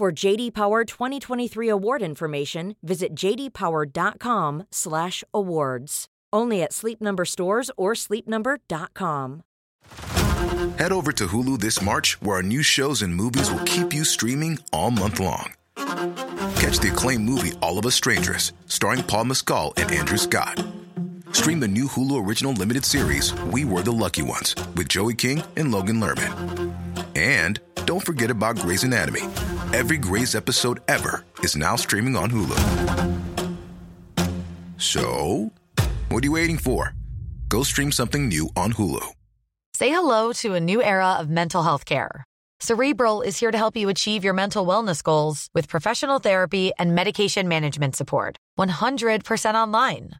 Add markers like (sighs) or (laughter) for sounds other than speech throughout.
For JD Power 2023 award information, visit jdpower.com/awards. Only at Sleep Number stores or sleepnumber.com. Head over to Hulu this March, where our new shows and movies will keep you streaming all month long. Catch the acclaimed movie All of Us Strangers, starring Paul Mescal and Andrew Scott. Stream the new Hulu original limited series We Were the Lucky Ones with Joey King and Logan Lerman. And don't forget about Grey's Anatomy. Every Grey's episode ever is now streaming on Hulu. So, what are you waiting for? Go stream something new on Hulu. Say hello to a new era of mental health care. Cerebral is here to help you achieve your mental wellness goals with professional therapy and medication management support. 100% online.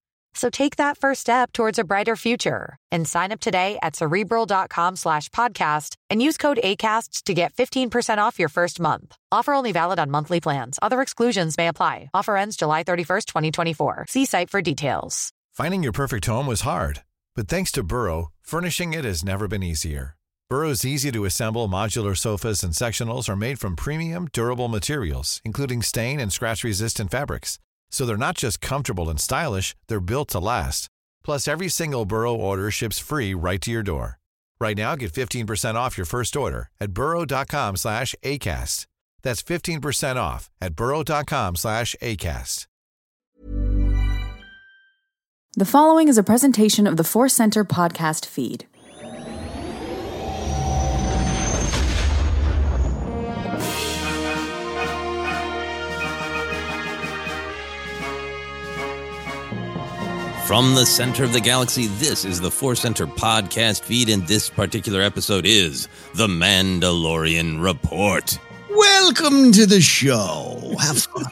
So take that first step towards a brighter future and sign up today at cerebral.com slash podcast and use code ACasts to get 15% off your first month. Offer only valid on monthly plans. Other exclusions may apply. Offer ends July 31st, 2024. See site for details. Finding your perfect home was hard, but thanks to Burrow, furnishing it has never been easier. Burrow's easy to assemble modular sofas and sectionals are made from premium, durable materials, including stain and scratch resistant fabrics. So they're not just comfortable and stylish, they're built to last. Plus, every single Burrow order ships free right to your door. Right now, get 15% off your first order at burrow.com slash ACAST. That's 15% off at burrow.com slash ACAST. The following is a presentation of the Force Center podcast feed. From the center of the galaxy, this is the Force Center podcast feed, and this particular episode is The Mandalorian Report. Welcome to the show. Have fun.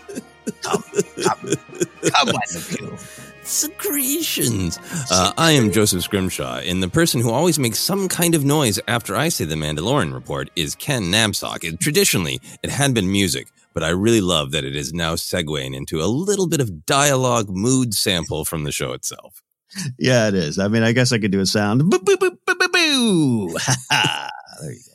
come, come, come, one of you. Secretions. Uh, I am Joseph Scrimshaw, and the person who always makes some kind of noise after I say The Mandalorian Report is Ken Napzok. It, traditionally, it had been music, but I really love that it is now segueing into a little bit of dialogue mood sample from the show itself. Yeah, it is. I mean, I guess I could do a sound. Boo, boo, boo, boo, boo, boo. (laughs) there you.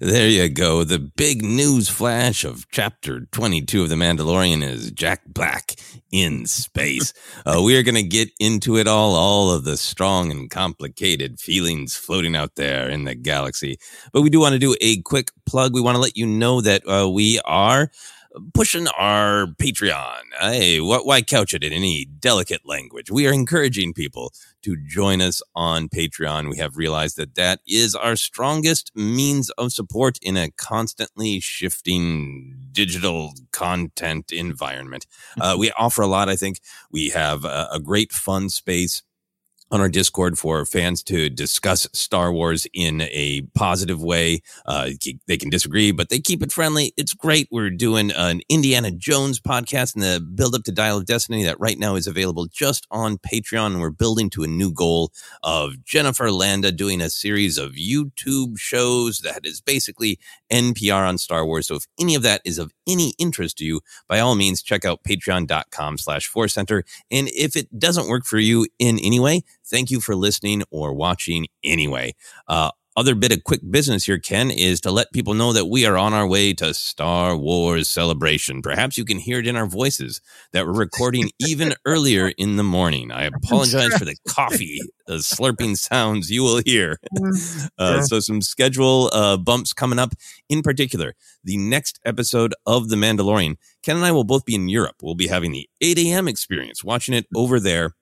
There you go. The big news flash of chapter 22 of The Mandalorian is Jack Black in space. Uh, we are going to get into it all, all of the strong and complicated feelings floating out there in the galaxy. But we do want to do a quick plug. We want to let you know that uh, we are pushing our Patreon. Hey, what, why couch it in any delicate language? We are encouraging people to join us on Patreon. We have realized that that is our strongest means of support in a constantly shifting digital content environment. Uh, we (laughs) offer a lot, I think. We have a, a great fun space on our Discord for fans to discuss Star Wars in a positive way. Uh, they can disagree, but they keep it friendly. It's great. We're doing an Indiana Jones podcast in the build up to Dial of Destiny that right now is available just on Patreon. And we're building to a new goal of Jennifer Landa doing a series of YouTube shows that is basically NPR on Star Wars. So if any of that is of any interest to you, by all means, check out patreon.com slash force center. And if it doesn't work for you in any way, thank you for listening or watching anyway. Uh, other bit of quick business here, Ken, is to let people know that we are on our way to Star Wars Celebration. Perhaps you can hear it in our voices that we're recording (laughs) even earlier in the morning. I apologize for the coffee slurping sounds you will hear. (laughs) Uh, so, some schedule uh, bumps coming up. In particular, the next episode of The Mandalorian, Ken and I will both be in Europe. We'll be having the 8 a.m. experience, watching it over there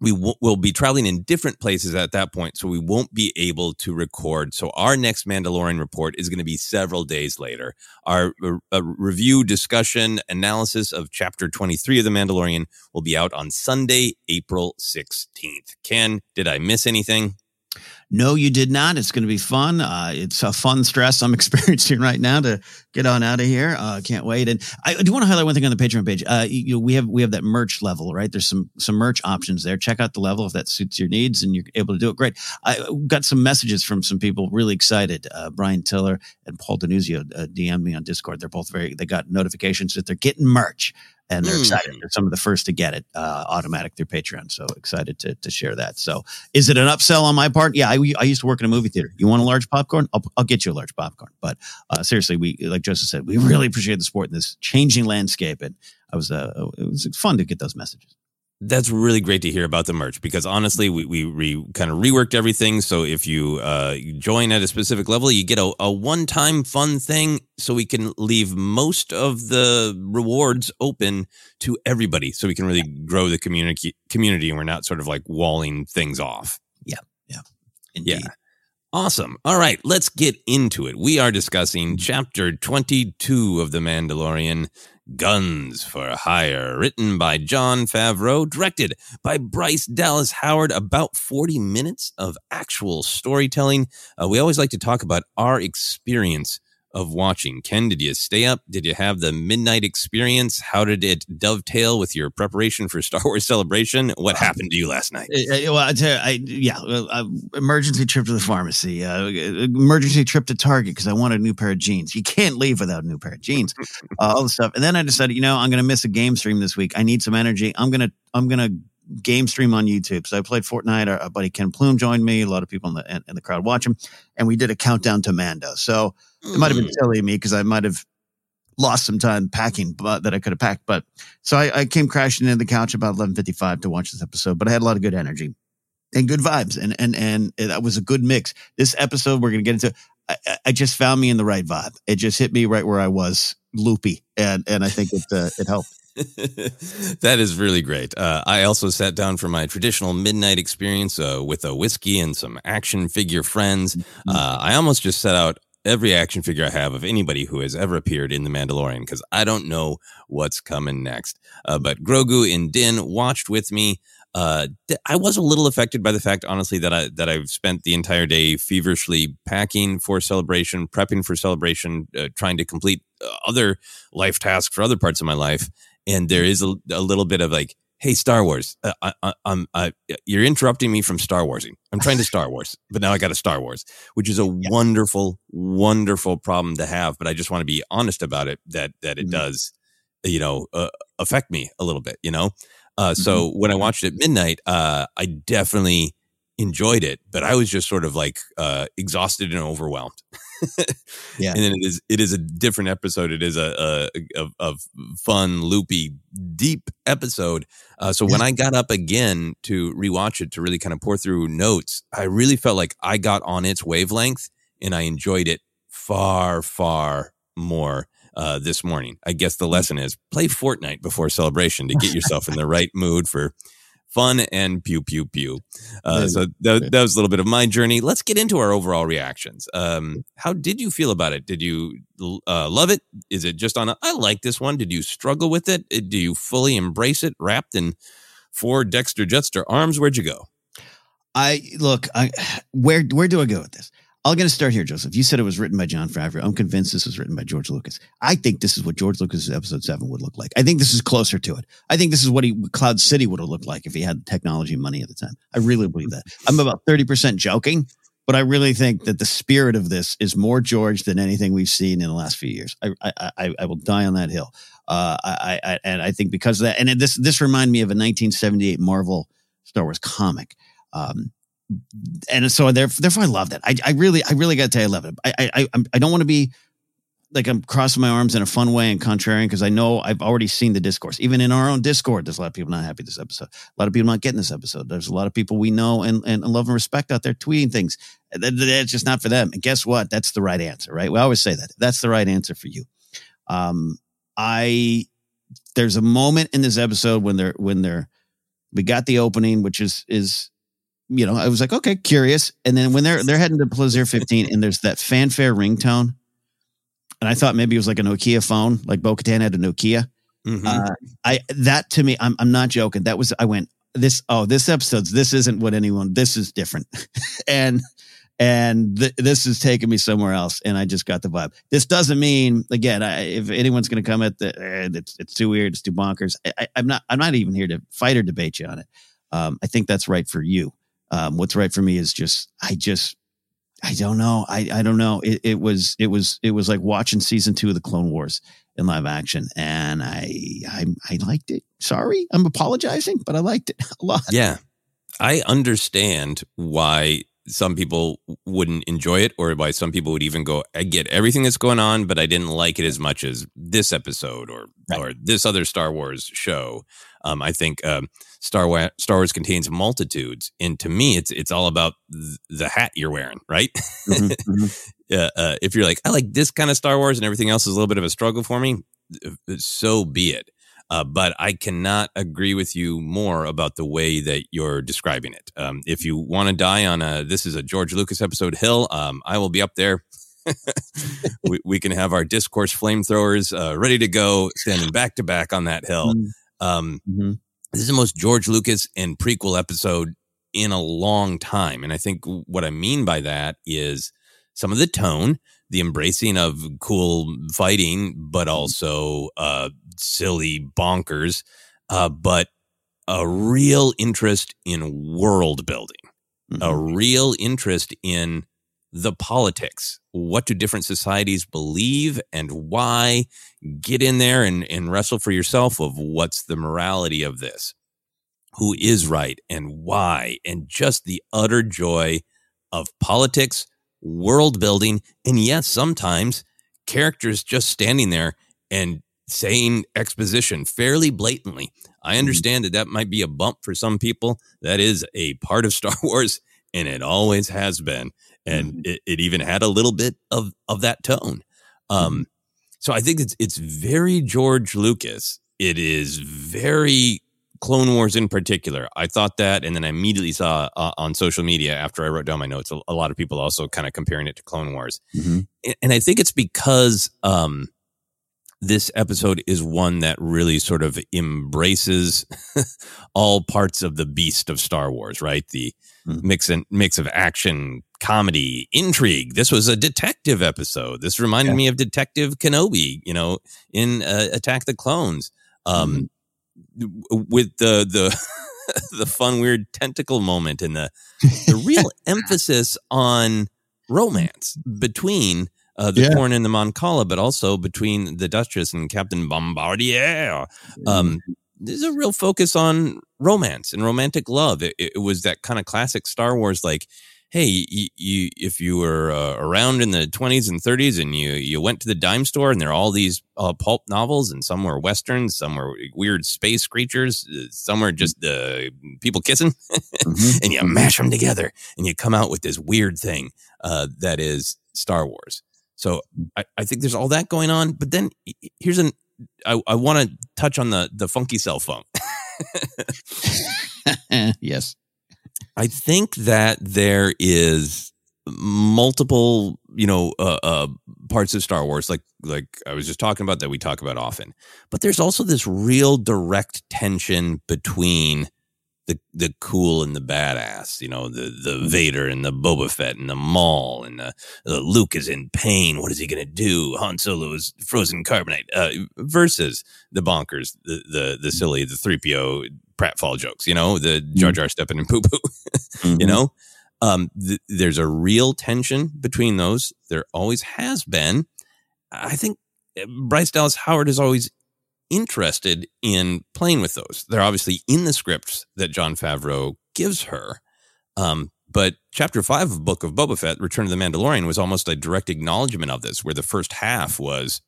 we w- will be traveling in different places at that point, so we won't be able to record. So our next Mandalorian report is going to be several days later. Our uh, review, discussion, analysis of Chapter 23 of The Mandalorian will be out on Sunday, April 16th. Ken, did I miss anything? No, you did not. It's going to be fun. Uh, it's a fun stress I'm (laughs) experiencing right now to get on out of here. Uh, can't wait. And I do want to highlight one thing on the Patreon page. Uh, you, we have we have that merch level, right? There's some some merch options there. Check out the level if that suits your needs and you're able to do it. Great. I got some messages from some people really excited. Uh, Brian Tiller and Paul Denuzio uh, DM'd me on Discord. They're both very. They got notifications that they're getting merch and they're mm. excited. They're some of the first to get it uh, automatic through Patreon. So excited to, to share that. So is it an upsell on my part? Yeah, I, I used to work in a movie theater. You want a large popcorn? I'll, I'll get you a large popcorn. But uh, seriously, we like Joseph said, we really appreciate the support in this changing landscape, and I was uh, it was fun to get those messages that's really great to hear about the merch because honestly, we, we re, kind of reworked everything. So if you uh, join at a specific level, you get a, a one time fun thing. So we can leave most of the rewards open to everybody. So we can really grow the community community and we're not sort of like walling things off. Yeah. Yeah. Indeed. Yeah. Awesome. All right, let's get into it. We are discussing chapter 22 of The Mandalorian Guns for Hire, written by Jon Favreau, directed by Bryce Dallas Howard. About 40 minutes of actual storytelling. Uh, we always like to talk about our experience of watching. Ken, did you stay up? Did you have the midnight experience? How did it dovetail with your preparation for Star Wars Celebration? What um, happened to you last night? Uh, well, I tell you, I, yeah, uh, emergency trip to the pharmacy, uh, emergency trip to Target because I wanted a new pair of jeans. You can't leave without a new pair of jeans. Uh, (laughs) all the stuff, and then I decided, you know, I'm going to miss a game stream this week. I need some energy. I'm gonna, I'm gonna game stream on YouTube. So I played Fortnite. Our, our buddy Ken Plume joined me. A lot of people in the in the crowd watch him, and we did a countdown to Mando. So it might have been mm. silly of me because I might have lost some time packing but, that I could have packed. But so I, I came crashing into the couch about 11:55 to watch this episode. But I had a lot of good energy and good vibes, and and and that was a good mix. This episode we're gonna get into. I, I just found me in the right vibe. It just hit me right where I was, loopy, and and I think it uh, it helped. (laughs) that is really great. Uh, I also sat down for my traditional midnight experience uh, with a whiskey and some action figure friends. Mm-hmm. Uh, I almost just set out every action figure I have of anybody who has ever appeared in The Mandalorian because I don't know what's coming next. Uh, but Grogu and Din watched with me. Uh, I was a little affected by the fact, honestly, that I that I've spent the entire day feverishly packing for celebration, prepping for celebration, uh, trying to complete uh, other life tasks for other parts of my life, and there is a, a little bit of like, hey, Star Wars, uh, I, I, you're interrupting me from Star Warsing. I'm trying to (laughs) Star Wars, but now I got a Star Wars, which is a yeah. wonderful, wonderful problem to have. But I just want to be honest about it that that it mm-hmm. does, you know, uh, affect me a little bit. You know, uh, mm-hmm. so when I watched it midnight, uh, I definitely enjoyed it, but I was just sort of like uh, exhausted and overwhelmed. (laughs) yeah, and then it is it is a different episode. It is a a, a, a fun, loopy, deep episode. Uh, so when I got up again to rewatch it to really kind of pour through notes, I really felt like I got on its wavelength and I enjoyed it far, far more. Uh, this morning, I guess the mm. lesson is play Fortnite before celebration to get yourself in the right mood for fun and pew pew pew. Uh, so that, that, was a little bit of my journey. Let's get into our overall reactions. Um, how did you feel about it? Did you uh, love it? Is it just on a, I like this one? Did you struggle with it? Do you fully embrace it wrapped in four Dexter Jettster arms? Where'd you go? I look, I, (sighs) where, where do I go with this? I'm going to start here, Joseph. You said it was written by Jon Favreau. I'm convinced this was written by George Lucas. I think this is what George Lucas' episode seven would look like. I think this is closer to it. I think this is what he, Cloud City would have looked like if he had technology and money at the time. I really believe that. I'm about 30% joking, but I really think that the spirit of this is more George than anything we've seen in the last few years. I, I, I, I will die on that hill. Uh, I, I, and I think because of that, and this, this reminded me of a 1978 Marvel Star Wars comic. Um, and so therefore I love that. I, I really, I really got to tell you, I love it. I, I, I, don't want to be like I'm crossing my arms in a fun way and contrarian because I know I've already seen the discourse. Even in our own Discord, there's a lot of people not happy this episode. A lot of people not getting this episode. There's a lot of people we know and, and love and respect out there tweeting things. That's just not for them. And guess what? That's the right answer, right? We always say that. That's the right answer for you. Um, I there's a moment in this episode when they're when they're we got the opening, which is is you know, I was like, okay, curious. And then when they're they're heading to Plazir 15 and there's that fanfare ringtone and I thought maybe it was like a Nokia phone, like Bo Katan had a Nokia. Mm-hmm. Uh, I that to me, I'm I'm not joking. That was I went this oh this episode's this isn't what anyone this is different, (laughs) and and th- this is taking me somewhere else, and I just got the vibe. This doesn't mean again I, if anyone's going to come at the eh, it's it's too weird, it's too bonkers. I, am not I'm not even here to fight or debate you on it. Um, I think that's right for you. Um, what's right for me is just I just I don't know. I, I don't know. It, it was it was it was like watching season two of the Clone Wars in live action, and I I I liked it. Sorry, I'm apologizing, but I liked it (laughs) a lot. Yeah, I understand why some people wouldn't enjoy it, or why some people would even go, "I get everything that's going on, but I didn't like it as much as this episode or right. or this other Star Wars show." Um, I think um, Star Wars Star Wars contains multitudes, and to me, it's it's all about th- the hat you're wearing, right? Mm-hmm, mm-hmm. (laughs) uh, uh, if you're like, I like this kind of Star Wars, and everything else is a little bit of a struggle for me, uh, so be it. Uh, but I cannot agree with you more about the way that you're describing it. Um, if you want to die on a this is a George Lucas episode hill, um, I will be up there. (laughs) we, we, can have our discourse flamethrowers uh, ready to go, standing back to back on that hill. Mm. Um, mm-hmm. This is the most George Lucas and prequel episode in a long time. And I think what I mean by that is some of the tone, the embracing of cool fighting, but mm-hmm. also uh, silly bonkers, uh, but a real interest in world building, mm-hmm. a real interest in the politics. What do different societies believe and why? Get in there and, and wrestle for yourself of what's the morality of this, who is right and why, and just the utter joy of politics, world building, and yes, sometimes characters just standing there and saying exposition fairly blatantly. I mm-hmm. understand that that might be a bump for some people. That is a part of Star (laughs) Wars, and it always has been and mm-hmm. it, it, even had a little bit of of that tone. Um, mm-hmm. so I think it's it's very George Lucas. It is very Clone Wars in particular. I thought that, and then I immediately saw uh, on social media after I wrote down my notes, a, a lot of people also kind of comparing it to Clone Wars, mm-hmm. and, and, I think it's because um, this episode is one that really sort of embraces (laughs) all parts of the beast of Star Wars, right? The mm-hmm. mix and mix of action, comedy, intrigue. This was a detective episode. This reminded yeah. me of Detective Kenobi, you know, in uh, Attack the Clones. Um, mm-hmm. with the the (laughs) the fun weird tentacle moment and the the real (laughs) emphasis on romance between uh, the yeah. Quarren and the Mon Cala, but also between the Duchess and Captain Bombardier. Um, there's a real focus on romance and romantic love. It, it was that kind of classic Star Wars, like, hey, you, you if you were uh, around in the 20s and 30s and you you went to the dime store and there are all these uh, pulp novels and some were westerns, some were weird space creatures, uh, some were just uh, people kissing, mm-hmm. (laughs) and you mash them together and you come out with this weird thing uh, that is Star Wars. So I, I think there's all that going on. But then here's an I, I want to touch on the the funky cell phone. (laughs) yes. I think that there is multiple, you know, uh, uh, parts of Star Wars, like like I was just talking about that we talk about often. But there's also this real direct tension between the the cool and the badass, you know, the the mm-hmm. Vader and the Boba Fett and the Maul and the, the Luke is in pain. What is he going to do? Han Solo is frozen carbonite. Uh, versus the bonkers, the the the silly, the three PO pratfall jokes. You know, the Jar mm-hmm. Jar stepping and poo poo. (laughs) mm-hmm. You know, um, th- there's a real tension between those. There always has been. I think uh, Bryce Dallas Howard has always interested in playing with those. They're obviously in the scripts that Jon Favreau gives her. Um, but chapter five of Book of Boba Fett, Return of the Mandalorian, was almost a direct acknowledgement of this, where the first half was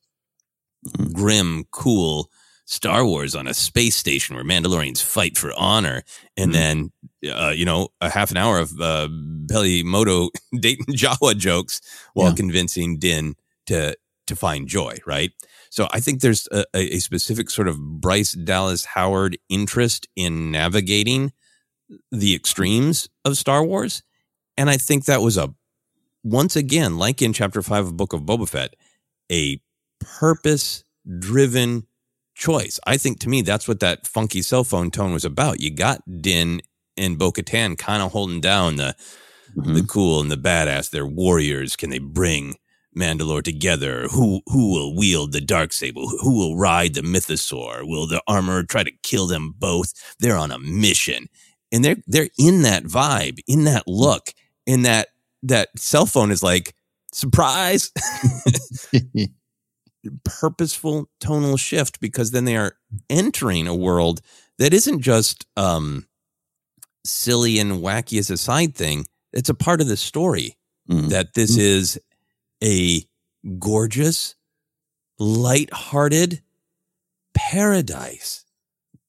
grim, cool Star Wars on a space station where Mandalorians fight for honor, and then uh, you know a half an hour of uh, Peli Motto (laughs) Dayton Jawa jokes while Yeah. convincing Din to to find joy. Right. So I think there's a, a specific sort of Bryce Dallas Howard interest in navigating the extremes of Star Wars, and I think that was a once again, like in Chapter Five of Book of Boba Fett, a purpose driven choice. I think to me that's what that funky cell phone tone was about. You got Din and Bo Katan kind of holding down the the mm-hmm. cool and the badass. They're warriors. Can they bring Mandalore together? Who who will wield the dark saber? Who will ride the mythosaur? Will the armor try to kill them both? They're on a mission. And they're they're in that vibe, in that look, in that that cell phone is like surprise (laughs) purposeful tonal shift because then they are entering a world that isn't just um silly and wacky as a side thing it's a part of the story Mm. that this is a gorgeous light-hearted paradise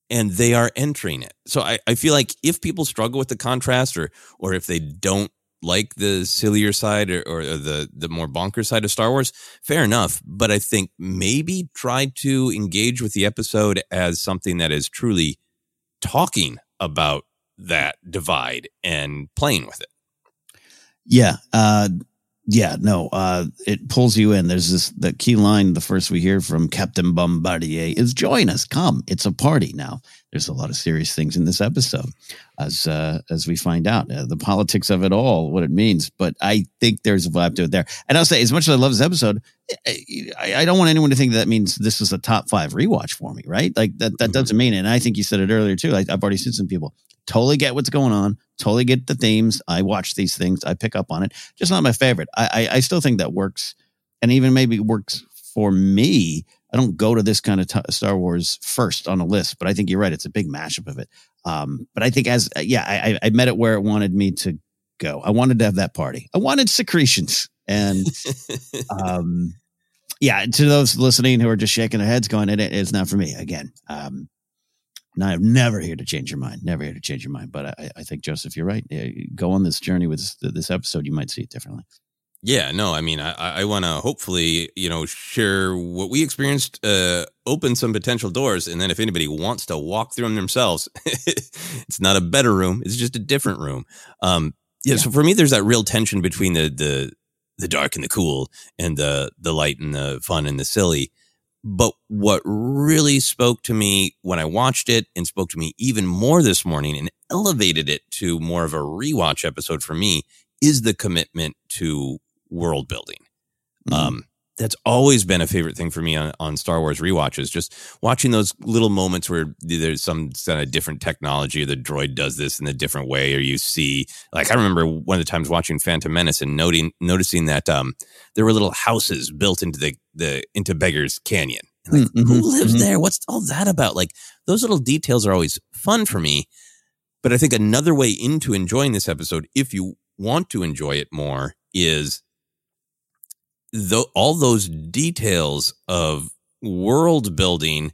and they are entering it so I, I feel like if people struggle with the contrast or or if they don't like the sillier side or, or the the more bonker side of Star Wars, fair enough. But I think maybe try to engage with the episode as something that is truly talking about that divide and playing with it. Yeah. Uh, yeah. No. Uh, it pulls you in. There's this the key line. The first we hear from Captain Bombardier is "Join us. Come. It's a party." Now, there's a lot of serious things in this episode, as uh, as we find out uh, the politics of it all, what it means. But I think there's a vibe to it there. And I'll say, as much as I love this episode, I, I don't want anyone to think that means this is a top five rewatch for me. Right? Like that. That doesn't mean. it. And I think you said it earlier too. I, I've already seen some people totally get what's going on. Totally get the themes. I watch these things. I pick up on it. Just not my favorite. I, I, I still think that works, and even maybe works for me. I don't go to this kind of t- Star Wars first on a list, but I think you're right. It's a big mashup of it. Um, but I think as yeah, I, I I met it where it wanted me to go. I wanted to have that party. I wanted secretions, and (laughs) um, yeah. To those listening who are just shaking their heads, going, it's not for me." Again, um, and I'm never here to change your mind. Never here to change your mind. But I, I think Joseph, you're right. Go on this journey with this, this episode. You might see it differently. Yeah, no, I mean, I, I want to hopefully, you know, share what we experienced, uh, open some potential doors. And then if anybody wants to walk through them themselves, (laughs) it's not a better room. It's just a different room. Um, yeah, So for me, there's that real tension between the, the, the dark and the cool and the, the light and the fun and the silly. But what really spoke to me when I watched it and spoke to me even more this morning and elevated it to more of a rewatch episode for me is the commitment to world building. Um, that's always been a favorite thing for me on, on Star Wars rewatches. Just watching those little moments where there's some kind of different technology, or the droid does this in a different way, or you see, like I remember one of the times watching Phantom Menace and noting noticing that um, there were little houses built into the the into Beggar's Canyon. And like, Mm, who mhm, lives mhm. there? What's all that about? Like those little details are always fun for me. But I think another way into enjoying this episode, if you want to enjoy it more, is though all those details of world building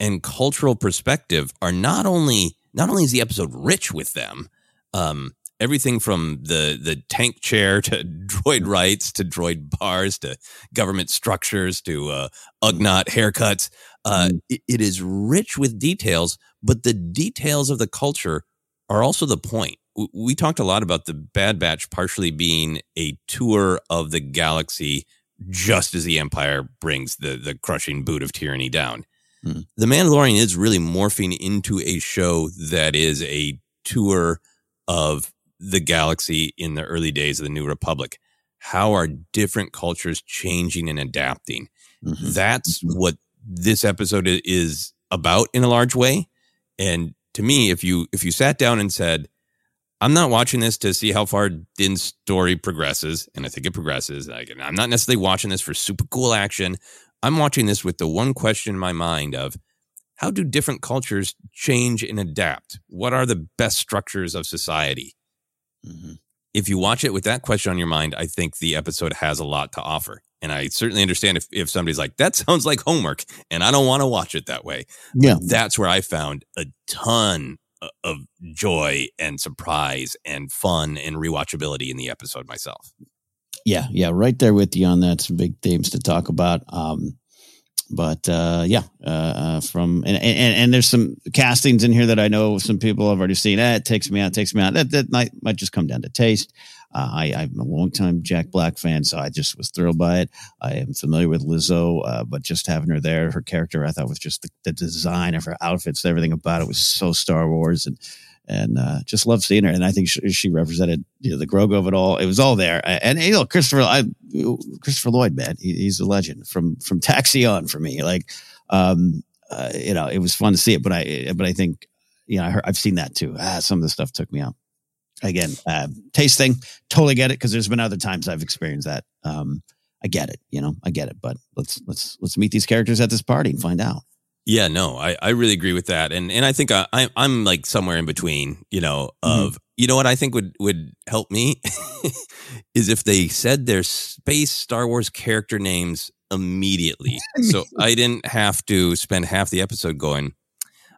and cultural perspective are not only not only is the episode rich with them, um, everything from the the tank chair to (laughs) droid rights to droid bars to government structures to uh, Ugnaught haircuts, uh, it, it is rich with details. But the details of the culture are also the point. We talked a lot about the Bad Batch partially being a tour of the galaxy just as the Empire brings the the crushing boot of tyranny down. Hmm. The Mandalorian is really morphing into a show that is a tour of the galaxy in the early days of the New Republic. How are different cultures changing and adapting? Mhm. That's what this episode is about in a large way. And to me, if you if you sat down and said, I'm not watching this to see how far Din's story progresses, and I think it progresses. I'm not necessarily watching this for super cool action. I'm watching this with the one question in my mind of how do different cultures change and adapt? What are the best structures of society? Mhm. if you watch it with that question on your mind, I think the episode has a lot to offer. And I certainly understand if, if somebody's like, that (laughs) sounds like homework and I don't want to watch it that way. Yeah. That's where I found a ton of joy and surprise and fun and rewatchability in the episode myself. Yeah. Yeah. Right there with you on that. Some big themes to talk about. Um, but uh, yeah, uh, uh, from and, and, and there's some castings in here that I know some people have already seen. Eh, it takes me out, takes me out. That that might might just come down to taste. Uh, I, I'm a long time Jack Black fan, so I just was thrilled by it. I am familiar with Lizzo, uh, but just having her there, her character, I thought was just the, the design of her outfits, everything about it was so Star Wars, and and uh, just love seeing her. And I think she, she represented you know, the Grogu of it all. It was all there. And you know, Christopher, I, Christopher Lloyd, man, he, he's a legend from from Taxi on for me. Like, um, uh, you know, it was fun to see it, but I but I think you know I heard, I've seen that too. Ah, some of the stuff took me out. Again, uh, taste thing, totally get it because there's been other times I've experienced that. Um, I get it, you know, I get it. But let's let's let's meet these characters at this party and find out. Yeah, no, I, I really agree with that, and and I think I, I I'm like somewhere in between. You know, mm-hmm. of mm-hmm. you know what I think would would help me (laughs) is if they said their space Star Wars character names immediately, (laughs) so I didn't have to spend half the episode going,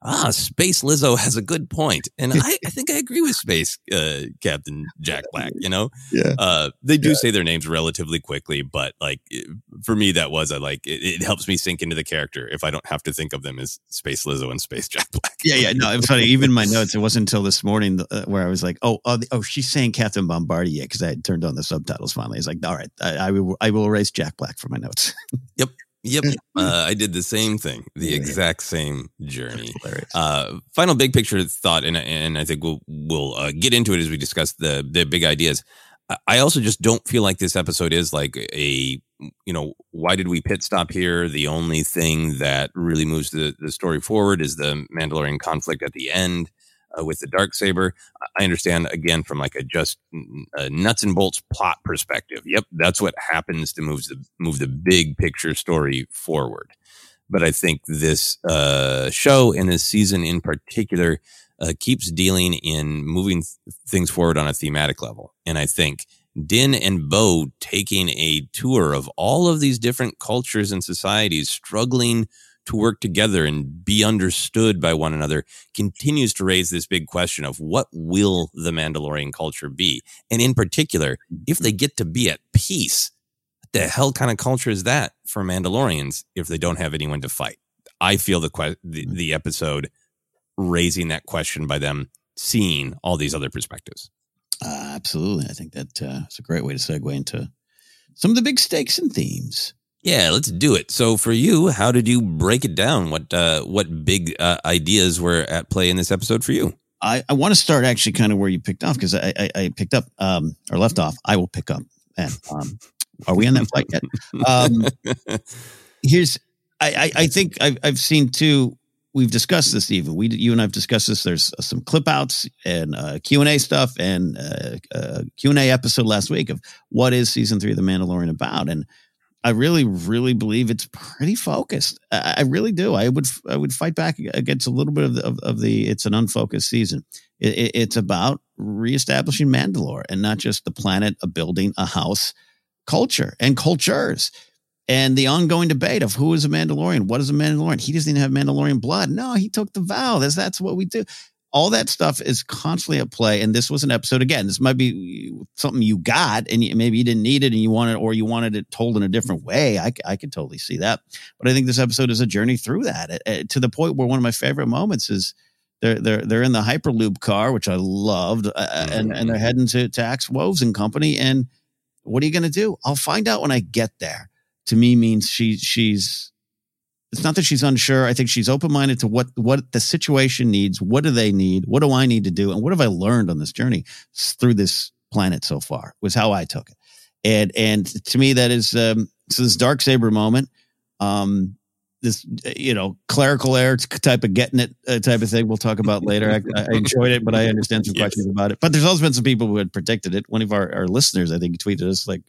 ah, Space Lizzo has a good point. And (laughs) I, I think I agree with Space uh, Captain Jack Black, you know? Yeah. Uh, they do yeah. say their names relatively quickly, but like for me, that was a, like, it, it, helps me sink into the character if I don't have to think of them as Space Lizzo and Space Jack Black. Yeah, yeah. No, it's funny. Even my notes, it wasn't until this morning uh, where I was like, oh, oh, oh she's saying Captain Bombardier because I had turned on the subtitles finally. It's like, all right, I, I, will, I will erase Jack Black from my notes. yep. Yep. Uh, I did the same thing, the exact same journey. Uh, final big picture thought, and, and I think we'll, we'll uh, get into it as we discuss the, the big ideas. I also just don't feel like this episode is like a, you know, why did we pit stop here? The only thing that really moves the, the story forward is the Mandalorian conflict at the end uh, with the dark saber. I understand again from like a just a nuts and bolts plot perspective. Yep, that's what happens to move the move the big picture story forward. But I think this uh, show and this season in particular uh, keeps dealing in moving th- things forward on a thematic level, and I think. Din and Bo taking a tour of all of these different cultures and societies struggling to work together and be understood by one another continues to raise this big question of what will the Mandalorian culture be? And in particular, if they get to be at peace, what the hell kind of culture is that for Mandalorians if they don't have anyone to fight? I feel the, que- the, the episode raising that question by them seeing all these other perspectives. Uh, absolutely. I think that uh, it's a great way to segue into some of the big stakes and themes. Yeah, let's do it. So for you, how did you break it down? What uh, what big uh, ideas were at play in this episode for you? I, I want to start actually kind of where you picked off because I, I, I, picked up um, or left off. I will pick up. And um, are we on that flight yet? Um, (laughs) here's I, I, I think I've, I've seen two. We've discussed this, even we you and I've discussed this. There's some clip outs and uh, Q and A stuff and uh, uh, Q and A episode last week of what is season three of The Mandalorian about, and I really, really believe it's pretty focused. I, I, really do. I would, I would fight back against a little bit of the, of, of the it's an unfocused season. It, it, it's about reestablishing Mandalore and not just the planet, a building, a house, culture and cultures, and the ongoing debate of who is a Mandalorian, what is a Mandalorian. He doesn't even have Mandalorian blood. No, he took the vow. That's that's what we do all that stuff is constantly at play. And this was an episode again. This might be something you got, and maybe you didn't need it, and you wanted, or you wanted it told in a different way. I, I could totally see that. But I think this episode is a journey through that to the point where one of my favorite moments is they're they're they're in the hyperloop car, which I loved, uh, and and they're mm-hmm. heading to to Axe Woves and Company. And what are you going to do? I'll find out when I get there. To me, means she she's it's not that she's unsure. I think she's open minded to what what the situation needs. What do they need? What do I need to do? And what have I learned on this journey through this planet so far? Was how I took it. And and to me, that is um, so this dark saber moment. Um, this you know clerical error type of getting it uh, type of thing we'll talk about later I, I, enjoyed it but i understand some (laughs) yes. questions about it but there's also been some people who had predicted it one of our, our listeners i think tweeted us like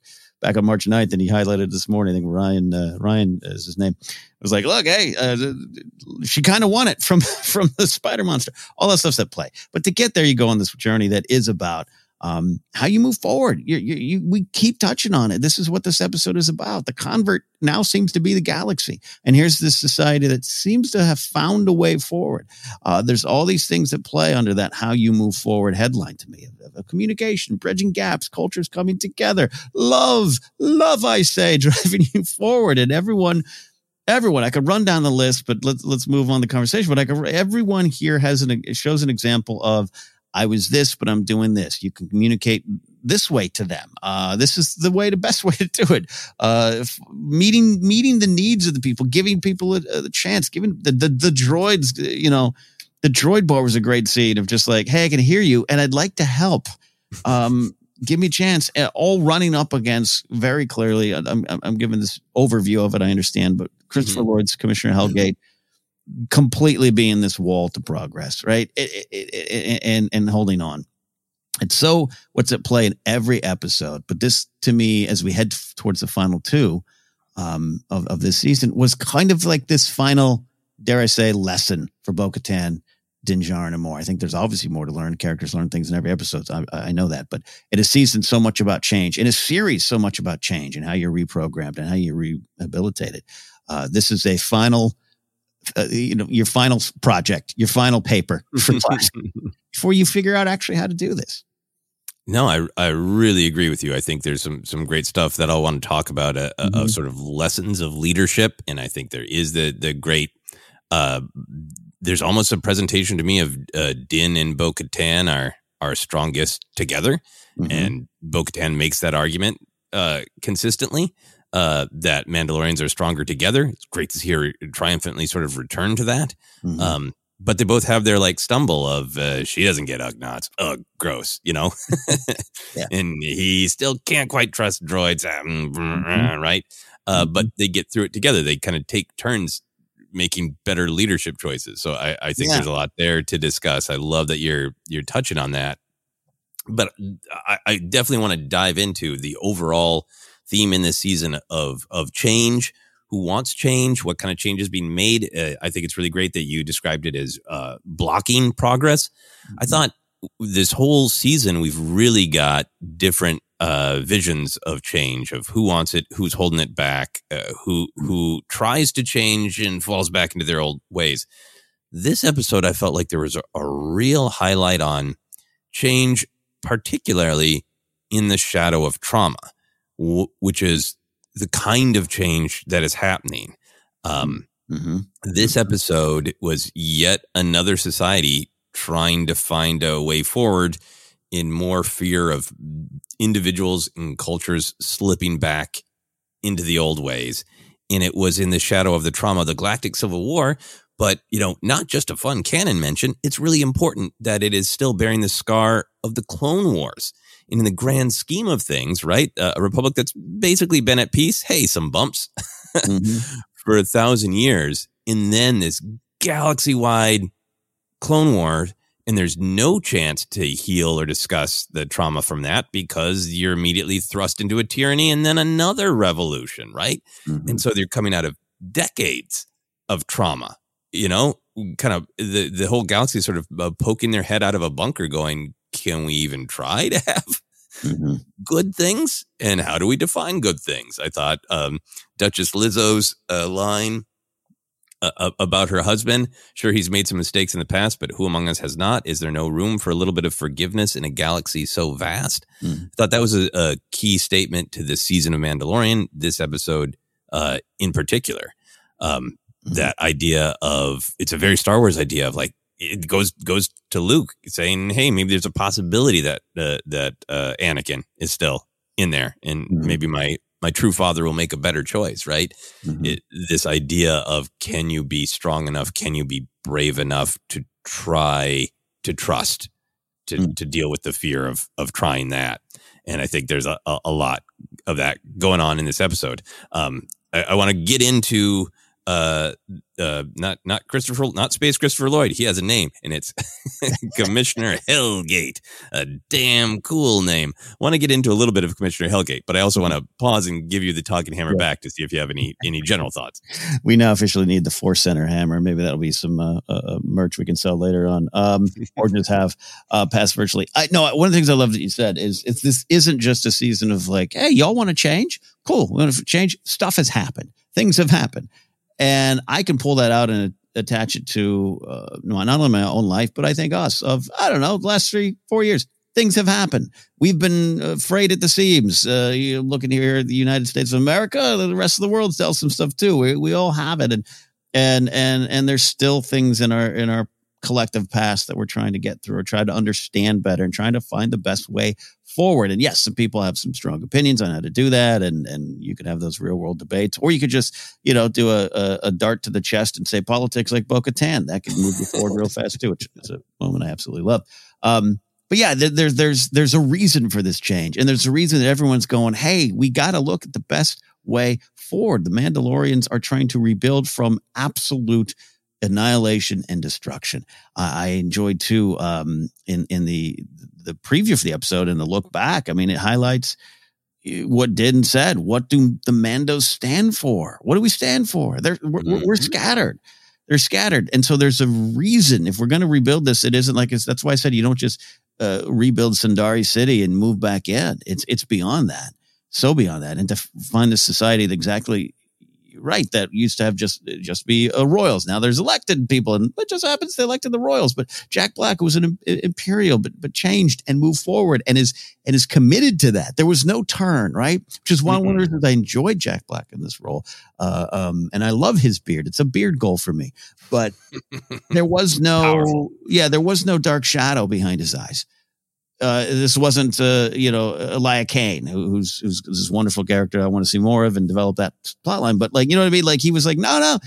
back on March 9th, and he highlighted this morning. I think Ryan uh, Ryan is his name. I was like, look, hey, uh, she kind of won it from (laughs) from the spider monster. All that stuff's at play. But to get there, you go on this journey that is about um, how you move forward. You, you, you, we keep touching on it. This is what this episode is about. The convert now seems to be the galaxy. And here's this society that seems to have found a way forward. Uh, there's all these things that play under that how you move forward headline to me of, of communication, bridging gaps, cultures coming together, love, love, I say, (laughs) driving you forward. And everyone everyone i could run down the list but let's let's move on the conversation but i could everyone here has an shows an example of I was this, but I'm doing this. You can communicate this way to them. Uh, this is the way, the best (laughs) way to do it. Uh, meeting, meeting the needs of the people, giving people a, a chance, giving the, the, the droids, you know, the droid bar was a great scene of just like, Hey, I can hear you and I'd like to help. Um, (laughs) give me a chance. All running up against very clearly. I'm, I'm giving this overview of it. I understand, but Christopher mm-hmm. Lloyd's Commissioner Helgait completely being this wall to progress, right? It, it, it, and and holding on. It's so what's at play in every episode. But this, to me, as we head towards the final two um, of of this season, was kind of like this final, dare I say, lesson for Bo-Katan, Din Djarin, and more. I think there's obviously more to learn. Characters learn things in every episode. I, I know that, but in a season, so much about change. In a series, so much about change and how you're reprogrammed and how you rehabilitate it. Uh, this is a final uh, you know your final project, your final paper for (laughs) class before you figure out actually how to do this. No, I I really agree with you. I think there's some some great stuff that I'll want to talk about uh, uh, mm-hmm. of sort of lessons of leadership, and I think there is the the great. Uh, there's almost a presentation to me of uh, Din and Bo Katan are are strongest together, mm-hmm. and Bo Katan makes that argument uh, consistently uh, that Mandalorians are stronger together. It's great to see her triumphantly sort of return to that. Mm-hmm. Um, but they both have their like stumble of uh, she doesn't get Ugnaughts. Ugh, gross, you know. (laughs) yeah. And he still can't quite trust droids, um, mm-hmm. right? Uh, mm-hmm. But they get through it together. They kind of take turns making better leadership choices. So I, I think yeah. there's a lot there to discuss. I love that you're you're touching on that. But I, I definitely want to dive into the overall theme in this season of of change. Who wants change? What kind of change is being made? Uh, I think it's really great that you described it as uh, blocking progress. Mm-hmm. I thought this whole season we've really got different uh, visions of change of who wants it, who's holding it back, uh, who who tries to change and falls back into their old ways. This episode, I felt like there was a, a real highlight on change, particularly in the shadow of trauma w- which is the kind of change that is happening. Um, mm-hmm. This episode was yet another society trying to find a way forward in more fear of individuals and cultures slipping back into the old ways. And it was in the shadow of the trauma of the Galactic Civil War. But, you know, not just a fun canon mention, it's really important that it is still bearing the scar of the Clone Wars in the grand scheme of things, right? Uh, a republic that's basically been at peace. Hey, some bumps mm-hmm. (laughs) for a thousand years. And then this galaxy wide clone war. And there's no chance to heal or discuss the trauma from that because you're immediately thrust into a tyranny and then another revolution, right? Mm-hmm. And so they're coming out of decades of trauma, you know, kind of the, the whole galaxy sort of uh, poking their head out of a bunker going, can we even try to have mm-hmm. good things? And how do we define good things? I thought um, Duchess Lizzo's uh, line uh, about her husband. Sure, he's made some mistakes in the past, but who among us has not? Is there no room for a little bit of forgiveness in a galaxy so vast? Mm. I thought that was a, a, key statement to this season of Mandalorian, this episode uh, in particular. Um, mm-hmm. That idea of it's a very Star Wars idea of like it goes goes to Luke saying, "Hey, maybe there's a possibility that uh, that uh, Anakin is still in there, and mm-hmm. maybe my my true father will make a better choice." Right? Mm-hmm. It, this idea of can you be strong enough? Can you be brave enough to try to trust to mm-hmm. to deal with the fear of of trying that? And I think there's a, a, a lot of that going on in this episode. Um, I, I want to get into uh, uh, not not Christopher, not Space Christopher Lloyd. He has a name, and it's (laughs) Commissioner (laughs) Helgait. A damn cool name. Want to get into a little bit of Commissioner Helgait, but I also want to pause and give you the talking hammer yeah. back to see if you have any any general thoughts. We now officially need the Force Center hammer. Maybe that'll be some uh, uh, uh merch we can sell later on, um, (laughs) or just have uh, pass virtually. I no. One of the things I love that you said is if this isn't just a season of like, hey, y'all want to change? Cool, we want to change. Stuff has happened. Things have happened and I can pull that out and attach it to uh, not only my own life, but I think us of I don't know the last three four years. Things have happened. We've been afraid at the seams. Uh, you looking here at the United States of America, the rest of the world tells some stuff too. We we all have it, and and and and there's still things in our in our collective past that we're trying to get through or try to understand better and trying to find the best way forward. And yes, some people have some strong opinions on how to do that, and and you could have those real world debates, or you could just you know do a, a, a dart to the chest and say politics like Bo-Katan. That could move you forward real fast too, which is a moment I absolutely love. Um, but yeah, there's there's there's a reason for this change, and there's a reason that everyone's going, hey, we got to look at the best way forward. The Mandalorians are trying to rebuild from absolute annihilation and destruction. I enjoyed too um, in in the the preview for the episode and the look back. I mean, it highlights eh, what did and said. What do the Mandos stand for? What do we stand for? They're we're, mm-hmm. we're scattered. They're scattered, and so there's a reason. If we're going to rebuild this, it isn't like it's. That's why I said you don't just uh, rebuild Sundari City and move back in. It's it's beyond that, so beyond that, and to find a society that exactly right that used to have just just be uh, royals. Now there's elected people, and it just happens they elected the royals. But Jack Black was an imperial, but but changed and moved forward, and is and is committed to that. There was no turn, right? Which is one, mm-hmm. of the reasons I enjoyed Jack Black in this role, uh, um, and I love his beard. It's a beard goal for me. But (laughs) there was no, Powerful. yeah, there was no dark shadow behind his eyes uh, this wasn't, uh, you know, Elia Kane, who's, who's this wonderful character I want to see more of and develop that plotline. But like, you know what I mean? Like he was like, no, no,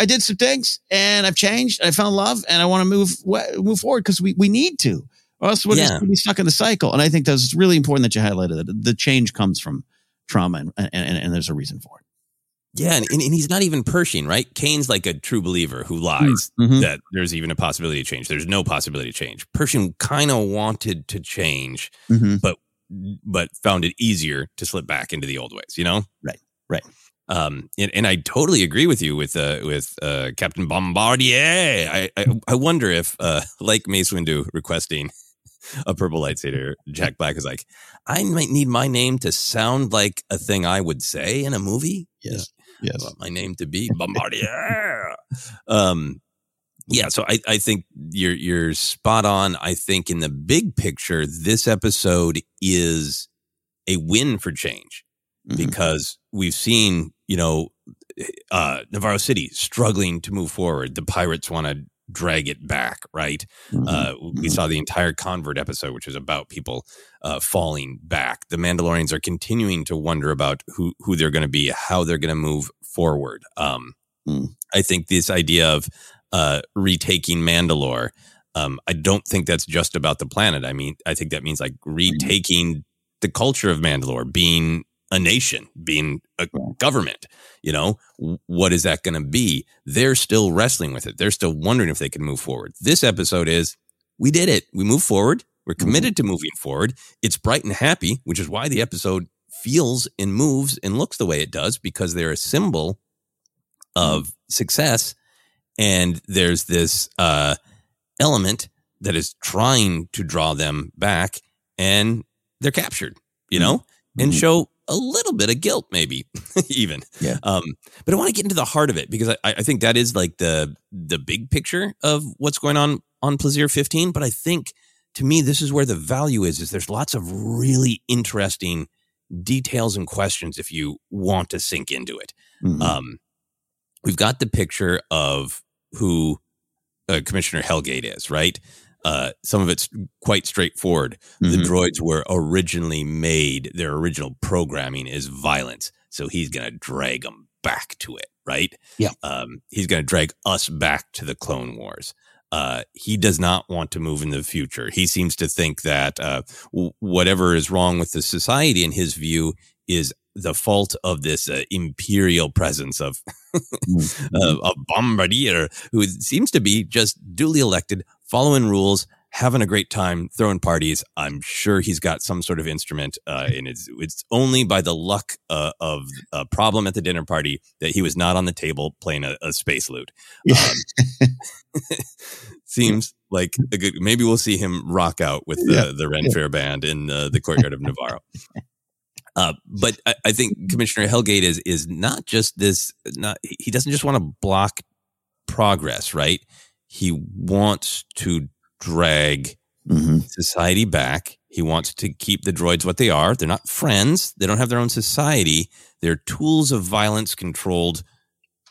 I did some things and I've changed. I found love and I want to move, move forward because we, we need to, or else we're yeah. just going to be stuck in the cycle. And I think that's really important that you highlighted that the change comes from trauma and, and, and there's a reason for it. Yeah, and, and he's not even Pershing, right? Kane's like a true believer who lies mm-hmm. that there's even a possibility of change. There's no possibility of change. Pershing kind of wanted to change, mm-hmm. but but found it easier to slip back into the old ways. You know, right, right. Um, and, and I totally agree with you with uh with uh Captain Bombardier. I I, I wonder if uh like Mace Windu requesting a purple lightsaber, Jack Black is like, I might need my name to sound like a thing I would say in a movie. Yes. Yes. I want my name to be Bombardier. um, yeah, so I, I think you're you're spot on. I think in the big picture, this episode is a win for change mm-hmm. because we've seen, you know, uh, Nevarro City struggling to move forward. The pirates want to drag it back, right? Mm-hmm. Uh, we mm-hmm. saw the entire convert episode, which is about people uh, falling back. The Mandalorians are continuing to wonder about who who they're going to be, how they're going to move forward. Um, mm. I think this idea of uh, retaking Mandalore. Um, I don't think that's just about the planet. I mean, I think that means like mm-hmm. retaking the culture of Mandalore, being a nation, being a government. You know, what is that going to be? They're still wrestling with it. They're still wondering if they can move forward. This episode is we did it. We move forward. We're mm-hmm. committed mm-hmm. to moving forward. It's bright and happy, which is why the episode feels and moves and looks the way it does because they're a symbol of mm-hmm. success. And there's this uh, element that is trying to draw them back and they're captured, you know, mm-hmm. and show a little bit of guilt, maybe (laughs) even. Yeah. Um, but I want to get into the heart of it because I, I think that is like the the big picture of what's going on on Plazir 15. But I think to me, this is where the value is. Is there's lots of really interesting details and questions if you want to sink into it. Mm-hmm. Um, we've got the picture of who uh, Commissioner Helgait is, right? Uh, some of it's quite straightforward. Mm-hmm. The droids were originally made, their original programming is violence. So he's going to drag them back to it, right? Yeah. Um, he's going to drag us back to the Clone Wars. uh, he does not want to move in the future. He seems to think that uh, w- whatever is wrong with the society, in his view, is the fault of this uh, imperial presence of (laughs) uh, a bombardier who seems to be just duly elected, following rules, having a great time, throwing parties. I'm sure he's got some sort of instrument, uh, (laughs) and it's it's only by the luck uh, of a problem at the dinner party that he was not on the table playing a, a space lute. (laughs) Um, (laughs) seems like a good. Maybe we'll see him rock out with the Yeah. the Ren Fair band in uh, the courtyard of Nevarro. Uh, but I, I think Commissioner Helgait is is not just this. Not he doesn't just want to block progress, right? He wants to drag hmm society back. He wants to keep the droids what they are. They're not friends. They don't have their own society. They're tools of violence controlled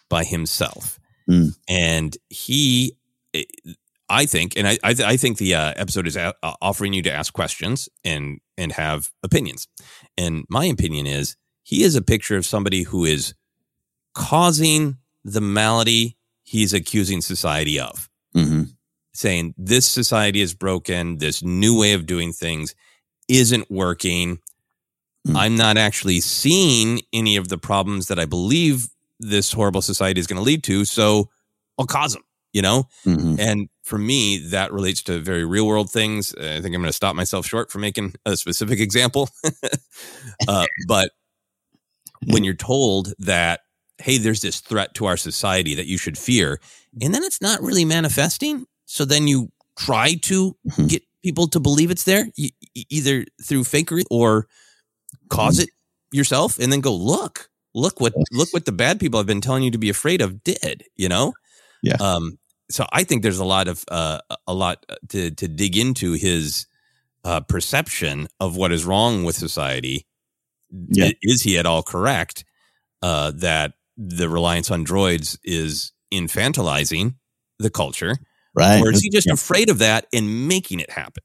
by himself. Mm. And he, I think, and I, I, I think the uh, episode is a- uh, offering you to ask questions and and have opinions. And my opinion is he is a picture of somebody who is causing the malady he's accusing society of hmm saying this society is broken, this new way of doing things isn't working. Mm. I'm not actually seeing any of the problems that I believe this horrible society is going to lead to. So I'll cause them, you know? hmm And for me, that relates to very real world things. I think I'm going to stop myself short from making a specific example. (laughs) uh, but when you're told that, hey, there's this threat to our society that you should fear, and then it's not really manifesting. So then you try to Mhm. get people to believe it's there, e- either through fakery or cause it yourself, and then go look, look what look what the bad people have been telling you to be afraid of did. You know, Yeah. Um, so I think there's a lot of uh, a lot to to dig into his uh, perception of what is wrong with society. Yeah. Is he at all correct uh, that the reliance on droids is infantilizing the culture, Right. or is he just Yeah. afraid of that and making it happen?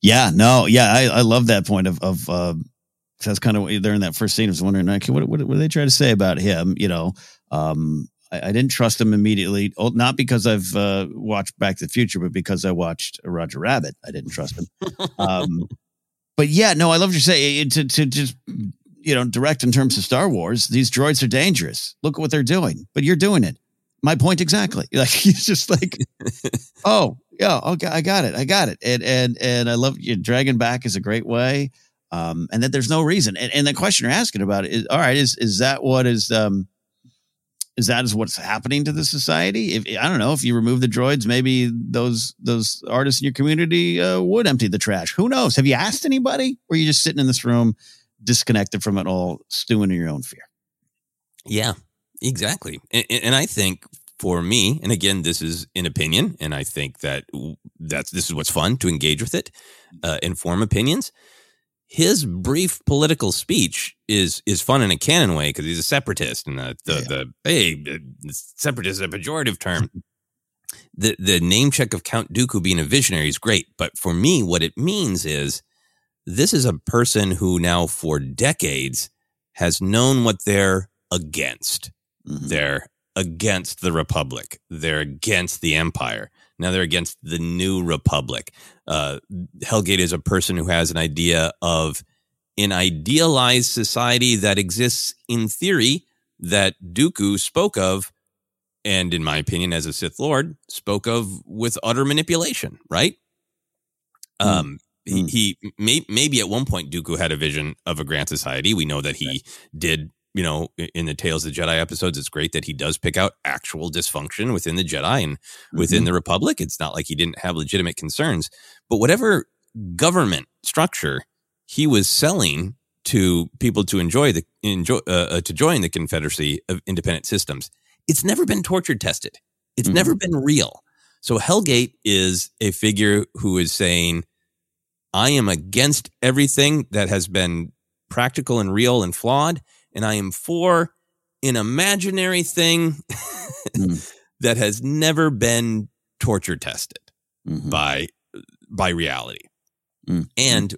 Yeah, no, yeah, I, I love that point of of uh, that's kind of what there in that first scene. I was wondering, okay, what what, what did they try to say about him? You know, um, I, I didn't trust him immediately, oh, not because I've uh, watched Back to the Future, but because I watched Roger Rabbit. I didn't trust him. (laughs) um, but yeah, no, I love what you say. To to just you know direct in terms of Star Wars, these droids are dangerous. Look at what they're doing, but you're doing it. My point exactly. (laughs) Like he's just like, (laughs) oh yeah, okay, I got it, I got it, and and and I love you. Dragging back is a great way, um, and that there's no reason. And, and the question you're asking about it is, all right, is is that what is um, is that is what's happening to the society? If I don't know, if you remove the droids, maybe those those artists in your community uh, would empty the trash. Who knows? Have you asked anybody? Or are you just sitting in this room, disconnected from it all, stewing in your own fear? Yeah, exactly. And, and I think for me, and again, this is an opinion, and I think that that's this is what's fun to engage with it, uh, inform opinions. His brief political speech is is fun in a canon way because he's a separatist, and the the, Yeah. the hey, separatist is a pejorative term. the the name check of Count Dooku being a visionary is great, but for me, what it means is this is a person who now for decades has known what they're against. Mhm. They're against the Republic. They're against the Empire. Now they're against the new Republic. Uh, Helgait is a person who has an idea of an idealized society that exists in theory that Dooku spoke of, and in my opinion, as a Sith Lord, spoke of with utter manipulation, right? Mm. Um, Mm. he may, maybe at one point Dooku had a vision of a grand society. We know that he did, you know, in the Tales of the Jedi episodes. It's great that he does pick out actual dysfunction within the Jedi and within the Republic. It's not like he didn't have legitimate concerns, but whatever government structure he was selling to people to enjoy the enjoy uh, uh, to join the Confederacy of Independent Systems, it's never been torture tested. It's Mhm. never been real. So Helgait is a figure who is saying, I am against everything that has been practical and real and flawed, and I am for an imaginary thing Mm. (laughs) that has never been torture tested Mhm. by by reality. Mm. And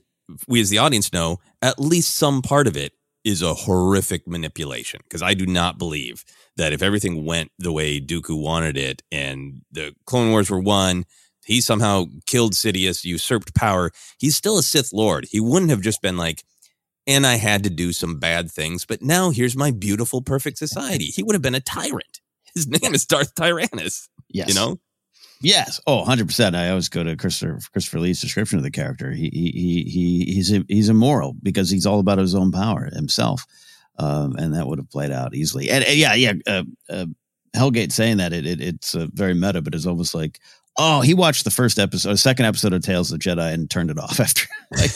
we as the audience know at least some part of it is a horrific manipulation because I do not believe that if everything went the way Dooku wanted it and the Clone Wars were won, he somehow killed Sidious, usurped power. He's still a Sith Lord. He wouldn't have just been like, and I had to do some bad things, but now here's my beautiful, perfect society. He would have been a tyrant. His (laughs) name is Darth Tyrannus. Yes. You know? Yes. Oh, 100%. I always go to Christopher, Christopher Lee's description of the character. He, he, he, he's, he's immoral because he's all about his own power himself. Um, and that would have played out easily. And, and yeah, yeah. Uh, uh, Helgait saying that it, it it's uh, very meta, but it's almost like, oh, he watched the first episode, second episode of Tales of the Jedi and turned it (laughs) off after. Like,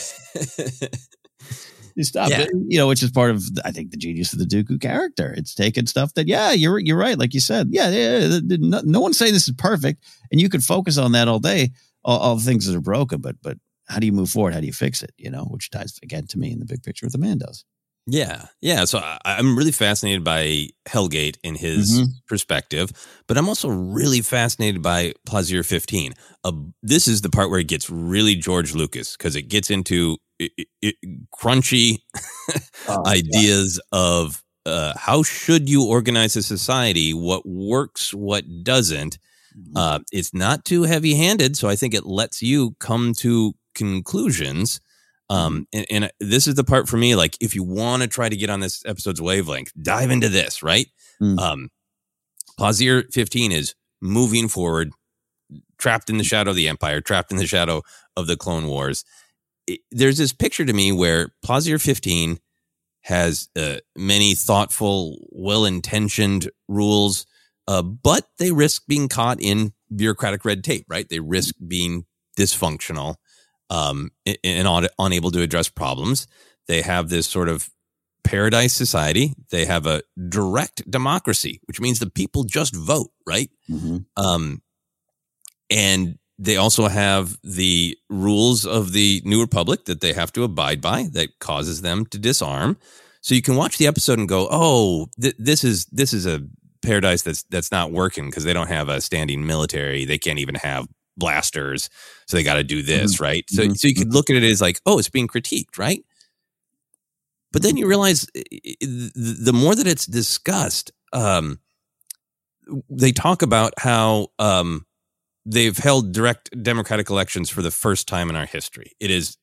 he stopped (laughs) Yeah. it, you know, which is part of I think the genius of the Dooku character. It's taking stuff that, yeah, you're you're right, like you said, yeah, yeah, yeah, no, no one's saying this is perfect, and you could focus on that all day, all, all the things that are broken, but but how do you move forward? How do you fix it? You know, which ties again to me in the big picture with the Mandos. Yeah, yeah. So I, I'm really fascinated by Helgait and his Mhm. perspective, but I'm also really fascinated by Plazir 15. Uh, this is the part where it gets really George Lucas because it gets into i i i crunchy (laughs) ideas of uh, how should you organize a society, what works, what doesn't. Uh, it's not too heavy handed, so I think it lets you come to conclusions. Um, and, and this is the part for me. Like, if you want to try to get on this episode's wavelength, dive into this. Right? Mm. Um, Plazir 15 is moving forward, trapped in the shadow of the Empire, trapped in the shadow of the Clone Wars. It- there's this picture to me where Plazir 15 has uh, many thoughtful, well intentioned rules, uh, but they risk being caught in bureaucratic red tape, right? They risk being dysfunctional um, and, unable to address problems. They have this sort of paradise society. They have a direct democracy, which means the people just vote, right? Mhm. Um, and they also have the rules of the New Republic that they have to abide by that causes them to disarm. So you can watch the episode and go, "Oh, th- this is this is a paradise that's that's not working because they don't have a standing military. They can't even have blasters, so they got to do this, right?" So Mhm. so you could look at it as like, "Oh, it's being critiqued, right?" But then you realize i- i- the the more that it's discussed, um, they talk about how um, they've held direct democratic elections for the first time in our history. It is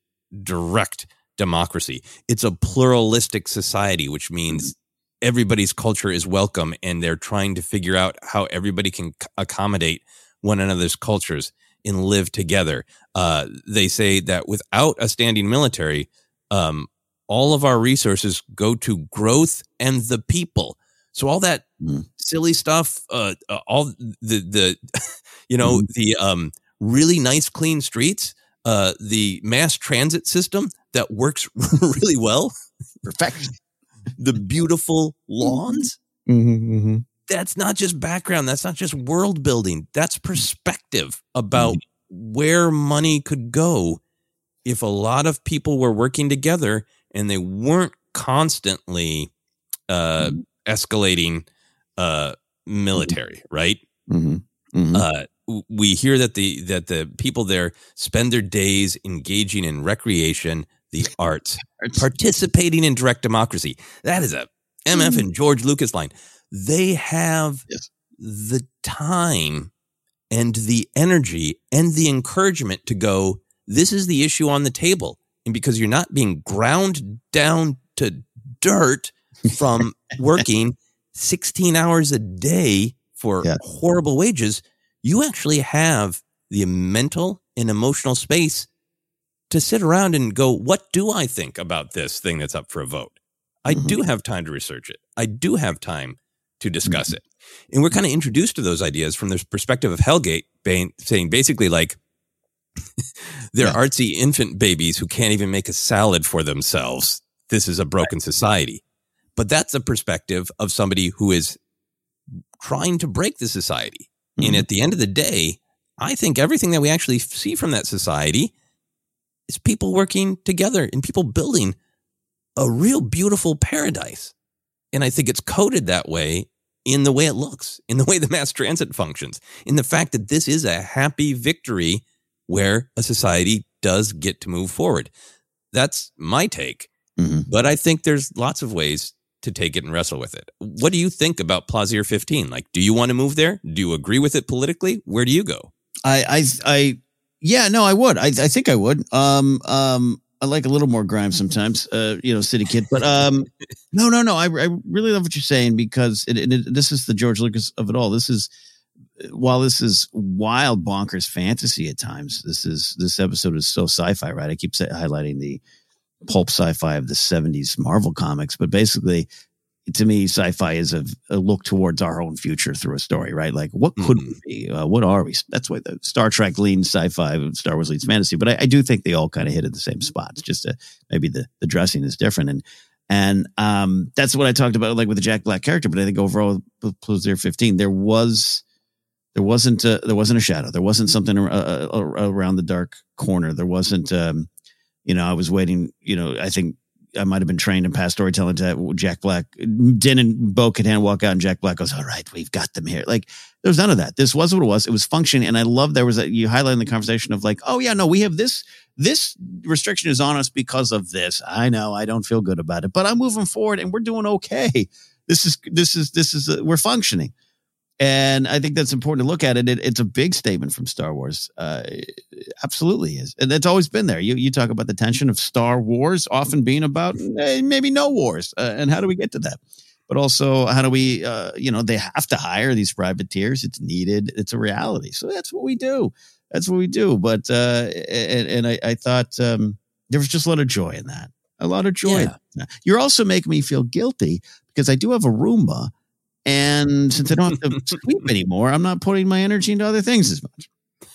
direct democracy. It's a pluralistic society, which means everybody's culture is welcome, and they're trying to figure out how everybody can accommodate one another's cultures and live together. Uh, they say that without a standing military, um, all of our resources go to growth and the people. So all that Mm. silly stuff, uh, uh, all the the, (laughs) you know, the um, really nice clean streets, uh, the mass transit system that works (laughs) really well, Perfection. the beautiful lawns. Mm-hmm, That's not just background. That's not just world building. That's perspective about where money could go if a lot of people were working together and they weren't constantly uh, escalating uh, military, right? Mm-hmm. Mm-hmm. uh, we hear that the that the people there spend their days engaging in recreation, the (laughs) arts, participating in direct democracy. That is a MF and George Lucas line. They have Yes. the time and the energy and the encouragement to go. This is the issue on the table, and because you're not being ground down to dirt (laughs) from working 16 hours a day for Yeah. horrible wages, you actually have the mental and emotional space to sit around and go, what do I think about this thing that's up for a vote? I Mhm. do have time to research it. I do have time to discuss mm-hmm. it. And we're kind of introduced to those ideas from the perspective of Helgait, saying basically like, (laughs) they're Yeah. artsy infant babies who can't even make a salad for themselves. This is a broken society. But that's a perspective of somebody who is trying to break the society. And mm-hmm. at the end of the day, I think everything that we actually see from that society is people working together and people building a real beautiful paradise. And I think it's coded that way in the way it looks, in the way the mass transit functions, in the fact that this is a happy victory where a society does get to move forward. That's my take. Mhm. But I think there's lots of ways to take it and wrestle with it. What do you think about Plazir 15? Like, do you want to move there? Do you agree with it politically? Where do you go? I, I, I, yeah, no, I would. I, I think I would. Um, um, I like a little more grime sometimes, uh, you know, city kid. But um, (laughs) no, no, no. I, I really love what you're saying because it, it, it- this is the George Lucas of it all. This is while this is wild, bonkers fantasy at times. This is this episode is so sci-fi, right? I keep say, highlighting the pulp sci-fi of the '70s Marvel comics, but basically, to me, sci-fi is a, a look towards our own future through a story, right? Like, what could we be? Uh, what are we? That's why the Star Trek leans sci-fi, Star Wars leans fantasy. But I, I do think they all kind of hit at the same spots. Just uh maybe the the dressing is different, and and um, that's what I talked about, like with the Jack Black character. But I think overall, with Plazir 15, there was there wasn't a, there wasn't a shadow. There wasn't something uh, around the dark corner. There wasn't, um, you know, I was waiting. You know, I think I might have been trained in past storytelling to Jack Black. Din and Bo Katan walk out, and Jack Black goes, "All right, we've got them here." Like there was none of that. This was what it was. It was functioning, and I love there was a you highlight in the conversation of like, "Oh yeah, no, we have this." This restriction is on us because of this. I know I don't feel good about it, but I'm moving forward and we're doing okay. This is this is this is uh, we're functioning. And I think that's important to look at it. it it's a big statement from Star Wars. Uh, absolutely is. And that's always been there. You, you talk about the tension of Star Wars often being about eh, maybe no wars. Uh, and how do we get to that? But also, how do we, uh, you know, they have to hire these privateers. It's needed. It's a reality. So that's what we do. That's what we do. But, uh, and, and I, I thought um, there was just a lot of joy in that. A lot of joy. Yeah. You're also making me feel guilty because I do have a Roomba. And since I don't have to (laughs) sleep anymore, I'm not putting my energy into other things as much.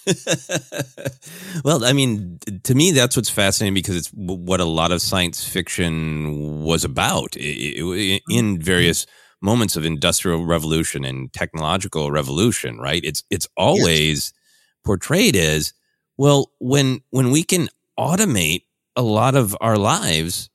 (laughs) well, I mean, to me, that's what's fascinating because it's what a lot of science fiction was about in mm-hmm. various moments of industrial revolution and technological revolution. Right? It's it's always portrayed as well when when we can automate a lot of our lives.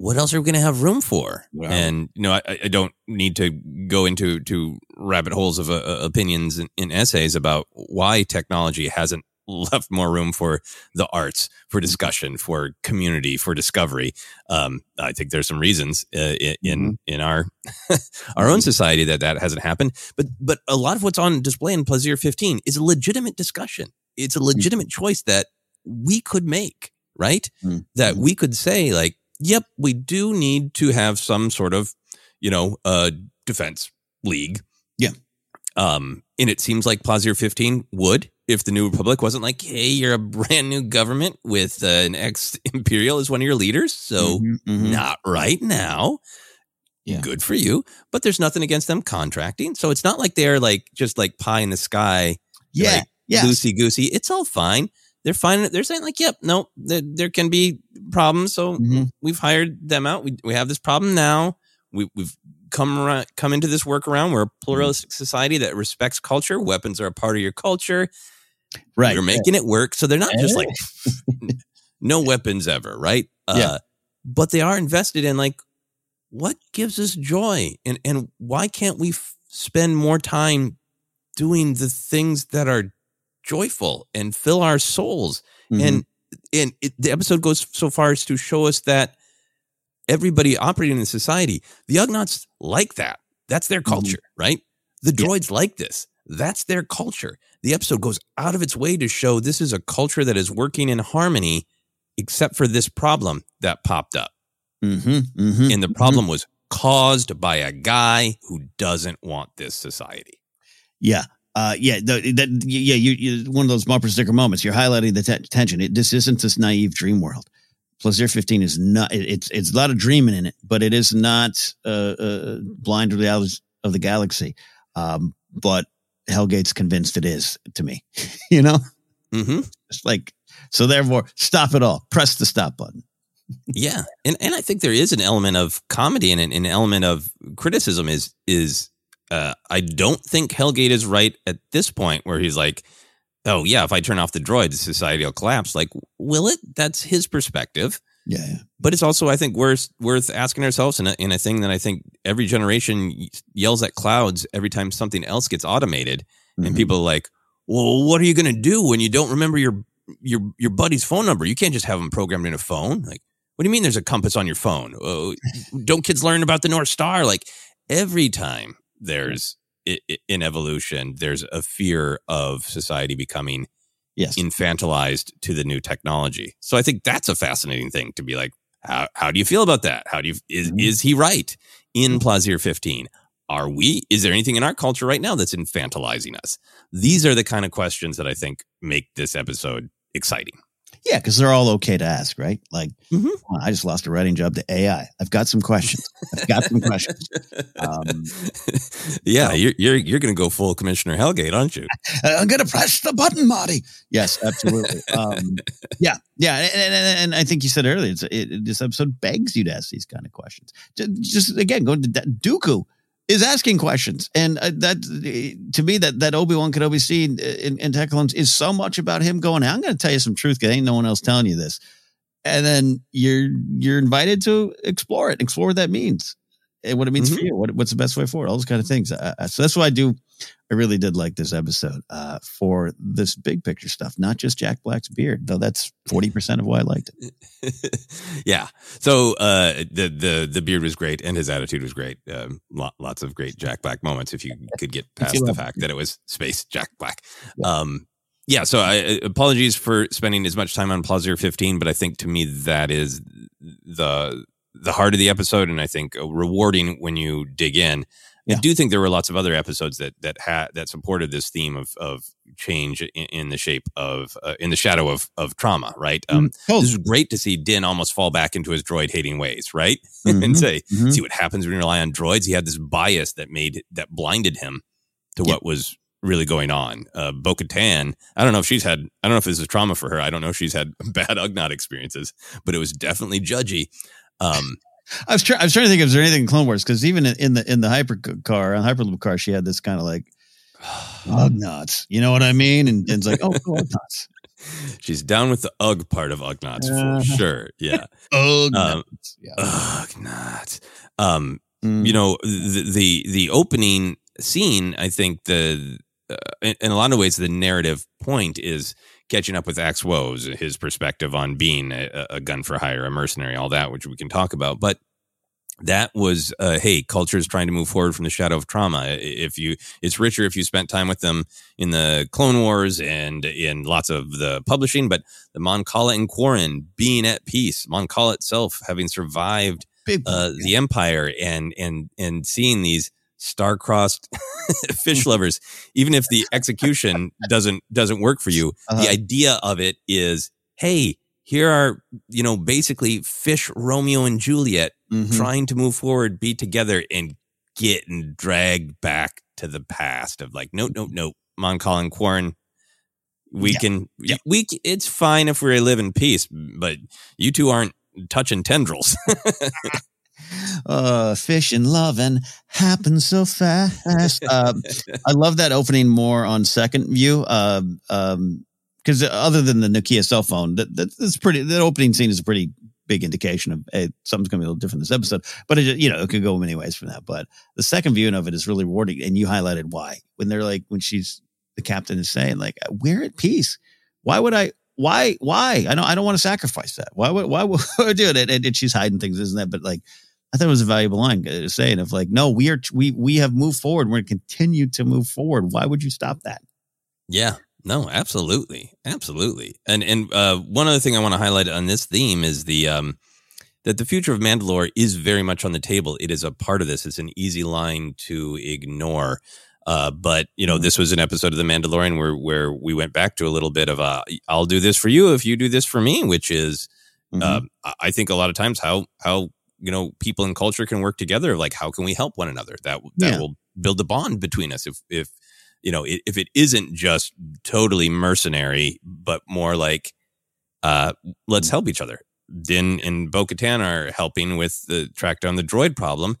What else are we going to have room for? Wow. And you know, I, I don't need to go into to rabbit holes of uh, opinions in, in essays about why technology hasn't (laughs) left more room for the arts, for discussion, for community, for discovery. Um, I think there's some reasons uh, in in our (laughs) our own society that that hasn't happened. But but a lot of what's on display in Plazir 15 is a legitimate discussion. It's a legitimate choice that we could make, right? Mm. That we could say like, yep, we do need to have some sort of, you know, uh, defense league. Yeah. Um, and it seems like Plazir 15 would if the New Republic wasn't like, hey, you're a brand new government with uh, an ex (laughs) imperial as one of your leaders. So Mhm, mhm. not right now. Yeah. Good for you. But there's nothing against them contracting. So it's not like they're like just like pie in the sky, yeah, like, yeah, loosey goosey. It's all fine. They're fine. They're saying like, yep, no, there, there can be problems. So Mhm. we've hired them out. We, we have this problem now. We, we've come around, come into this workaround. We're a pluralistic society that respects culture. Weapons are a part of your culture. right. You're making it work. So they're not just like (laughs) no weapons ever, right? Yeah. Uh, but they are invested in like what gives us joy and and why can't we f- spend more time doing the things that are joyful and fill our souls Mhm. and and it, the episode goes so far as to show us that everybody operating in society the ugnaughts like that that's their culture right the Mm-hmm. Yeah. droids like this that's their culture the episode goes out of its way to show this is a culture that is working in harmony except for this problem that popped up Mhm, mhm. and the problem was caused by a guy who doesn't want this society Yeah. Uh, yeah, the, that, yeah, you, you, one of those bumper sticker moments. You're highlighting the te- tension. It, this isn't this naive dream world. Plazir 15 is not. It, it's it's a lot of dreaming in it, but it is not uh, uh, blind realities of the galaxy. Um, but Helgait's convinced it is to me. (laughs) you know, mm-hmm. it's like so. Therefore, stop it all. Press the stop button. Yeah, and and I think there is an element of comedy and an, an element of criticism. Is is uh, I don't think Helgait is right at this point where he's like, oh yeah, if I turn off the droids, society will collapse. Like, will it? That's his perspective. Yeah, yeah. But it's also, I think, worth worth asking ourselves in a, in a thing that I think every generation yells at clouds every time something else gets automated, and Mhm. people are like, "Well, what are you going to do when you don't remember your your your buddy's phone number? You can't just have him programmed in a phone." Like, what do you mean there's a compass on your phone? Oh, don't kids learn about the North Star? Like every time there's in evolution, there's a fear of society becoming yes. infantilized to the new technology. So I think that's a fascinating thing to be like, how, how do you feel about that? How do you, is, mm-hmm. is he right in Plazir 15? Are we, is there anything in our culture right now that's infantilizing us? These are the kind of questions that I think make this episode exciting. Yeah, because they're all okay to ask, right? Like, mm-hmm. well, I just lost a writing job to AI. I've got some questions. I've got some questions. Um, (laughs) yeah, so, you're you're you're going to go full Commissioner Helgait, aren't you? (laughs) I'm going to press the button, Marty. Yes, absolutely. um, yeah, yeah, and, and, and, I think you said earlier, it, this episode begs you to ask these kind of questions. Just, just again, going to Dooku is asking questions, and uh, that to me that that Obi Wan Kenobi scene in, in Tech is so much about him going. I'm going to tell you some truth because ain't no one else telling you this, and then you're you're invited to explore it, explore what that means, what it means mm-hmm. for you. What, what's the best way forward? All those kind of things. Uh, so that's why I do. I really did like this episode uh, for this big picture stuff, not just Jack Black's beard, though. That's forty percent of why I liked it. (laughs) yeah. So uh, the the the beard was great, and his attitude was great. Um, lots of great Jack Black moments. If you could get past the fact that it was space Jack Black. Yeah. Um, yeah. So I, apologies for spending as much time on Plazir 15, but I think to me that is the the heart of the episode, and I think rewarding when you dig in. Yeah. I do think there were lots of other episodes that that had that supported this theme of of change in, in the shape of uh, in the shadow of of trauma. Right. Um, mm-hmm. This is great to see Din almost fall back into his droid hating ways. Right, (laughs) mm-hmm. and say mm-hmm. see what happens when you rely on droids. He had this bias that made that blinded him to yeah. what was really going on. Uh, Bo Katan, I don't know if she's had, I don't know if this is trauma for her. I don't know if she's had (laughs) bad Ugnaught experiences, but it was definitely judgy. Um, I was, trying. I was trying to think if there's anything in Clone Wars because even in the in the hyper car on Hyperloop car, she had this kind of like (sighs) Ugnaughts. You know what I mean? And, and it's like, oh, Ugnaughts. She's down with the Ugg part of Ugnaughts uh, for sure. Yeah. Ugnaughts. Um, yeah. Ugnaughts. Um, mm. You know, the, the, the opening scene, I think the, uh, in, in, a lot of ways, the narrative point is catching up with Axe Woves, his perspective on being a, a, gun for hire, a mercenary, all that, which we can talk about. But that was, uh, hey, culture is trying to move forward from the shadow of trauma. If you, it's richer if you spent time with them in the Clone Wars and in lots of the publishing. But the Mon Cala and Quarren being at peace, Mon Cala itself having survived uh, the Empire, and and and seeing these star-crossed (laughs) fish lovers even if the execution doesn't doesn't work for you uh-huh. the idea of it is hey here are you know basically fish romeo and juliet mm-hmm. trying to move forward be together and getting dragged back to the past of like no no no mon colin quarren we yeah. can yeah. we it's fine if we live in peace but you two aren't touching tendrils (laughs) uh, fish and loving happens so fast. Um, (laughs) I love that opening more on second view. Uh, um, because other than the Nokia cell phone, that, that that's pretty. That opening scene is a pretty big indication of hey, something's going to be a little different this episode. But it, you know, it could go many ways from that. But the second viewing of it is really rewarding, and you highlighted why when they're like when she's the captain is saying like we're at peace. Why would I? Why? Why? I don't. I don't want to sacrifice that. Why would? Why would (laughs) I do it? And, and she's hiding things, isn't that? But like I thought it was a valuable line uh, saying of like, no, we are we we have moved forward. We're going to continue to move forward. Why would you stop that? Yeah, no, absolutely, absolutely. And and uh, one other thing I want to highlight on this theme is the um, that the future of Mandalore is very much on the table. It is a part of this. It's an easy line to ignore. Uh, but you know, mm-hmm. this was an episode of The Mandalorian where where we went back to a little bit of a "I'll do this for you if you do this for me," which is, mm-hmm. uh, I think a lot of times how how you know people in culture can work together like how can we help one another that that yeah. will build a bond between us if if you know if it isn't just totally mercenary but more like uh let's mm. help each other din and bo-katan are helping with the track down the droid problem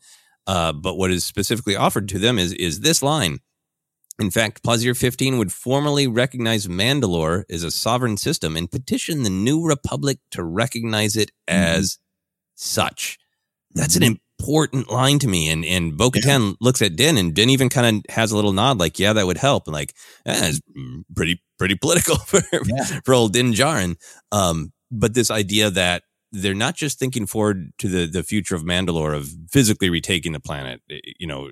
uh but what is specifically offered to them is is this line in fact, Plazir 15 would formally recognize Mandalore as a sovereign system and petition the New Republic to recognize it mm-hmm. as mm-hmm. such. That's an important line to me. And and Bo Katan yeah. looks at Din and Din even kind of has a little nod, like, yeah, that would help. And like, eh, it's pretty, pretty political (laughs) for, yeah. for old Din Djarin. Um, but this idea that they're not just thinking forward to the the future of Mandalore of physically retaking the planet. eh, You know,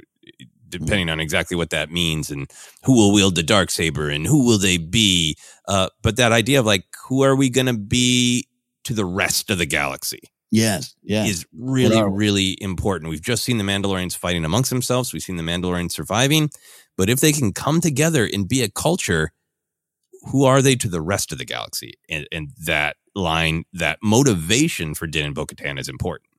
depending on exactly what that means and who will wield the dark saber and who will they be. Uh, but that idea of like who are we going to be to the rest of the galaxy Yes. Yeah. is really really important. We've just seen the Mandalorians fighting amongst themselves. We've seen the Mandalorians surviving, but if they can come together and be a culture, who are they to the rest of the galaxy? And, and that line, that motivation for Din and Bo-Katan is important.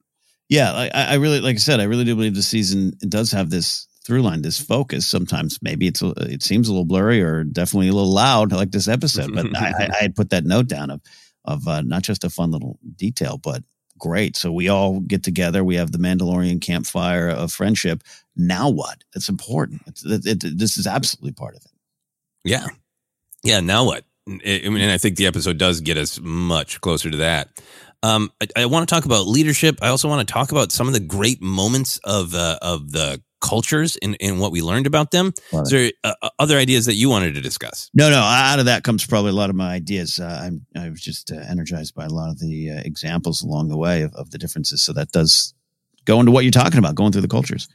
Yeah, I, I really, like I said, I really do believe the season does have this through line, this focus. Sometimes maybe it's a, it seems a little blurry or definitely a little loud, like this episode. But (laughs) I, I, I had put that note down of of uh, not just a fun little detail, but great. So we all get together. We have the Mandalorian campfire of friendship. Now what? It's important. It's, it, it, this is absolutely part of it. Yeah. Yeah. Now what? I mean, and I think the episode does get us much closer to that. Um, I, I want to talk about leadership. I also want to talk about some of the great moments of uh, of the cultures and, and what we learned about them. Love Is there uh, uh, other ideas that you wanted to discuss? No, no. Out of that comes probably a lot of my ideas. Uh, I'm I was just uh, energized by a lot of the uh, examples along the way of, of the differences. So that does go into what you're talking about, going through the cultures.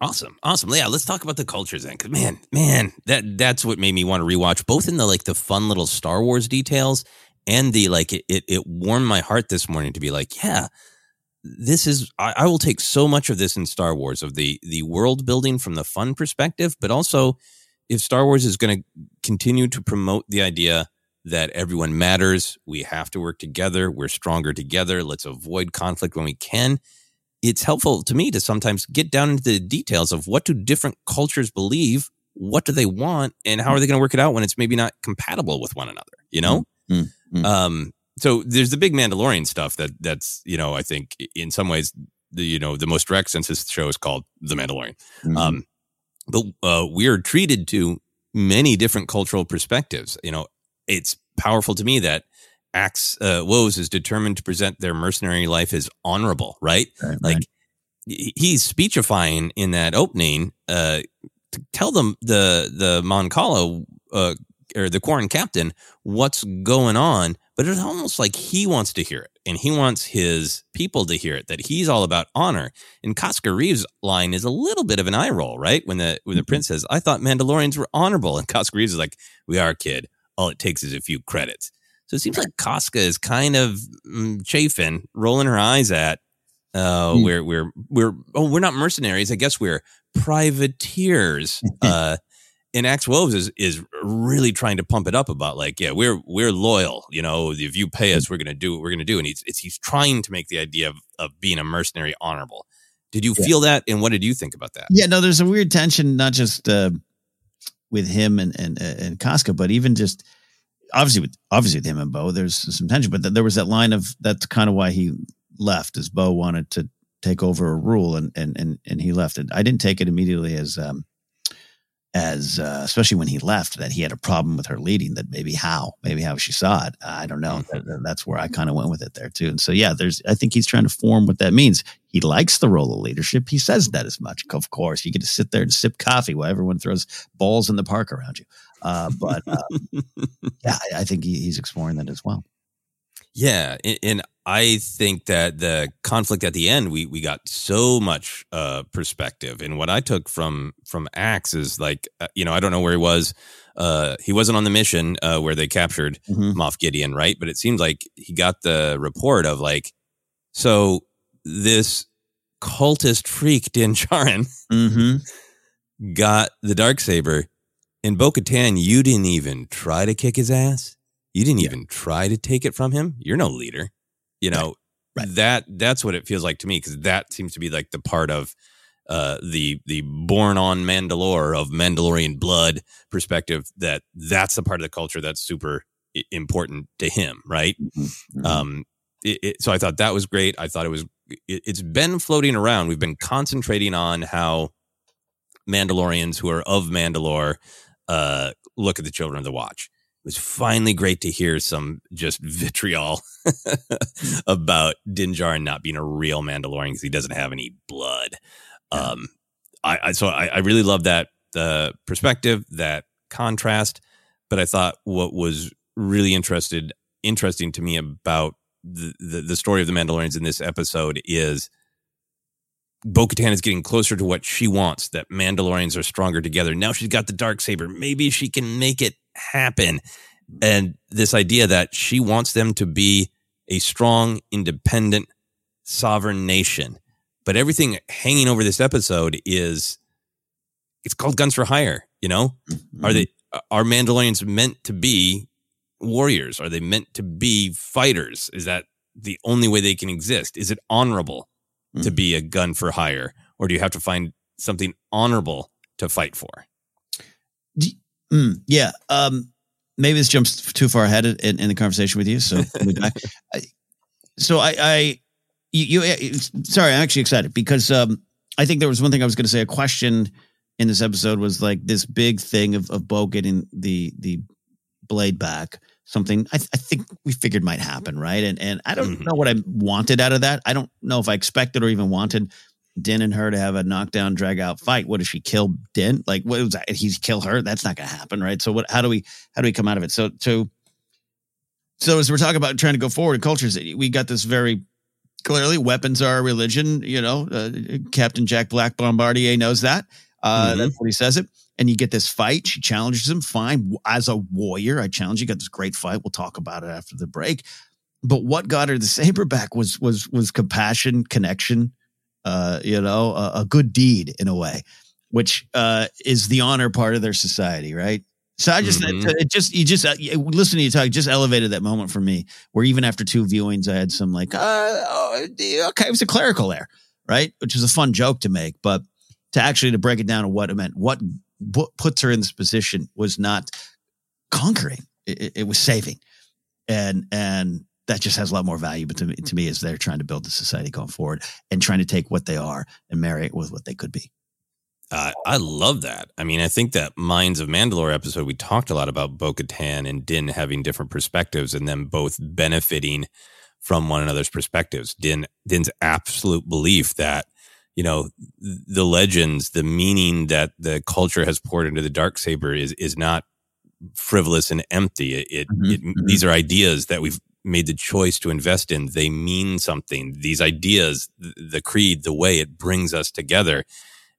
Awesome, awesome. Yeah, let's talk about the cultures then. Cause man, man, that that's what made me want to rewatch both in the like the fun little Star Wars details and the like. It it, it warmed my heart this morning to be like, yeah, this is. I, I will take so much of this in Star Wars of the the world building from the fun perspective, but also if Star Wars is going to continue to promote the idea that everyone matters, we have to work together. We're stronger together. Let's avoid conflict when we can it's helpful to me to sometimes get down into the details of what do different cultures believe, what do they want, and how are they going to work it out when it's maybe not compatible with one another. You know, Mm, mm. um, so there's the big Mandalorian stuff that that's you know I think in some ways the you know the most direct sense this show is called the Mandalorian. Mhm. Um, but uh, we are treated to many different cultural perspectives. You know, it's powerful to me that Axe uh, Woves is determined to present their mercenary life as honorable, right? Right, Like right. he's speechifying in that opening uh, to tell them the the Mon Cala uh, or the Quarren captain what's going on, but it's almost like he wants to hear it and he wants his people to hear it that he's all about honor. And Koska Reeves' line is a little bit of an eye roll, right? When the when the prince says, "I thought Mandalorians were honorable," and Koska Reeves is like, "We are, kid. All it takes is a few credits." So it seems like Koska is kind of mm, chafing, rolling her eyes at. Uh, Hmm. we're we're we're oh we're not mercenaries. I guess we're privateers. (laughs) uh, and Axe Woves is is really trying to pump it up about like yeah we're we're loyal. You know if you pay us we're gonna do what we're gonna do. And he's it's, he's trying to make the idea of of being a mercenary honorable. Did you Yeah. feel that? And what did you think about that? Yeah, no, there's a weird tension, not just uh, with him and and and Koska, but even just obviously with obviously with him and Bo, there's some tension. But th- there was that line of that's kind of why he left, as Bo wanted to take over a rule, and and and and he left. it. I didn't take it immediately as um as uh, especially when he left that he had a problem with her leading. That maybe how maybe how she saw it. I don't know. That- that- that's where I kind of went with it there too. And so yeah, there's I think he's trying to form what that means. He likes the role of leadership. He says that as much. Of course, you get to sit there and sip coffee while everyone throws balls in the park around you. Uh, but uh, (laughs) yeah, I, I think he, he's exploring that as well. Yeah, and, I think that the conflict at the end, we we got so much uh, perspective, and what I took from from Axe is like, uh, you know, I don't know where he was. Uh, he wasn't on the mission uh, where they captured Mhm. Moff Gideon, right? But it seems like he got the report of like, so this cultist freak (laughs) Din Djarin Mm-hmm. got the dark saber, and Bo-Katan, you didn't even try to kick his ass. You didn't Yeah. even try to take it from him. You're no leader. You know Right. that that's what it feels like to me because that seems to be like the part of uh, the the born on Mandalore of Mandalorian blood perspective that that's the part of the culture that's super important to him, right? Mm-hmm. Um, it, it, so I thought that was great. I thought it was. It, it's been floating around. We've been concentrating on how Mandalorians who are of Mandalore uh, look at the Children of the Watch. It was finally great to hear some just vitriol (laughs) about Din Djarin not being a real Mandalorian because he doesn't have any blood. Um, I, I so I, I really love that uh, perspective, that contrast. But I thought what was really interested interesting to me about the, the, the story of the Mandalorians in this episode is Bo Katan is getting closer to what she wants, that Mandalorians are stronger together. Now she's got the dark saber. Maybe she can make it happen. And this idea that she wants them to be a strong, independent, sovereign nation. But everything hanging over this episode is it's called Guns for Hire, you know? Mm-hmm. Are they are Mandalorians meant to be warriors? Are they meant to be fighters? Is that the only way they can exist? Is it honorable mm. to be a gun for hire? Or do you have to find something honorable to fight for? Mm, yeah. Um, maybe this jumps too far ahead in, in the conversation with you. So, (laughs) I, so I, I you, you, sorry, I'm actually excited because um, I think there was one thing I was going to say. A question in this episode was like this big thing of, of Bo getting the the blade back. Something I, th- I think we figured might happen, right? And and I don't mm-hmm. know what I wanted out of that. I don't know if I expected or even wanted Din and her to have a knockdown, drag out fight. What if she kill Din? Like what was that? He's kill her? That's not going to happen, right? So what? How do we how do we come out of it? So so so as we're talking about trying to go forward in cultures, we got this very clearly weapons are a religion. You know, uh, Captain Jack Black Bombardier knows that. Uh, mm-hmm. That's what he says it. And you get this fight. She challenges him. Fine. As a warrior, I challenge you. Got this great fight. We'll talk about it after the break. But what got her the (laughs) saber back was was was compassion, connection. Uh, you know, a, a good deed in a way, which uh, is the honor part of their society, right? So I just, mm-hmm. it, just, you just, uh, listening to you talk just elevated that moment for me where even after two viewings, I had some like, uh, oh, okay, it was a clerical there, right? Which is a fun joke to make, but to actually to break it down to what it meant, what, what puts her in this position was not conquering, it, it, was saving. And, and that just has a lot more value to me, to me as they're trying to build the society going forward and trying to take what they are and marry it with what they could be. Uh, I love that. I mean, I think that Minds of Mandalore episode, we talked a lot about Bo Katan and Din having different perspectives and them both benefiting from one another's perspectives. Din, Din's absolute belief that, you know, the legends, the meaning that the culture has poured into the dark saber is, is not frivolous and empty. It, it, mm-hmm. it mm-hmm. these are ideas that we've made the choice to invest in. They mean something. These ideas, the, the creed, the way it brings us together.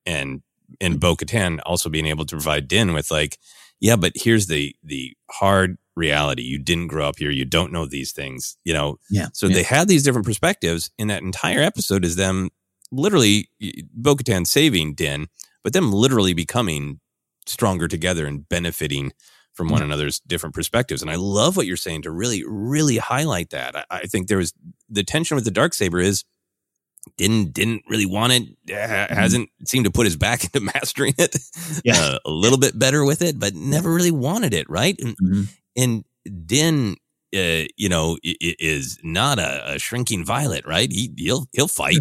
And and Bo Katan also being able to provide Din with like, yeah, but here's the the hard reality. You didn't grow up here. You don't know these things. You know. Yeah. So yeah. they had these different perspectives. In that entire episode is them literally Bo Katan saving Din, but them literally becoming stronger together and benefiting from one mm-hmm. another's different perspectives. And I love what you're saying to really, really highlight that. I, I think there was the tension with the dark saber is didn't didn't really want it. Mm-hmm. Hasn't seemed to put his back (laughs) into mastering it. Yeah, uh, a little bit better with it, but never really wanted it. Right, and, mm-hmm. and Din, uh, you know, is not a, a, shrinking violet. Right, he he'll he'll fight.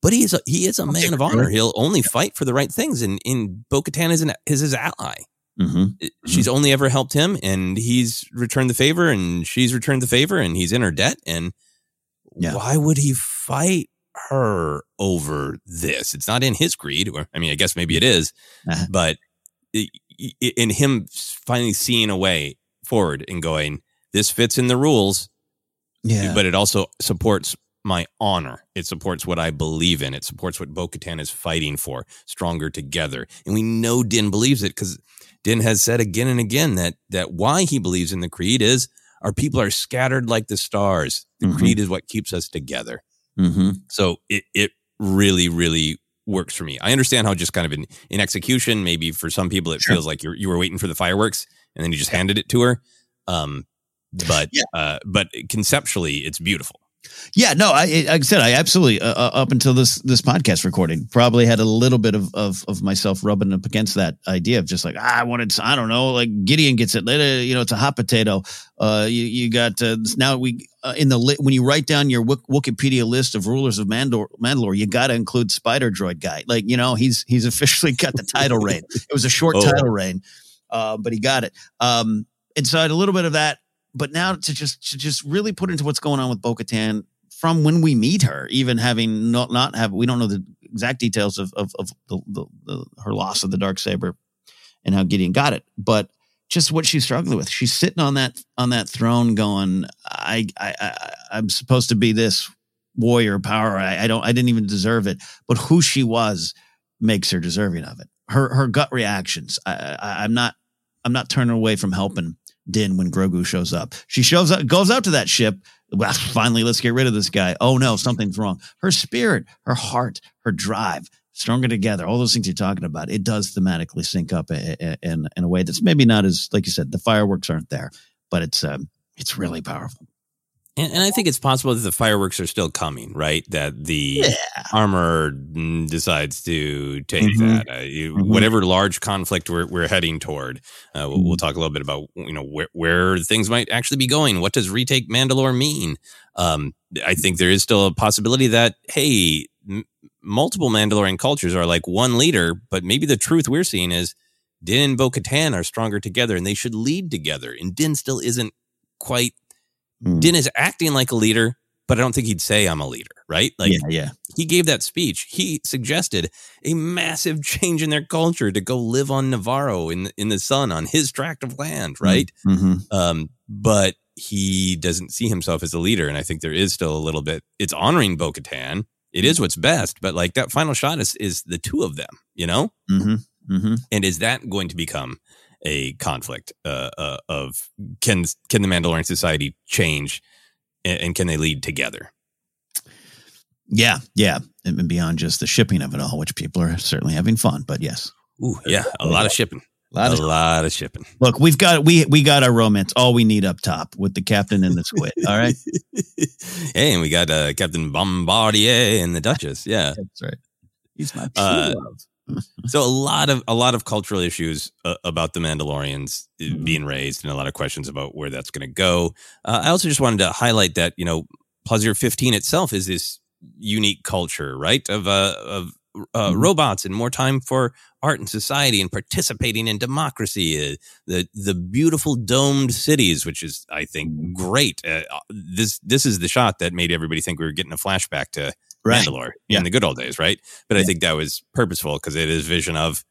But he is a, he is a man of honor. He'll only fight for the right things, and in Bo Katan is, an, is his ally. Mm-hmm. She's mm-hmm. only ever helped him, and he's returned the favor, and she's returned the favor, and he's in her debt. And yeah. why would he fight her over this. It's not in his creed, or I mean, I guess maybe it is, uh-huh. but in him finally seeing a way forward and going, this fits in the rules. Yeah. But it also supports my honor. It supports what I believe in. It supports what Bo Katan is fighting for, stronger together. And we know Din believes it because Din has said again and again that that why he believes in the creed is our people are scattered like the stars. The mm-hmm. creed is what keeps us together. Mm-hmm. So it, it really, really works for me. I understand how just kind of in, in execution, maybe for some people, it sure. feels like you you were waiting for the fireworks and then you just handed it to her. Um, but, yeah. uh, but conceptually it's beautiful. Yeah, no, I, like I said, I absolutely uh, uh, up until this this podcast recording probably had a little bit of, of of myself rubbing up against that idea of just like ah, I wanted, to, I don't know, like Gideon gets it, you know, it's a hot potato. Uh, you you got uh, now we uh, in the li- when you write down your Wikipedia list of rulers of Mandalore, Mandalore you got to include Spider Droid guy. Like you know, he's he's (laughs) officially got the title reign. It was a short oh. title reign, uh, but he got it. Um, and so I had a little bit of that but now to just to just really put into what's going on with Bo-Katan from when we meet her, even having not not have we don't know the exact details of of, of the, the, the, her loss of the dark saber and how Gideon got it, but just what she's struggling with. She's sitting on that on that throne, going, I I I I'm supposed to be this warrior power. I, I don't. I didn't even deserve it. But who she was makes her deserving of it. Her her gut reactions. I, I, I'm not. I'm not turning away from helping Din when Grogu shows up. She shows up, goes out to that ship. Well, (laughs) finally, let's get rid of this guy. Oh no, something's wrong. Her spirit, her heart, her drive, stronger together. All those things you're talking about, it does thematically sync up in in a way that's maybe not as like you said. The fireworks aren't there, but it's um, it's really powerful. And, and, I think it's possible that the fireworks are still coming, right? That the yeah. armor decides to take mm-hmm. that. Uh, you, mm-hmm. Whatever large conflict we're, we're heading toward, uh, we'll, we'll, mm-hmm. talk a little bit about you know where, where things might actually be going. What does retake Mandalore mean? Um, I think there is still a possibility that hey, m- multiple Mandalorian cultures are like one leader, but maybe the truth we're seeing is Din and Bo Katan are stronger together, and they should lead together. And Din still isn't quite Mm. Din is acting like a leader, but I don't think he'd say I'm a leader, right? Like, yeah, yeah. He gave that speech. He suggested a massive (laughs) change in their culture to go live on Nevarro in in the sun on his tract of land, mm, right? Mm-hmm. Um, but he doesn't see himself as a leader, and I think there is still a little bit. It's honoring Bo-Katan. It is what's best, but like that final shot is is the two of them, you know. Mm-hmm. Mm-hmm. And is that going to become a conflict uh, uh, of can can the Mandalorian society change and, and, can they lead together? Yeah, yeah, and beyond just the shipping of it all, which people are certainly having fun. But yes, Ooh, yeah, a lot of shipping. A lot, of, a lot of shipping. Look, we've got we we got our romance. All we need up top with the captain and the squid. All right. (laughs) hey, and we got uh, Captain Bombardier and the Duchess. Yeah, that's right. He's my true uh, love so a lot of a lot of cultural issues uh, about the Mandalorians uh, mm-hmm. being raised, and a lot of questions about where that's going to go. Uh, I also just wanted to highlight that you know Plazir 15 itself is this unique culture, right? Of uh, of uh, mm-hmm. robots and more time for art and society and participating in democracy. Uh, the the beautiful domed cities, which is I think mm-hmm. great. Uh, this this is the shot that made everybody think we were getting a flashback to right. Mandalore yeah. in the good old days, right? But yeah. I think that was purposeful because it is vision of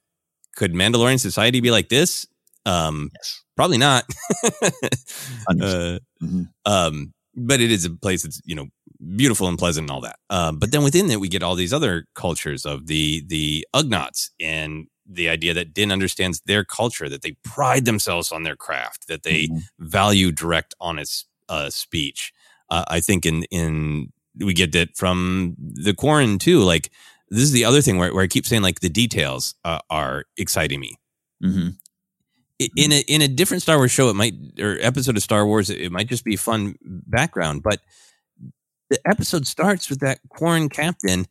could Mandalorian society be like this? Um, yes. Probably not. (laughs) uh, mm-hmm. um, but it is a place that's you know beautiful and pleasant and all that. Um, but then within it, we get all these other cultures of the the Ugnaughts and the idea that Din understands their culture, that they pride themselves on their craft, that they mm-hmm. value direct, honest uh, speech. Uh, I think in in we get that from the Quarren too. Like this is the other thing where, where I keep saying like the details uh, are exciting me. Mm-hmm. In a in a different Star Wars show, it might or episode of Star Wars, it might just be fun background. But the episode starts with that Quarren captain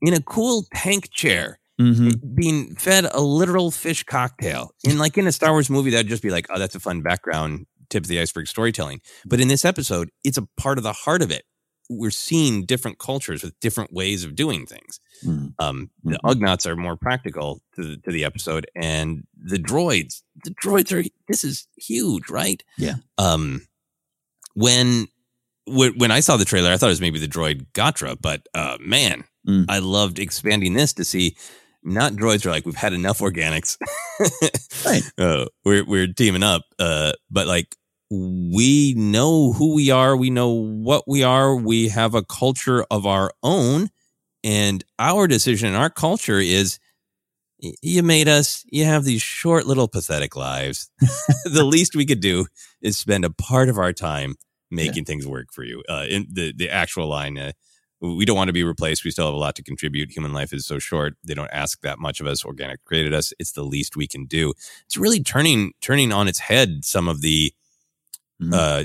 in a cool tank chair. Mm-hmm. being fed a literal fish cocktail. In like in a Star Wars movie, that'd just be like, oh, that's a fun background tip of the iceberg storytelling. But in this episode, it's a part of the heart of it we're seeing different cultures with different ways of doing things. Mm-hmm. Um, the mm-hmm. Ugnaughts are more practical to the, to the episode, and the droids, the droids are this is huge, right? Yeah. Um, when when I saw the trailer, I thought it was maybe the droid Gotra, but uh, man, mm. I loved expanding this to see not droids are like we've had enough organics. (laughs) right. Uh, we're we're teaming up, uh, but like we know who we are, we know what we are, we have a culture of our own, and our decision our culture is you made us, you have these short little pathetic lives. (laughs) the (laughs) least we could do is spend a part of our time making yeah. things work for you. Uh, in the, the actual line, uh, we don't want to be replaced. We still have a lot to contribute. Human life is so short. They don't ask that much of us. Organic created us. It's the least we can do. It's really turning, turning on its head some of the, mm-hmm. uh,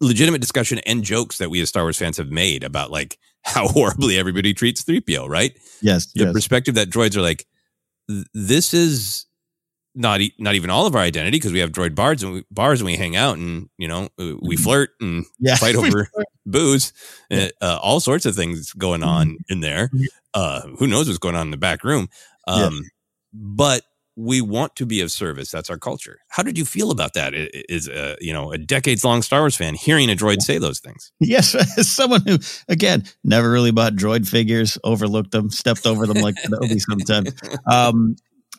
legitimate discussion and jokes that we as Star Wars fans have made about like (laughs) how horribly everybody treats 3PO, right? Yes. The yes. perspective that droids are like, this is not e- not even all of our identity because we have droid bars and we, bars and we hang out and you know we mm-hmm. flirt and (laughs) yeah. fight over booze, yeah. uh, all sorts of things going on mm-hmm. in there. Uh, who knows what's going on in the back room? Um, yeah. But we want to be of service. That's our culture. How did you feel about that? Is a you know a decades long Star Wars fan hearing a droid say those things? Yes, as someone who again never really bought droid figures, overlooked them, stepped over them like Kenobi sometimes. Um,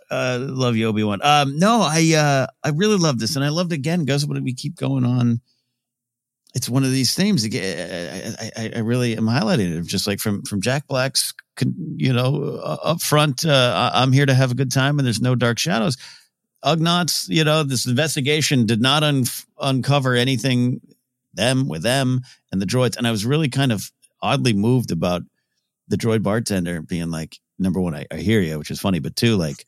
uh, love you, Obi Wan. Um, no, I uh, I really love this, and I loved again. Goes when we keep going on. It's one of these themes. I, I, I really am highlighting it, just like from from Jack Black's, you know, up front. Uh, I'm here to have a good time, and there's no dark shadows. Ugnaughts, you know, this investigation did not un- uncover anything them with them and the droids, and I was really kind of oddly moved about the droid bartender being like, number one, I, I hear you, which is funny, but two, like,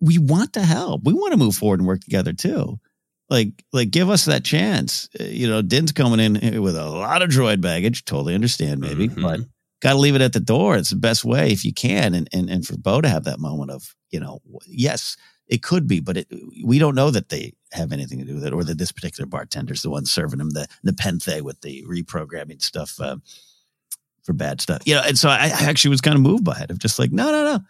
we want to help. We want to move forward and work together too like like give us that chance. Uh, you know, Din's coming in with a lot of droid baggage. Totally understand, maybe, mm-hmm. but got to leave it at the door. It's the best way if you can, and and and for Bo to have that moment of you know, yes, it could be, but it, we don't know that they have anything to do with it, or that this particular bartender's the one serving him the the nepenthe with the reprogramming stuff uh, for bad stuff. You know, and so I, I actually was kind of moved by it of just like, no, no, no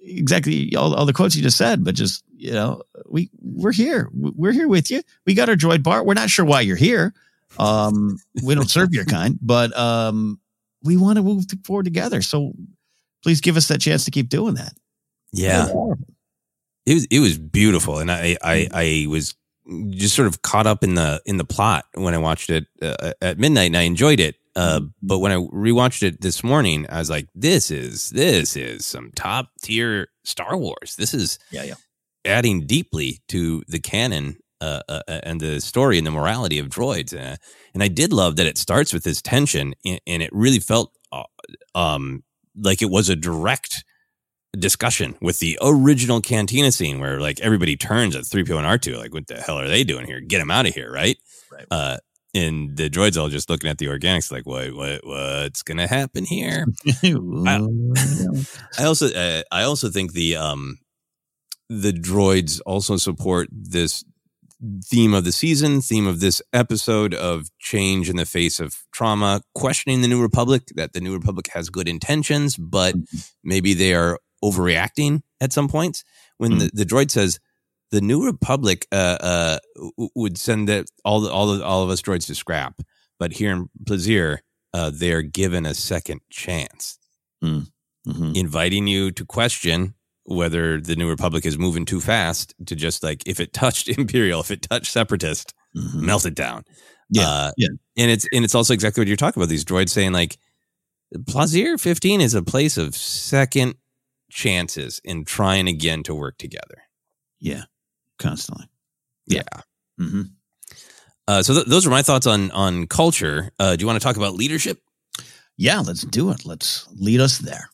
exactly all, all the quotes you just said, but just, you know, we, we're here. We're here with you. We got our droid bar. We're not sure why you're here. Um, we don't serve your kind, (laughs) but, um, we want to move forward together. So please give us that chance to keep doing that. Yeah. It was, it was beautiful. And I, I. I was just sort of caught up in the, in the plot when I watched it uh, at midnight and I enjoyed it. Uh, but when I rewatched it this morning, I was like, "This is this is some top tier Star Wars. This is yeah, yeah. Adding deeply to the canon uh, uh, uh and the story and the morality of droids." Uh, and I did love that it starts with this tension, and, and it really felt uh, um, like it was a direct discussion with the original cantina scene where like everybody turns at 3PO and R2 like what the hell are they doing here get them out of here right, right. Uh, and the droids all just looking at the organics like what what what's gonna happen here (laughs) I, I, also uh, i also think the um the droids also support this theme of the season theme of this episode of change in the face of trauma questioning the new republic that the new republic has good intentions but mm-hmm. maybe they are overreacting at some points when mm-hmm. the, the droid says the New Republic uh, uh, would send the, all the, all the, all of us droids to scrap, but here in Plazir, uh, they're given a second chance, mm. mm-hmm. inviting you to question whether the New Republic is moving too fast to just like if it touched (laughs) Imperial, if it touched Separatist, mm-hmm. melt it down. Yeah, uh, yeah, and it's and it's also exactly what you're talking about. These droids saying like Plazir 15 is a place of second chances in trying again to work together. Yeah constantly. Yeah. Mm-hmm. Uh, so th- those are my thoughts on on culture. Uh, do you want to talk about leadership? Yeah, let's do it. Let's lead us there.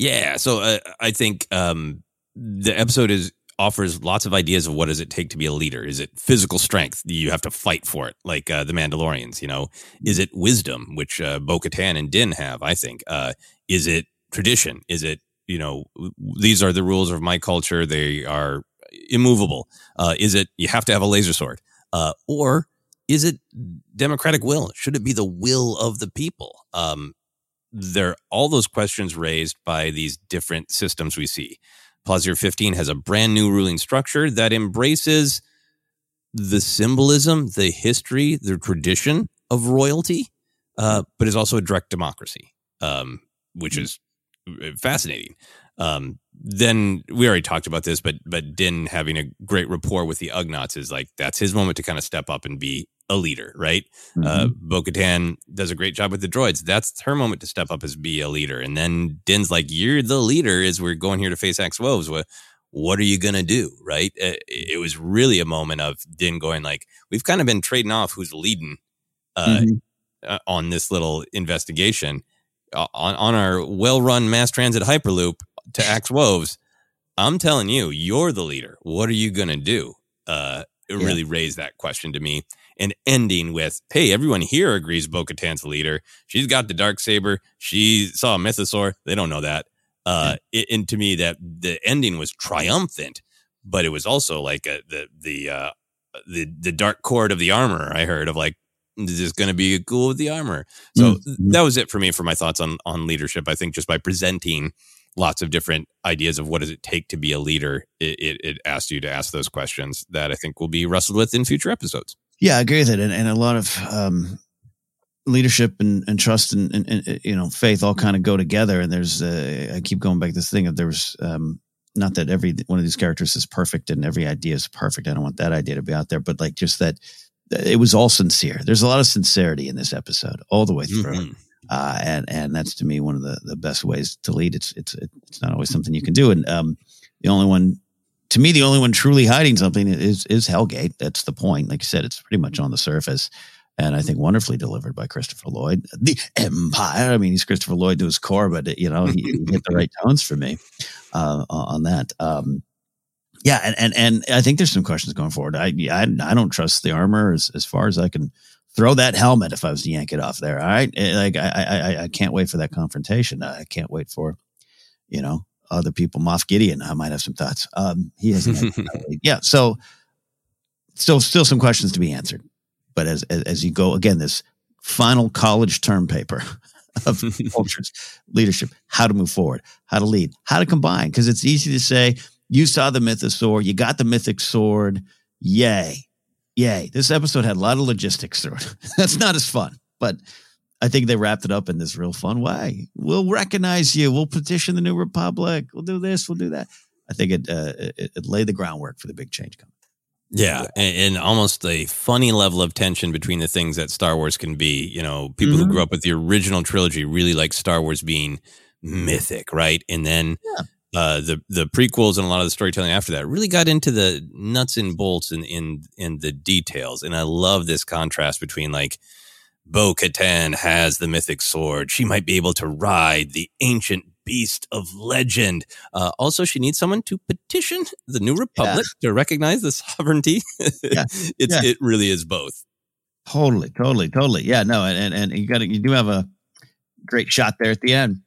Yeah. So uh, I think um, the episode is offers lots of ideas of what does it take to be a leader. Is it physical strength? You have to fight for it, like uh, the Mandalorians. You know, is it wisdom, which uh, Bo-Katan and Din have? I think. Uh, is it tradition? Is it you know these are the rules of my culture? They are immovable? Uh, is it you have to have a laser sword? Uh, or is it democratic will? Should it be the will of the people? Um, there all those questions raised by these different systems we see. Plazir 15 has a brand new ruling structure that embraces the symbolism, the history, the tradition of royalty, uh, but is also a direct democracy, um, which hmm. is uh, fascinating. Um, then we already talked about this, but but Din having a great rapport with the Ugnaughts is like that's his moment to kind of step up and be a leader, right? Uh, mm-hmm. Uh, Bo Katan does a great job with the droids. That's her moment to step up as be a leader. And then Din's like, "You're the leader." As we're going here to face Axe Woves, what what are you gonna do, right? Uh, it was really a moment of Din going like, "We've kind of been trading off who's leading uh, mm-hmm. Uh, on this little investigation." Uh, on, on our well-run mass transit hyperloop, to (laughs) Axe Woves, I'm telling you, you're the leader. What are you going to do? Uh, it yeah. really raised that question to me. And ending with, hey, everyone here agrees Bo Katan's the leader. She's got the dark saber. She saw a mythosaur. They don't know that. Uh, yeah. it, and to me, that the ending was triumphant, but it was also like a, the the uh, the the dark cord of the armor. I heard of like, this is this going to be cool with the armor? So mm-hmm. that was it for me for my thoughts on on leadership. I think just by presenting lots of different ideas of what does it take to be a leader. It, it, it asks you to ask those questions that I think will be wrestled with in future episodes. Yeah, I agree with it. And, and a lot of um, leadership and, and trust and, and, and, you know faith all kind of go together. And there's uh, I keep going back to this thing of there's um, not that every one of these characters is perfect and every idea is perfect. I don't want that idea to be out there, but like just that it was all sincere. There's a lot of sincerity in this episode all the way through. Mhm. uh, and and that's to me one of the the best ways to lead. It's it's it's not always something you can do, and um, the only one to me, the only one truly hiding something is is Helgait. That's the point. Like I said, it's pretty much on the surface, and I think wonderfully delivered by Christopher Lloyd, the Empire. I mean, he's Christopher Lloyd to his core, but you know he, he hit the right tones for me uh, on that. Um, yeah, and, and and I think there's some questions going forward. I I, I don't trust the armor as, as far as I can throw that helmet if I was to yank it off there. All right. Eh, Like I, I, I- I can't wait for that confrontation. I can't wait for, you know, other people. Moff Gideon, I might have some thoughts. Um, he hasn't. (laughs) yeah. So still, still some questions to be answered. But as, as, as you go again, this final college term paper (laughs) of (laughs) cultures, leadership, how to move forward, how to lead, how to combine. Cause it's easy to say, you saw the mythosaur, you got the mythic sword. Yay. Yay. This episode had a lot of logistics through it. That's not as fun, but I think they wrapped it up in this real fun way. We'll recognize you. We'll petition the new republic. We'll do this. We'll do that. I think it, uh, it, it laid the groundwork for the big change coming. Yeah, and, and almost a funny level of tension between the things that Star Wars can be. You know, people Mhm. who grew up with the original trilogy really like Star Wars being mythic, right? And then uh, the the prequels and a lot of the storytelling after that really got into the nuts and bolts and in in the details. And I love this contrast between like Bo Katan has the mythic sword; she might be able to ride the ancient beast of legend. Uh, also, she needs someone to petition the New Republic to recognize the (laughs) sovereignty. Yeah. it's Yeah. it really is both. Totally, totally, totally. Yeah, no, and and, you got you do have a great shot there at the end.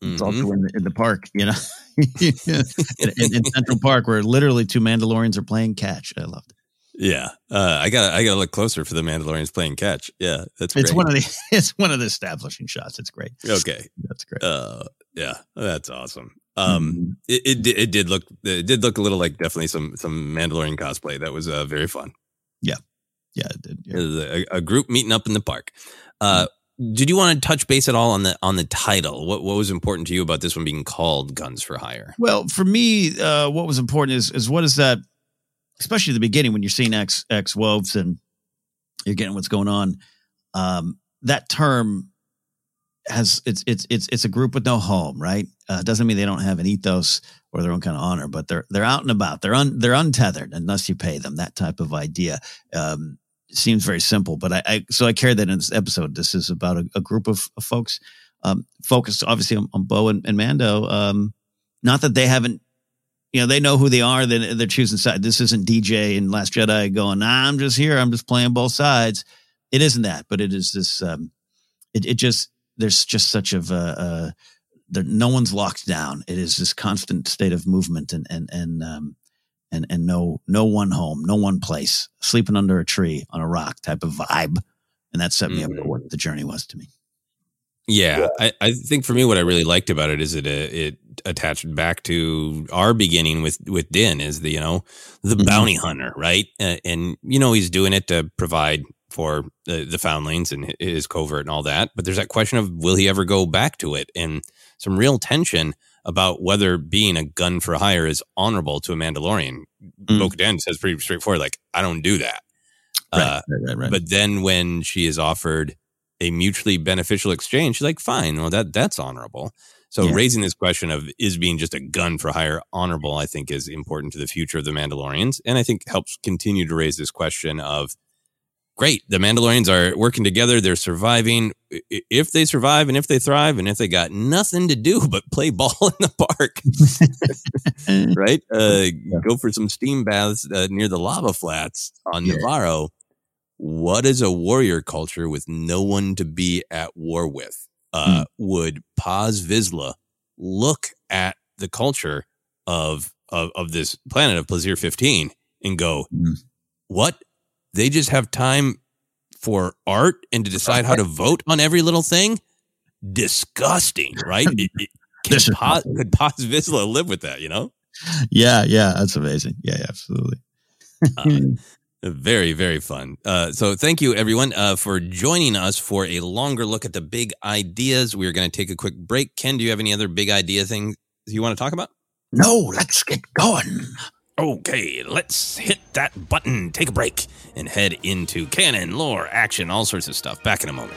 It's Mhm. also in the, in the park, you know, (laughs) in, in, in Central Park, where literally two Mandalorians are playing catch. I loved it. Yeah, uh, I got I got to look closer for the Mandalorians playing catch. Yeah, that's It's one of the (laughs) it's one of the establishing shots. It's great. okay. That's great. Uh, yeah, that's awesome. Um, Mhm. it, it it did look it did look a little like definitely some some Mandalorian cosplay. That was uh, very fun. yeah, it did. Yeah. a, a group meeting up in the park. Uh, did you want to touch base at all on the on the title? What what was important to you about this one being called Guns for Hire? Well, for me, uh, what was important is is what is that? Especially the beginning when you're seeing Axe Axe Woves and you're getting what's going on. Um, that term has it's it's it's it's a group with no home, right? Uh, doesn't mean they don't have an ethos or their own kind of honor, but they're they're out and about. They're un, they're untethered unless you pay them. That type of idea um, seems very simple, but I, I so I carry that in this episode. This is about a, a group of, of folks um, focused obviously on, on Bo and, and Mando. Um, not that they haven't, you know, they know who they are. Then they're choosing side. This isn't DJ and Last Jedi going, nah, I'm just here. I'm just playing both sides. It isn't that, but it is this. Um, it it just there's just such of a. Uh, there, no one's locked down. It is this constant state of movement and and and um, and and no no one home, no one place, sleeping under a tree on a rock type of vibe, and that set me up Mhm. for what the journey was to me. Yeah, I, I think for me, what I really liked about it is it uh, it attached back to our beginning with with Din is the you know the Mhm. bounty hunter, right? Uh, and you know he's doing it to provide for the, the foundlings and his covert and all that. But there's that question of will he ever go back to it, and some real tension about whether being a gun for hire is honorable to a Mandalorian. Mm. Bo-Katan says pretty straightforward, like I don't do that. Right, Uh, right, right, right. but then when she is offered a mutually beneficial exchange, she's like, fine, well, that that's honorable. So Yeah. raising this question of is being just a gun for hire honorable, I think is important to the future of the Mandalorians. And I think helps continue to raise this question of great, the Mandalorians are working together, they're surviving. If they survive and if they thrive and if they got nothing to do but play (laughs) ball in the park, (laughs) right? Uh, Go for some steam baths uh, near the lava flats on Yeah. Nevarro. What is a warrior culture with no one to be at war with? Uh, Would Paz Vizsla look at the culture of, of of this planet of Plazir 15 and go, Mm. "What? They just have time for art and to decide how to (laughs) vote on every little thing? Disgusting, right? It- it- This (laughs) Paz, could Paz Vizsla live with that? You know." yeah, yeah, that's amazing. Yeah, yeah absolutely. Uh, Very, very fun. Uh, so thank you everyone uh, for joining us for a longer look at the big ideas. We're going to take a quick break. Ken, do you have any other big idea things you want to talk about? no, let's get going. Okay, let's hit that button, take a break, and head into canon, lore, action, all sorts of stuff. Back in a moment.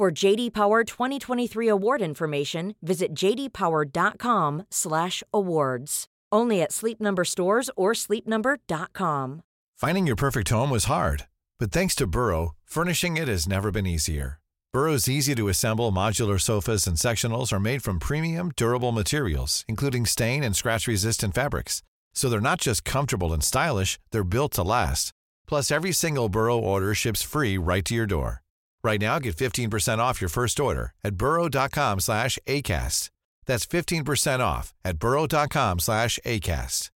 For JD Power 2023 award information, visit jdpower.com/awards. Only at Sleep Number stores or sleepnumber.com. Finding your perfect home was hard, but thanks to Burrow, furnishing it has never been easier. Burrow's easy to assemble modular sofas and sectionals are made from premium, durable materials, including stain and scratch resistant fabrics. So they're not just comfortable and stylish, they're built to last. Plus, every single Burrow order ships free right to your door. Right now, get 15% off your first order at burrow.com slash ACAST. That's 15% off at burrow.com slash ACAST.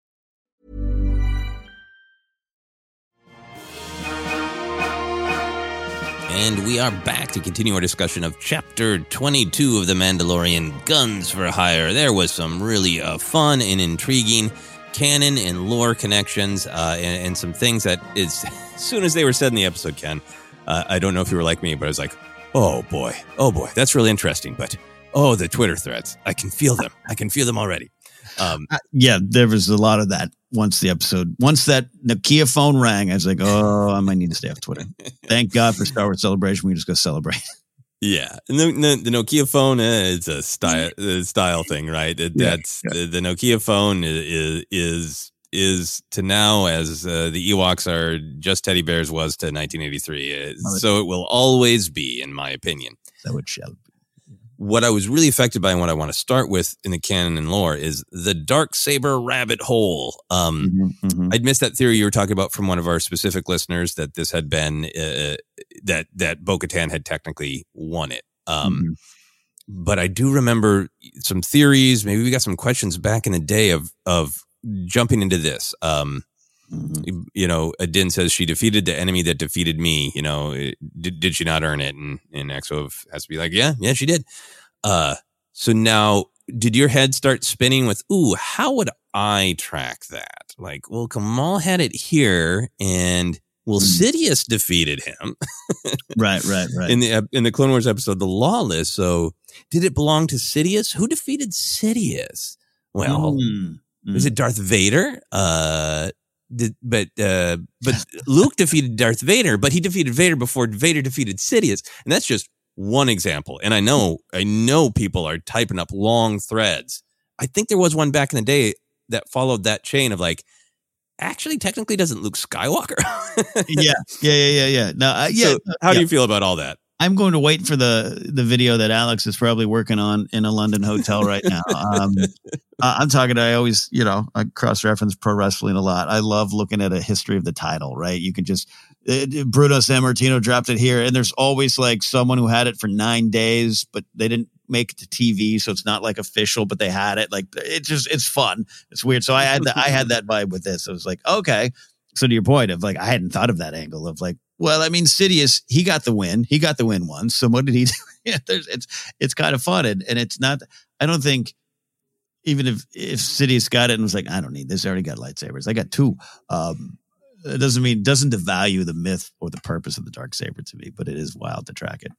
And we are back to continue our discussion of Chapter 22 of The Mandalorian Guns for Hire. There was some really uh, fun and intriguing canon and lore connections uh, and, and, some things that, (laughs) as soon as they were said in the episode, Ken, uh, I don't know if you were like me, but I was like, oh boy, oh boy, that's really interesting. But oh, the Twitter threads, I can feel them. I can feel them already. Um, uh, yeah, there was a lot of that once the episode, once that Nokia phone rang, I was like, oh, I might need to stay off Twitter. (laughs) Thank God for Star Wars Celebration. We just go celebrate. (laughs) Yeah, and the, the, the Nokia phone uh, it's a style a style thing, right? It, yeah, that's yeah. The, the, Nokia phone is is is to now as uh, the Ewoks are just teddy bears was to 1983. so it will always be, in my opinion. That would shall what I was really affected by and what I want to start with in the canon and lore is the dark saber rabbit hole. Um, mm-hmm, mm-hmm. I'd missed that theory you were talking about from one of our specific listeners that this had been uh, that that Bo-Katan had technically won it. Um, mm-hmm. But I do remember some theories. Maybe we got some questions back in the day of of jumping into this. Um, Mm-hmm. You know, Adin says she defeated the enemy that defeated me. You know, did, did she not earn it? And and Exo has to be like, yeah, yeah, she did. Uh, so now, did your head start spinning with, ooh, how would I track that? Like, well, Kamal had it here, and well, mm. Sidious defeated him. (laughs) right, right, right. In the in the Clone Wars episode, the Lawless. So, did it belong to Sidious? Who defeated Sidious? Well, mm. Mm. is it Darth Vader? Uh, but uh, but (laughs) Luke defeated Darth Vader, but he defeated Vader before Vader defeated Sidious, and that's just one example. And I know I know people are typing up long threads. I think there was one back in the day that followed that chain of like, actually, technically, doesn't Luke Skywalker? (laughs) yeah, yeah, yeah, yeah, yeah. No, uh, yeah. So how yeah. do you feel about all that? I'm going to wait for the the video that Alex is probably working on in a London hotel right now. Um, I'm talking. I always, you know, I cross reference pro wrestling a lot. I love looking at a history of the title. Right, you can just it, Bruno Sammartino dropped it here, and there's always like someone who had it for nine days, but they didn't make it to TV, so it's not like official, but they had it. Like it's just it's fun. It's weird. So I had the, I had that vibe with this. I was like, okay. So to your point of like, I hadn't thought of that angle of like, Well, I mean, Sidious, he got the win. He got the win once. So what did he (laughs) do? yeah, there's, it's it's kind of fun, and, and it's not. I don't think even if if Sidious got it and was like, I don't need this. I already got lightsabers. I got two. Um, it doesn't mean doesn't devalue the myth or the purpose of the dark saber to me, but it is wild to track it.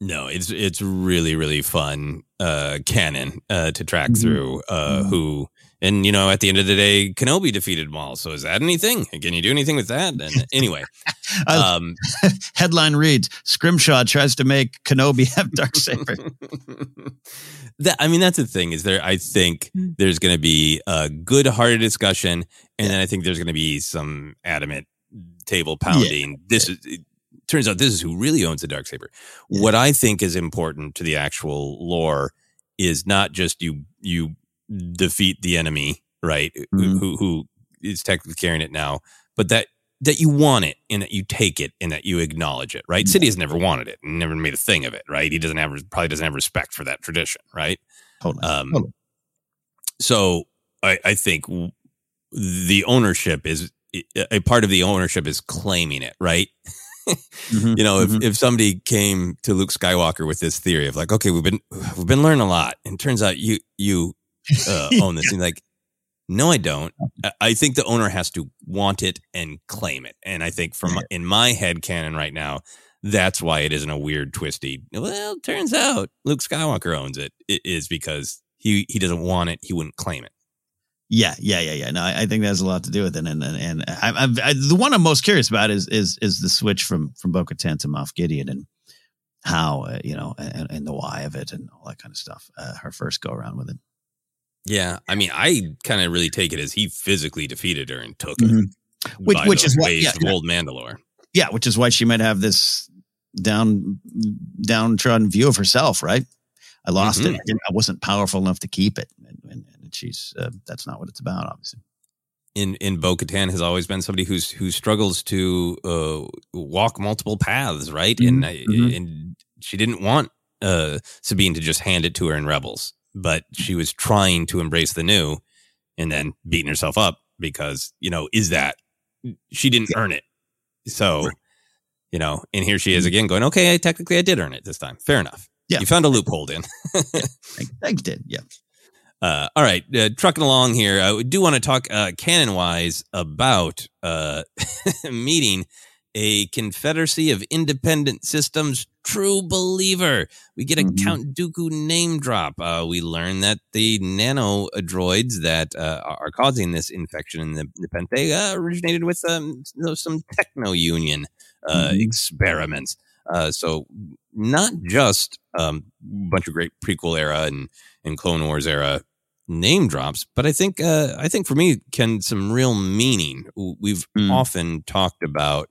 No, it's it's really really fun uh, canon uh, to track Mhm. through. Uh, Mhm. Who and you know at the end of the day, Kenobi defeated Maul. So is that anything? Can you do anything with that? And anyway, (laughs) I- um, (laughs) Headline reads: Scrimshaw tries to make Kenobi have dark saber. (laughs) that I mean that's the thing is there I think Mm. there's going to be a good hearted discussion and then I think there's going to be some adamant table pounding this is it turns out this is who really owns the dark saber Yeah. what I think is important to the actual lore is not just you you defeat the enemy right who, Mhm. who who is technically carrying it now but that that you want it and that you take it and that you acknowledge it, right? Sidious never wanted it and never made a thing of it, right? He doesn't have probably doesn't have respect for that tradition, right? Totally. Um, Totally. so I, I think the ownership is a part of the ownership is claiming it, right? (laughs) Mhm, You know, if, mhm. if somebody came to Luke Skywalker with this theory of like, okay, we've been we've been learning a lot, and it turns out you you uh, (laughs) own this, and like, no, I don't. I- think the owner has to want it and claim it, and I think from Yeah. in my head canon right now, that's why it isn't a weird twisty. Well, turns out Luke Skywalker owns it. It is because he he doesn't want it. He wouldn't claim it. Yeah, yeah, yeah, yeah. No, I, I think that has a lot to do with it. And and, and I, I, the one I'm most curious about is is is the switch from from Bo Katan to Moff Gideon and how uh, you know and, and the why of it and all that kind of stuff. Uh, her first go around with it. Yeah, I mean, I kind of really take it as he physically defeated her and took Mhm. it, Which- which is what- ways yeah, of old Mandalore. Yeah, which is why she might have this down downtrodden view of herself. Right? I lost Mhm. it. I, I wasn't powerful enough to keep it, and, and, and she's uh, that's not what it's about, obviously. in in Bo Katan has always been somebody who's who struggles to uh, walk multiple paths, right? And I mhm. and she didn't want uh, Sabine to just hand it to her in Rebels, but she was trying to embrace the new, and then beating herself up because you know is that she didn't earn it, so. You know, and here she is again going, okay, technically I did earn it this time. Fair enough. Yeah. You found a loophole in. (laughs) I, I did. Yeah. Uh, all right, uh, trucking along here. I do want to talk uh, canon wise about uh, (laughs) meeting a Confederacy of Independent Systems true believer. We get a Mhm. Count Dooku name drop. Uh, we learn that the nano droids that uh, are causing this infection in the, the Pente uh, originated with um, some techno union uh, Mhm. experiments. Uh, so not just um, a bunch of great prequel era and, and Clone Wars era name drops, but I think uh, I think for me can some real meaning. We've Mm. often talked about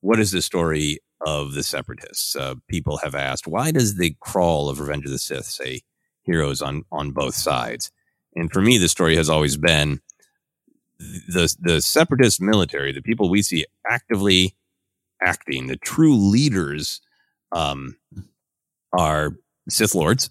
what is the story of the Separatists. Uh, people have asked why does the crawl of Revenge of the Sith say heroes on on both sides? And for me, the story has always been the the Separatist military, the people we see actively acting, the true leaders, um, are Sith lords.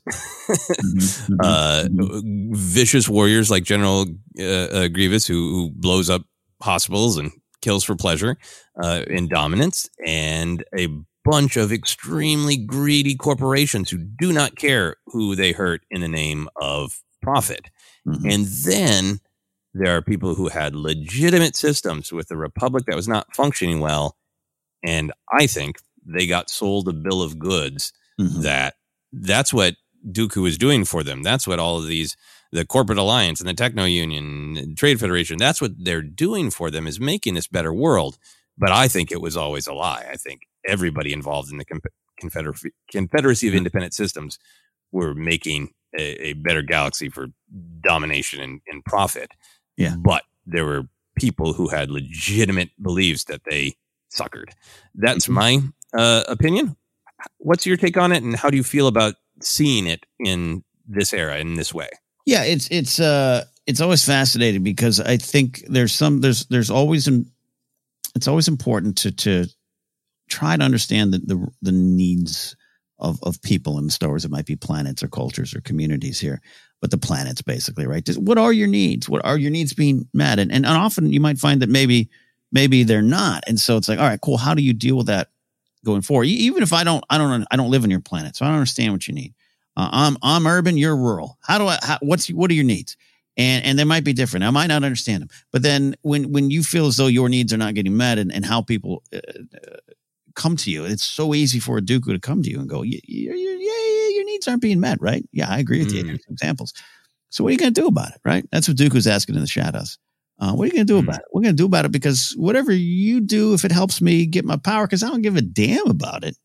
Mhm, mhm, (laughs) uh, mhm. vicious warriors like General uh, uh, Grievous, who, who blows up hospitals and kills for pleasure uh, in dominance, and a bunch of extremely greedy corporations who do not care who they hurt in the name of profit. Mhm. And then there are people who had legitimate systems with a republic that was not functioning well. And I think they got sold a bill of goods Mhm. that that's what Dooku is doing for them. That's what all of these, the corporate alliance and the techno union, trade federation, that's what they're doing for them is making this better world. But I think it was always a lie. I think everybody involved in the Con- Confederacy, Confederacy of Independent Systems were making a, a better galaxy for domination and, and profit. Yeah. But there were people who had legitimate beliefs that they suckered. That's Mhm. my uh, opinion. What's your take on it, and how do you feel about seeing it in this era in this way? Yeah, it's it's uh it's always fascinating because I think there's some there's there's always an it's always important to to try to understand the the, the needs of of people in the Star Wars. It might be planets or cultures or communities here, but the planets basically, right? Just what are your needs? What are your needs being met? And and, and often you might find that maybe maybe they're not. And so it's like, all right, cool. How do you deal with that going forward? Even if I don't, I don't, I don't live on your planet, so I don't understand what you need. Uh, I'm, I'm urban, you're rural. How do I? How, what's what are your needs? And and they might be different. I might not understand them, but then when when you feel as though your needs are not getting met, and, and how people uh, uh, come to you, it's so easy for a Dooku to come to you and go, yeah, yeah, yeah, your needs aren't being met, right? Yeah, I agree with you. Mm. Here's some Examples. So what are you going to do about it, right? That's what Dooku's asking in the shadows. Uh, what are you going to do Mm. about it? We're going to do about it because whatever you do, if it helps me get my power, because I don't give a damn about it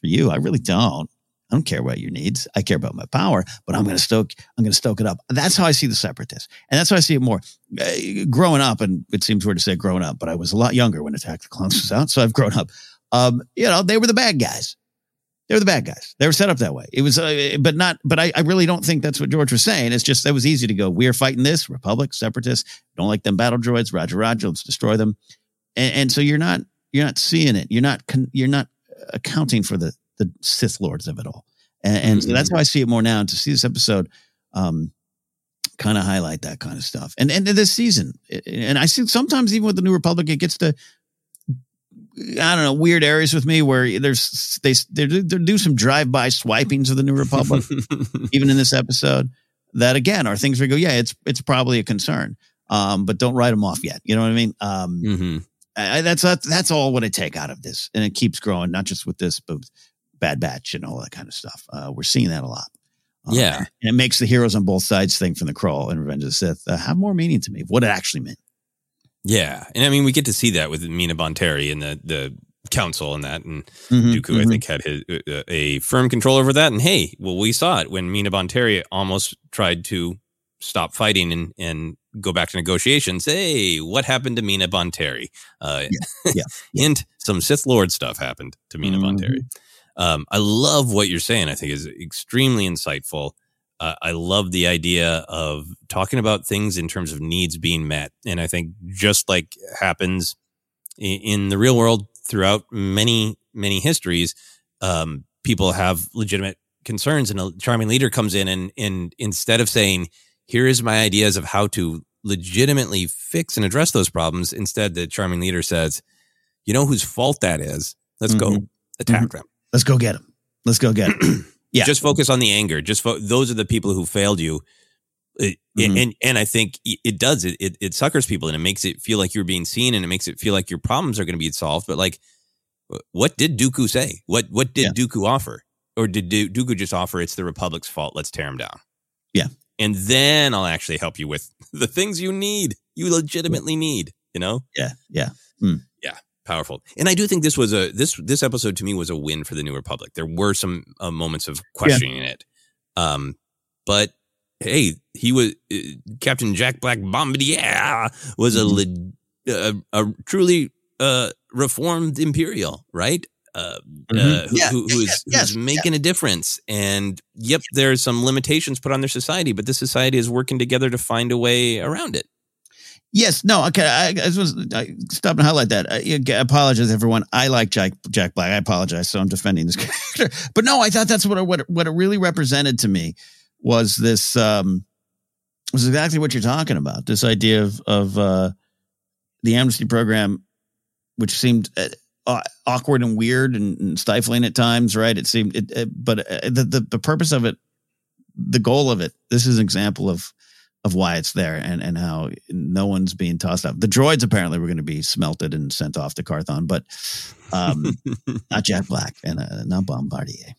for you. I really don't. I don't care about your needs. I care about my power, but I'm going to stoke. I'm going to stoke it up. That's how I see the separatists, and that's how I see it more. Uh, growing up, and it seems weird to say growing up, but I was a lot younger when Attack the Clones was out, so I've grown up. Um, you know, they were the bad guys. They were the bad guys. They were set up that way. It was, uh, but not. But I, I really don't think that's what George was saying. It's just that was easy to go. We are fighting this Republic separatists. Don't like them battle droids. Roger, Roger. Let's destroy them. And, and so you're not you're not seeing it. You're not you're not accounting for the the Sith lords of it all. And, and so that's how I see it more now. And to see this episode, um, kind of highlight that kind of stuff. And and this season, and I see sometimes even with the New Republic, it gets to I don't know weird areas with me where there's they they do, some drive by swipings of the New Republic, (laughs) even in this episode. That again are things where you go, yeah, it's it's probably a concern, um, but don't write them off yet. You know what I mean? Um, hmm I, I- that's that's all what I take out of this, and it keeps growing, not just with this, but Bad Batch and all that kind of stuff. Uh, we're seeing that a lot. Um, Yeah. and it makes the heroes on both sides thing from the crawl and Revenge of the Sith uh, have more meaning to me of what it actually meant. Yeah, and I mean we get to see that with Mina Bonteri and the the council and that, and Mhm, Dooku I mhm. think had his, uh, a firm control over that. And hey, well we saw it when Mina Bonteri almost tried to stop fighting and and go back to negotiations. Hey, what happened to Mina Bonteri? Uh, yeah, (laughs) hint: some Sith Lord stuff happened to Mina Mhm. Bonteri. Um, I love what you're saying. I think is extremely insightful. Uh, I love the idea of talking about things in terms of needs being met, and I think just like happens in, in the real world throughout many many histories, um, people have legitimate concerns, and a charming leader comes in and and instead of saying, "Here is my ideas of how to legitimately fix and address those problems," instead the charming leader says, "You know whose fault that is? Let's go Mhm. attack them." Let's go get him. Let's go get him. (clears throat) Yeah. Just focus on the anger. Just fo- those are the people who failed you. It- Mhm. And and I think it does it, it it suckers people and it makes it feel like you're being seen and it makes it feel like your problems are going to be solved. But like, what did Dooku say? What what did Dooku offer? Or did Du- Dooku just offer it's the Republic's fault? Let's tear him down. Yeah. and then I'll actually help you with (laughs) the things you need. You legitimately need. You know yeah, yeah. Powerful. And I do think this was a this this episode to me was a win for the New Republic. There were some uh, moments of questioning it, um, but hey, he was uh, Captain Jack Black Bombardier was a Mm-hmm. le- a, a truly uh, reformed Imperial, right? Uh, uh, who, Yeah, who, who is yes, yes, who's making a difference. And yep, there's some limitations put on their society, but this society is working together to find a way around it. Yes, no, okay. I, I was I stop and highlight that. I, I apologize, everyone. I like Jack Jack Black. I apologize, so I'm defending this (laughs) character. But no, I thought that's what it, what what it really represented to me was this um was exactly what you're talking about. This idea of of uh the amnesty program, which seemed uh, awkward and weird and, and stifling at times, right? It seemed, it, it, but uh, the, the the purpose of it, the goal of it. This is an example of of why it's there and and how no one's being tossed out. The droids apparently were going to be smelted and sent off to Karthon, but um, (laughs) not Jack Black and uh, not Bombardier.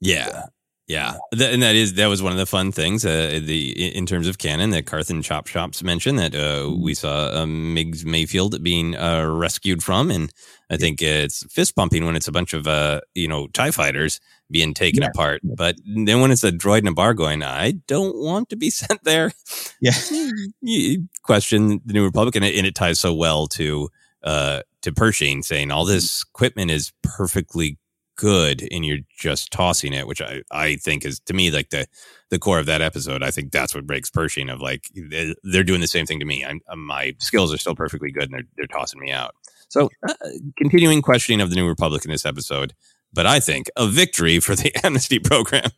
Yeah. Yeah. And that is, that was one of the fun things, uh, the, in terms of canon that Karthon Chop Shops mentioned that, uh, we saw, um, Miggs Mayfield being, uh, rescued from. And I think it's fist pumping when it's a bunch of, uh, you know, TIE fighters being taken Yeah. apart. But then when it's a droid and a bar going, I don't want to be (laughs) sent there. Yeah. (laughs) you question the New Republic, and it, and it ties so well to uh to Pershing saying all this equipment is perfectly good, and you're just tossing it, which I I think is to me like the the core of that episode. I think that's what breaks Pershing of like they- they're doing the same thing to me. I'm my skills are still perfectly good, and they're they're tossing me out. So uh, continuing questioning of the New Republic in this episode. But I think a victory for the (laughs) amnesty program.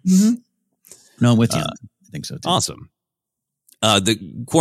No, I'm with you. Uh, I think so too. Awesome. Uh, the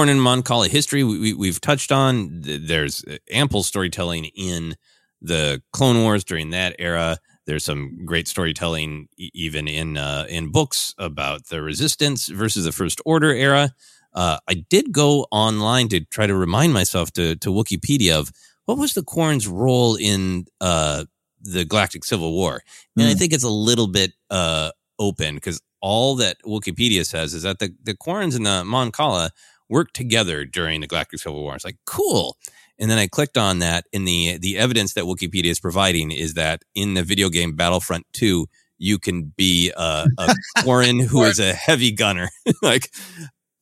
and Mon Cala history we, we, have touched on. There's ample storytelling in the Clone Wars during that era. There's some great storytelling even in uh, in books about the Resistance versus the First Order era. Uh, I did go online to try to remind myself to to Wikipedia of what was the Quarren's role in uh, the Galactic Civil War, and mm. I hmm. think it's a little bit uh, open because all that Wikipedia says is that the the Quarrens and the Mon Cala worked together during the Galactic Civil War. It's like cool. And then I clicked on that, and the the evidence that Wikipedia is providing is that in the video game Battlefront Two, you can be a, (laughs) a Quarren who is a heavy gunner. (laughs) like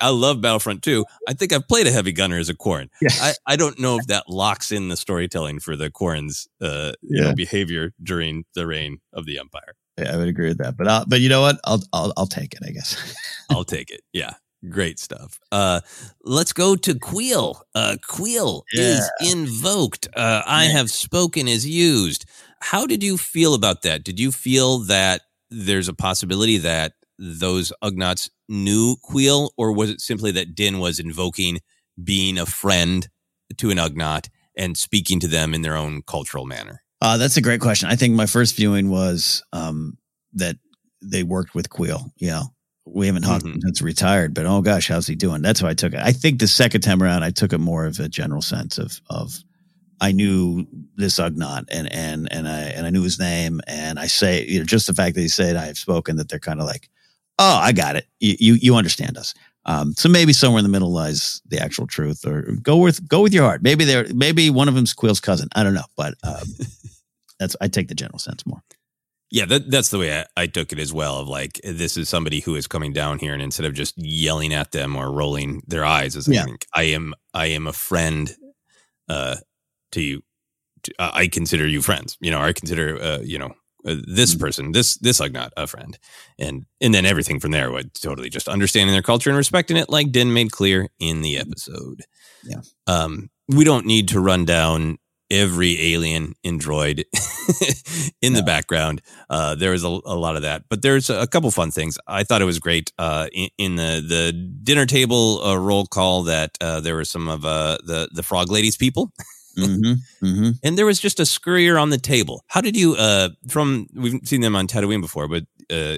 I love Battlefront 2. I think I've played a heavy gunner as a Quarren. Yeah. I, I don't know if that locks in the storytelling for the Quarren's uh, yeah. know, behavior during the reign of the Empire. Yeah, I would agree with that. But I'll, but you know what? I'll I'll I'll take it. I guess. (laughs) I'll take it. Yeah, great stuff. Uh, let's go to Kuiil. Uh, Kuiil yeah. is invoked. Uh, I have spoken is used. How did you feel about that? Did you feel that there's a possibility that those Ugnaughts knew Kuiil, or was it simply that Din was invoking being a friend to an Ugnaught and speaking to them in their own cultural manner? Uh, that's a great question. I think my first viewing was um, that they worked with Kuiil. You know, we haven't talked mm-hmm. since retired, but oh gosh, how's he doing? That's how I took it. I think the second time around, I took it more of a general sense of of I knew this Ugnaught and and and I and I knew his name, and I say you know just the fact that he said I have spoken that they're kind of like oh, I got it. You you, you understand us. Um, so maybe somewhere in the middle lies the actual truth, or go with go with your heart. Maybe there, maybe one of them's Kuiil's cousin. I don't know, but um, (laughs) that's I take the general sense more. Yeah, that, that's the way I, I, took it as well. Of like, this is somebody who is coming down here, and instead of just yelling at them or rolling their eyes, as yeah. I think I am, I am a friend uh, to you. To, I consider you friends. You know, I consider uh, you know uh, this mm-hmm. person, this this Ugnaught, a friend, and and then everything from there would totally just understanding their culture and respecting it, like Din made clear in the episode. Yeah, um, we don't need to run down every alien (laughs) in droid in no. the background. Uh, there is a, a, lot of that, but there's a couple fun things. I thought it was great uh, in, in, the the dinner table uh, roll call that uh, there were some of uh, the the frog ladies people. (laughs) Mm-hmm, mm-hmm. (laughs) And there was just a scurrier on the table. How did you, uh, from we've seen them on Tatooine before, but uh,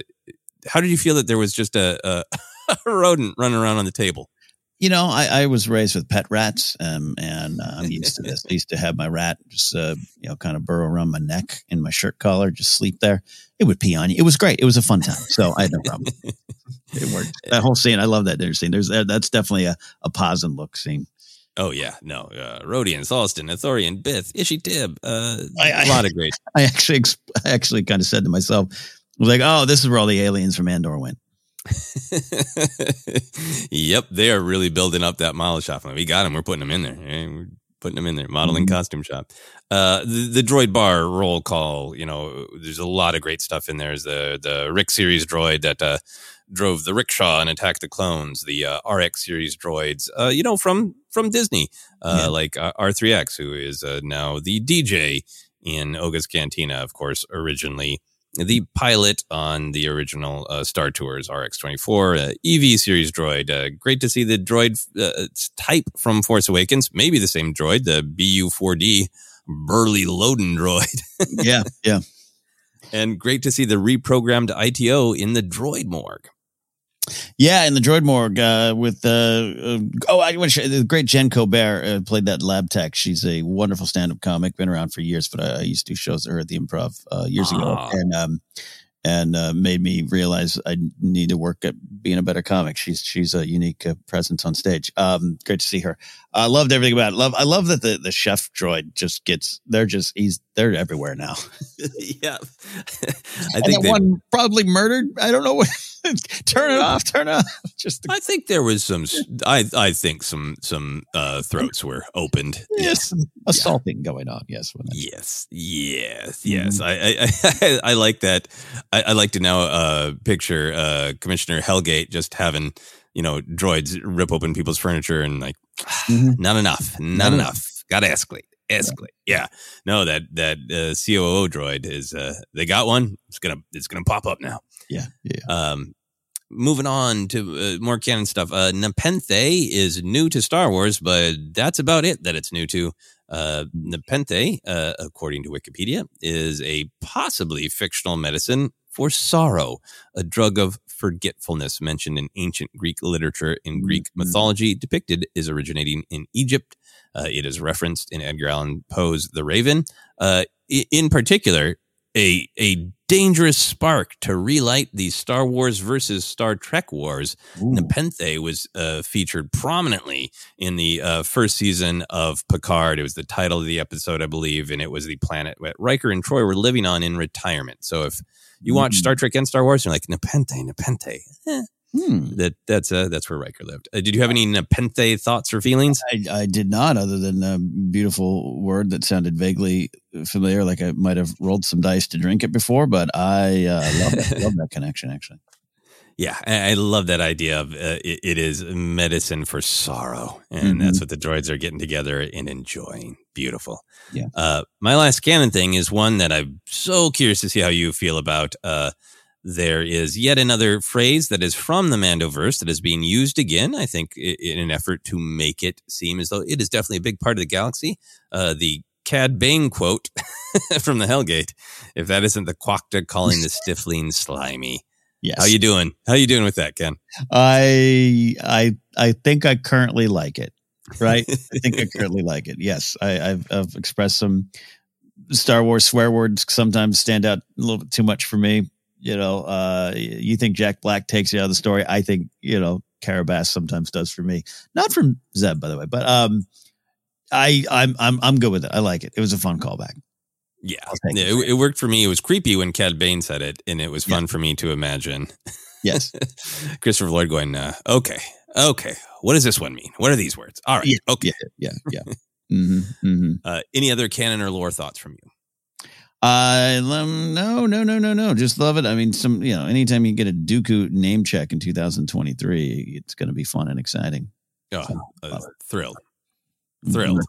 how did you feel that there was just a, a, (laughs) a rodent running around on the table? You know, I, I was raised with pet rats, um, and uh, I'm used to this. I used to have my rat just, uh, you know, kind of burrow around my neck in my shirt collar, just sleep there. It would pee on you. It was great. It was a fun time. So I had no problem. (laughs) it worked. That whole scene, I love that dinner scene. There's that's definitely a, a pause and look scene. Oh yeah, no, uh, Rodian, Sullustan, Ithorian, Bith, Ishi Tib, uh, I, I, a lot of great. (laughs) I actually, I actually kind of said to myself, I was like, oh, this is where all the aliens from Andor went. (laughs) yep, they are really building up that model shop. We got them. We're putting them in there. We're putting them in there. Modeling mm-hmm. costume shop. Uh, the, the, droid bar roll call. You know, there's a lot of great stuff in there. There's the the Rick series droid that uh, drove the rickshaw and attacked the clones, the uh, RX series droids, uh, you know, from from Disney, uh, yeah. like uh, R3X, who is uh, now the DJ in Oga's Cantina, of course, originally the pilot on the original uh, Star Tours RX24 EV series droid. great to see the droid type from Force Awakens, maybe the same droid, the BU4D burly Loden droid. (laughs) yeah, yeah. And great to see the reprogrammed ITO in the droid morgue. Yeah, in the Droid Morgue uh, with uh, uh, oh, I want to the great Jen Colbert uh, played that lab tech. She's a wonderful stand-up comic, been around for years, but I, I used to do shows her at the Improv uh, years ago, ah. and um, and uh, made me realize I need to work at being a better comic. She's she's a unique uh, presence on stage. Um, great to see her. I loved everything about it. Love I love that the the chef droid just gets they're just he's they're everywhere now. (laughs) yeah, (laughs) I think that one probably murdered. I don't know what. (laughs) turn it off. Turn it off. Just I think there was some. I I think some some uh, throats were opened. Yes, assaulting yeah. going on. Yes. Yes. Yes. Yes. Mm-hmm. I, I I like that. I, I like to now uh, picture uh, Commissioner Helgait just having you know droids rip open people's furniture and like mm-hmm. (sighs) not enough, not mm-hmm. enough. Got to escalate escalate. Yeah. No, that that uh, COO droid is uh they got one. It's gonna it's gonna pop up now. Yeah. Yeah. Um moving on to uh, more canon stuff. Uh, Nepenthe is new to Star Wars, but that's about it that it's new to. Uh, Nepenthe, uh, according to Wikipedia, is a possibly fictional medicine for sorrow, a drug of forgetfulness mentioned in ancient Greek literature in Greek Mhm. mythology, depicted is originating in Egypt. Uh, it is referenced in Edgar Allan Poe's The Raven. Uh, in particular, a a dangerous spark to relight the Star Wars versus Star Trek wars. Nepenthe was uh, featured prominently in the uh, first season of Picard. It was the title of the episode, I believe, and it was the planet that Riker and Troi were living on in retirement. So if you watch Mm. Star Trek and Star Wars, you're like Nepenthe, Nepenthe. Eh, Hmm. that that's uh, that's where Riker lived. Uh, did you have any Nepenthe thoughts or feelings? I, I did not, other than a beautiful word that sounded vaguely familiar, like I might have rolled some dice to drink it before. But I uh, love, that, love (laughs) that connection, actually. Yeah, I, love that idea of uh, it, it is medicine for sorrow, and Mhm. that's what the droids are getting together and enjoying. Beautiful. Yeah. Uh, my last canon thing is one that I'm so curious to see how you feel about. Uh, there is yet another phrase that is from the Mandoverse that is being used again. I think in an effort to make it seem as though it is definitely a big part of the galaxy. Uh, the Cad Bane quote (laughs) from the Helgait. If that isn't the Quacta calling the (laughs) Stifling slimy. Yes. How you doing? How you doing with that, Ken? I I I think I currently like it. Right? I think I currently (laughs) like it. Yes, I, I've, I've expressed some Star Wars swear words. Sometimes stand out a little bit too much for me. You know, uh, you think Jack Black takes you out of the story. I think you know Karabast sometimes does for me. Not from Zeb, by the way, but um, I I'm I'm I'm good with it. I like it. It was a fun callback. Yeah, Yeah, it. it, worked for me. It was creepy when Cad Bane said it, and it was fun for me to imagine Yes. (laughs) Christopher Lloyd going, uh, "Okay, okay, what does this one mean? What are these words? All right, Yeah, okay." Yeah. Yeah. hmm hmm (laughs) Uh, any other canon or lore thoughts from you? Uh, um, no, no, no, no, no. Just love it. I mean, some, you know, anytime you get a Dooku name check in 2023, it's going to be fun and exciting. Oh, So, uh, thrilled, thrilled.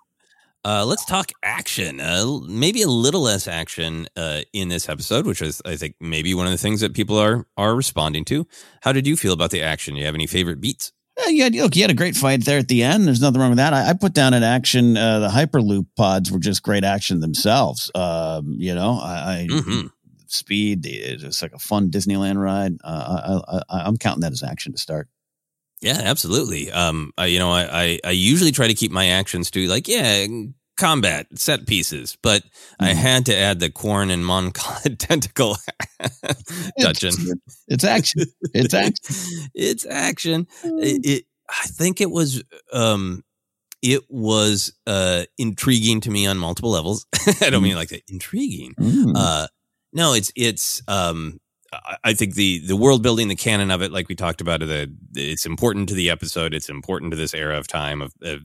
Uh, let's talk action. Uh, maybe a little less action uh, in this episode, which is, I think, maybe one of the things that people are are responding to. How did you feel about the action? Do you have any favorite beats? Yeah, you had, look, you had a great fight there at the end. There's nothing wrong with that. I, I put down an action. Uh, the Hyperloop pods were just great action themselves. Um, you know, I, I Mhm. speed. It's just like a fun Disneyland ride. Uh, I, I, I'm counting that as action to start. Yeah, absolutely. Um, I, you know, I, I, I usually try to keep my actions to like, yeah, combat set pieces, but I Mhm. had to add the Quarren and Mon (laughs) tentacle (laughs) dungeon. (laughs) It's, action. It's action. it's action. It, it, I think it was, um, it was uh intriguing to me on multiple levels. I don't mean like that intriguing. Mm. Uh, no, it's it's. Um, I- think the the world building, the canon of it, like we talked about, the it's important to the episode. It's important to this era of time. Of, of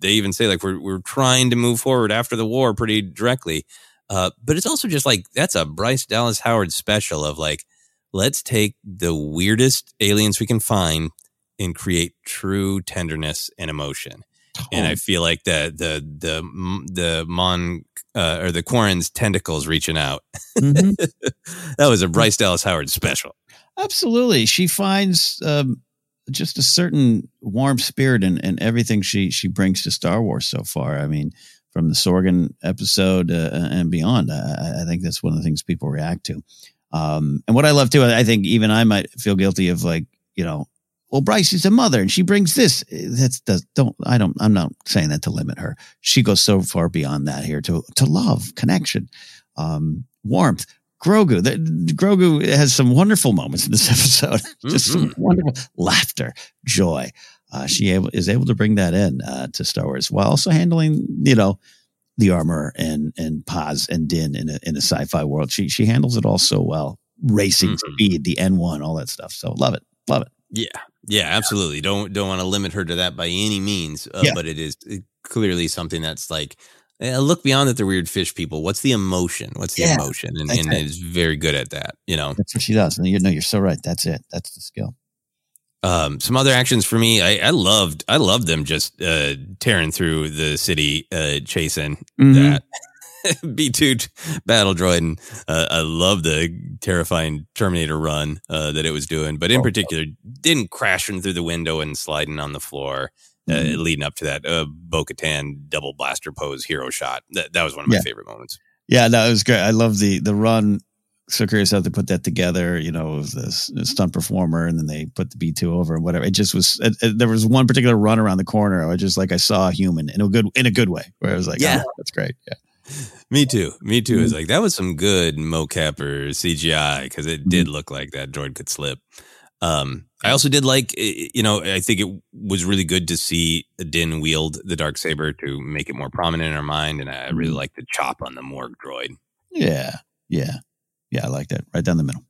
they even say like we're we're trying to move forward after the war pretty directly. Uh, but it's also just like that's a Bryce Dallas Howard special of like let's take the weirdest aliens we can find and create true tenderness and emotion and I feel like the the the the Mon uh, or the Quarren's tentacles reaching out. Mhm. (laughs) that was a Bryce Dallas Howard special. Absolutely. She finds um, just a certain warm spirit in, in everything she, she brings to Star Wars so far. I mean, from the Sorgan episode uh, and beyond, I, I think that's one of the things people react to. Um, and what I love too, I think even I might feel guilty of like, you know, well, Bryce is a mother and she brings this. That's does don't I don't I'm not saying that to limit her. She goes so far beyond that here to to love, connection, um, warmth. Grogu, the, Grogu has some wonderful moments in this (laughs) episode. Just some wonderful laughter, joy. Uh, she able, is able to bring that in uh, to Star Wars while also handling, you know, the armor and and Paz and Din in a in a sci-fi world. She she handles it all so well. Racing Mhm. speed, the N one, all that stuff. So love it, love it. Yeah, yeah, absolutely. Don't don't want to limit her to that by any means. Uh, Yeah. But it is clearly something that's like eh, look beyond that. They're weird fish people. What's the emotion? What's the Yeah, emotion? And, and it. is very good at that. You know. That's what she does. And you know, you're so right. That's it. That's the skill. Um, some other actions for me, I, I loved, I loved them just uh, tearing through the city, uh, chasing Mhm. that. (laughs) B2 battle droid. And, uh, I love the terrifying Terminator run uh, that it was doing, but in Oh. particular, didn't crashing through the window and sliding on the floor. Uh, Mhm. leading up to that uh, Bo Katan double blaster pose hero shot. That, that was one of my Yeah. favorite moments. Yeah, no, was great. I love the the run. So curious how they put that together. You know, with this stunt performer, and then they put the B two over and whatever. It just was. It, it- there was one particular run around the corner. I was just like I saw a human in a good in a good way. Where I was like, Yeah. yeah, that's great. Yeah, Me too. Me too. Mm-hmm. It's like that was some good mocap or CGI because it Mm-hmm. did look like that droid could slip. Um, I also did like, eh, you know, I think it was really good to see Din wield the dark saber to make it more prominent in our mind, and I really Mhm. like the chop on the Morg droid. yeah, yeah, yeah. I like that. Right down the middle.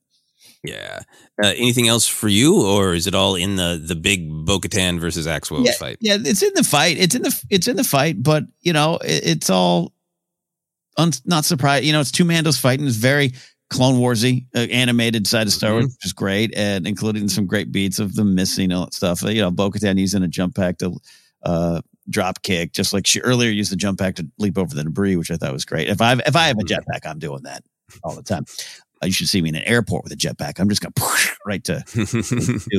Yeah. Uh, anything else for you, or is it all in the the big Bo-Katan versus Axe Woves yeah, fight? Yeah, it's in the fight. It's in the it's in the fight, but you know, it, it's all un, not surprised. You know, it's two Mandos fighting. It's very Clone Warsy, uh, animated side of Star Wars, which is great, and including some great beats of them missing all that stuff. Uh, You know, Bo-Katan using a jump pack to uh, drop kick, just like she earlier used the jump pack to leap over the debris, which I thought was great. If I if I have a jetpack, I'm doing that all the time. Uh, you should see me in an airport with a jetpack. I'm just going to right to.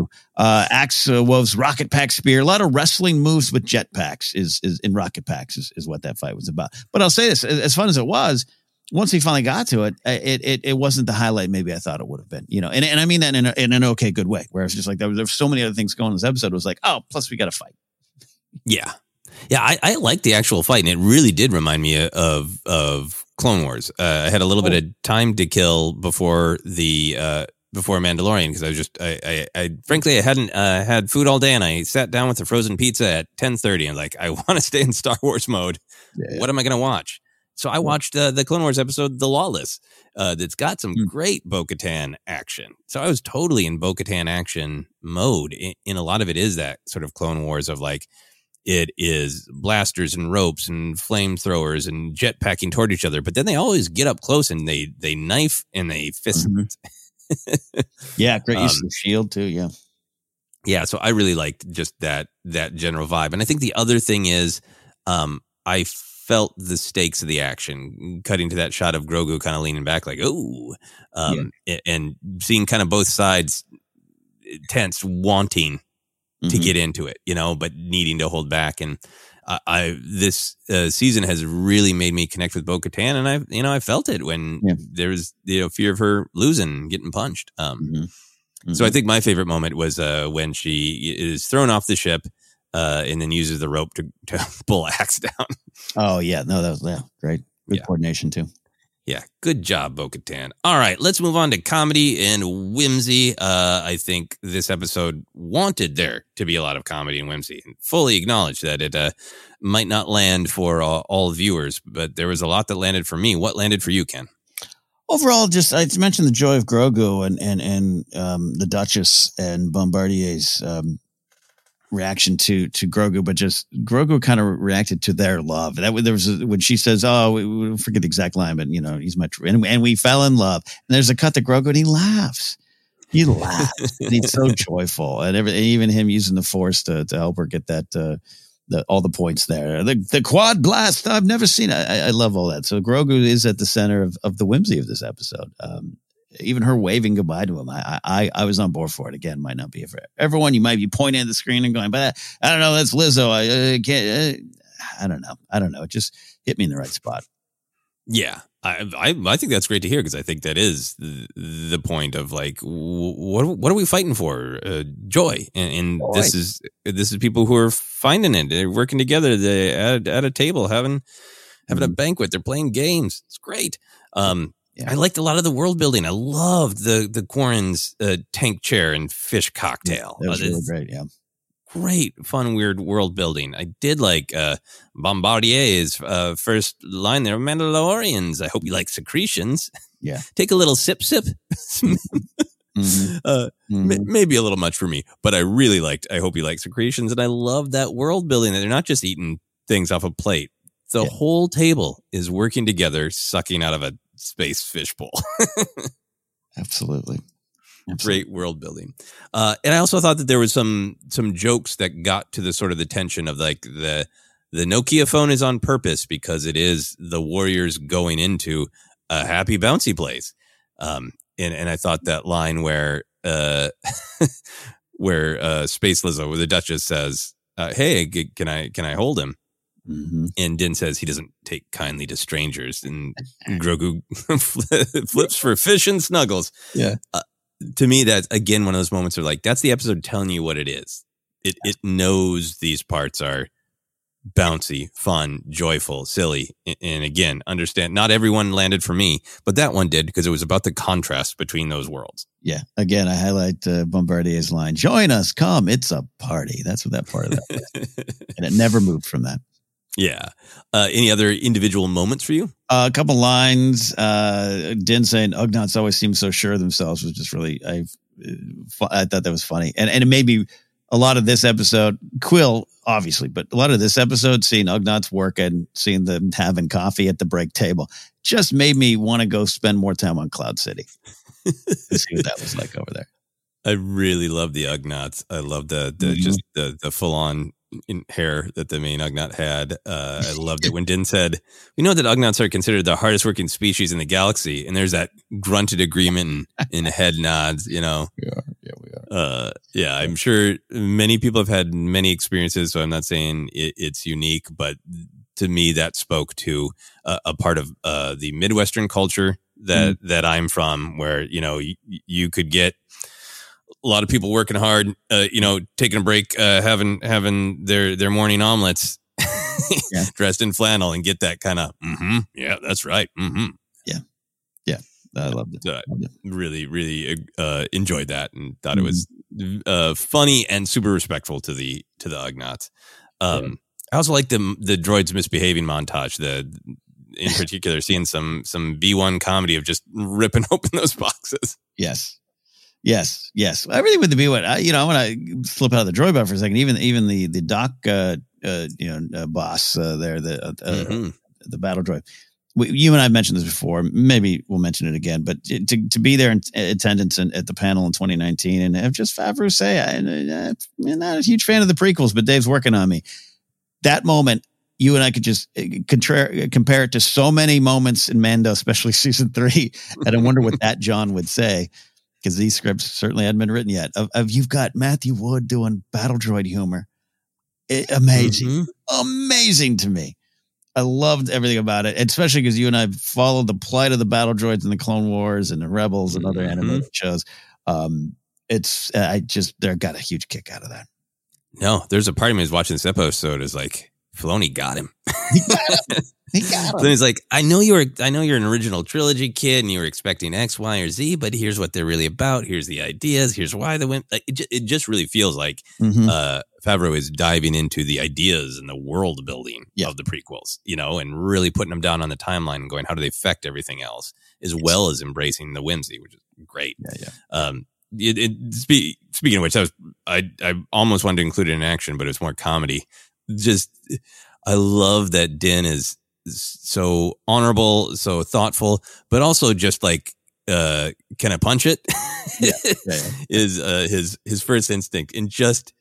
(laughs) Uh, Axe uh, Wolf's rocket pack spear. A lot of wrestling moves with jetpacks is is in rocket packs is, is what that fight was about. But I'll say this: as, fun as it was, once he finally got to it, uh, it it it wasn't the highlight maybe I thought it would have been. You know, and and I mean that in, a, in an okay, good way. Where it's just like there was, there so many other things going. on This episode It was like, oh, plus we got to fight. Yeah, yeah, I, I like the actual fight, and it really did remind me of of Clone Wars. Uh, I had a little bit of time to kill before the uh, before Mandalorian because I was just I, I, I frankly I hadn't uh, had food all day, and I sat down with a frozen pizza at ten thirty, and like (laughs) I want to stay in Star Wars mode. What am I going to watch? So I watched uh, the Clone Wars episode, The Lawless, uh, that's got some Hmm. great Bo Katan action. So I was totally in Bo Katan action mode. In, in a lot of it is that sort of Clone Wars of like, it is blasters and ropes and flamethrowers and jetpacking toward each other. But then they always get up close and they they knife and they fist. Mhm. (laughs) Yeah, great use Um, of shield too. Yeah, yeah so i really liked just that that general vibe and i think the other thing is um i felt the stakes of the action cutting to that shot of grogu kind of leaning back like oh um a- and seeing kind of both sides tense wanting to Mhm. get into it you know but needing to hold back and I, I this uh, season has really made me connect with Bo-Katan, and I, you know, I felt it when Yeah. there was you know fear of her losing, getting punched. Um, Mhm. so I think my favorite moment was uh, when she is thrown off the ship uh, and then uses the rope to, (laughs) to pull Axe down. Oh yeah, no, that was yeah, great. Good Yeah. coordination too. Yeah, good job, Bo Katan. All right, let's move on to comedy and whimsy. Uh, I think this episode wanted there to be a lot of comedy and whimsy, and fully acknowledge that it uh, might not land for uh, all viewers, but there was a lot that landed for me. What landed for you, Ken? overall, just I mentioned the joy of Grogu and and and um, the Duchess and Bombardier's um, reaction to to Grogu, but just Grogu kind of reacted to their love. That there was a, when she says, "Oh, we, we forget the exact line, but you know, he's my and, and we fell in love." And there's a cut to Grogu, and he laughs. He laughs, and he's so (laughs) joyful, and every, even him using the Force to to help her get that. Uh, the, all the points there. The the quad blast. I've never seen. I, I love all that. So Grogu is at the center of, of the whimsy of this episode. Um, even her waving goodbye to him, I, I I was on board for it. Again, might not be for everyone. You might be pointing at the screen and going, but I don't know. That's Lizzo. I, I can't. uh, I don't know. I don't know. It just hit me in the right spot. Yeah, I I, I think that's great to hear because I think that is the, the point of like what what are we fighting for? Uh, joy, and, and this is this is people who are finding it. They're working together. They at at a table having having a banquet. They're playing games. It's great. Um. I liked a lot of the world building. I loved the the Quarren's uh, tank chair and fish cocktail. That was Uh, really great. Yeah. great, fun, weird world building. I did like uh, Bombardier's uh, first line there. Mandalorians. I hope you like secretions. Yeah. (laughs) Take a little sip, sip. Mhm. (laughs) uh, Mhm. ma- maybe a little much for me, but I really liked. I hope you like secretions, and I love that world building. That they're not just eating things off a plate. The Yeah. whole table is working together, sucking out of a space fishbowl. (laughs) Absolutely. Absolutely. great world building. Uh, and I also thought that there was some some jokes that got to the sort of the tension of like the the Nokia phone is on purpose because it is the Warriors going into a happy bouncy place. Um, and and I thought that line where uh, (laughs) where uh, Space Lizzo, where the Duchess says, uh, "Hey, can I can I hold him?" Mm-hmm. And Din says he doesn't take kindly to strangers, and (laughs) Grogu (laughs) flips for fish and snuggles. Yeah. Uh, to me, that's again one of those moments where like that's the episode telling you what it is. It it knows these parts are bouncy, fun, joyful, silly, and again, understand. Not everyone landed for me, but that one did because it was about the contrast between those worlds. Yeah. Again, I highlight uh, Bombardier's line Join us, come, it's a party. That's what that part of that was. (laughs) and it never moved from that. Yeah. Uh, any other individual moments for you? Uh, a couple lines. Uh, Din saying Ugnaughts always seem so sure of themselves was just really, I, I thought that was funny. And, and it made me, a lot of this episode, Kuiil, obviously, but a lot of this episode, seeing Ugnaughts work and seeing them having coffee at the break table just made me want to go spend more time on Cloud City and see what that was like over there. (laughs) I really love the Ugnaughts. I love the the Mhm. just the the full on hair that the main Ugnaught had. Uh, I loved it (laughs) when Din said, "We know that Ugnaughts are considered the hardest working species in the galaxy," and there's that grunted agreement and, (laughs) head nods. You know, We are. Yeah, we are. uh, yeah, I'm sure many people have had many experiences, so I'm not saying it, it's unique, but to me, that spoke to a, a part of uh, the Midwestern culture that that I'm from, where you know you, you could get a lot of people working hard, uh, you know, taking a break, uh, having having their their morning omelets, (laughs) Yeah. dressed in flannel, and get that kind of, mm-hmm, yeah, that's right, mm-hmm. Yeah, yeah. I loved it. Uh, Loved it. really, really uh, enjoyed that and thought it was uh, funny and super respectful to the to the Ugnaughts. Um, I also like the the droids misbehaving montage. The in particular, seeing some some B one comedy of just ripping (laughs) open those boxes. Yes. Yes, yes. Everything with the B one. I, you know, I want to slip out of the droid bot for a second. Even even the the doc, uh, uh, you know, uh, boss uh, there, the uh, uh, Mhm. the battle droid. We, you and I have mentioned this before. Maybe we'll mention it again. But to to be there in attendance in, at the panel in 2019 and have just Favreau say, I, I'm not a huge fan of the prequels, but Dave's working on me. That moment, you and I could just contra- compare it to so many moments in Mando, especially (laughs) season three. And I wonder what that Jon would say because these scripts certainly hadn't been written yet. Of, of you've got Matthew Wood doing battle droid humor, It- amazing, Mhm. amazing to me. I loved everything about it, especially because you and I followed the plight of the battle droids in the Clone Wars and the Rebels and other Mhm. animated shows. Um, it's I just they got a huge kick out of that. No, there's a part of me who's watching this episode is like, Filoni got him. He got him. (laughs) (laughs) He got he's like, I know you're, I know you're an original trilogy kid, and you were expecting X, Y, or Z, but here's what they're really about. Here's the ideas. Here's why they went. Like, it, it just really feels like Mhm. uh, Favreau is diving into the ideas and the world building Yeah. of the prequels, you know, and really putting them down on the timeline and going, how do they affect everything else, as well as embracing the whimsy, which is great. Yeah, yeah. Um, it, it, spe- speaking of which, I was I I almost wanted to include it in action, but it's more comedy. Just I love that Din is so honorable, so thoughtful, but also just like uh can I punch it? Yeah, yeah, (laughs) yeah. is uh, his his first instinct and just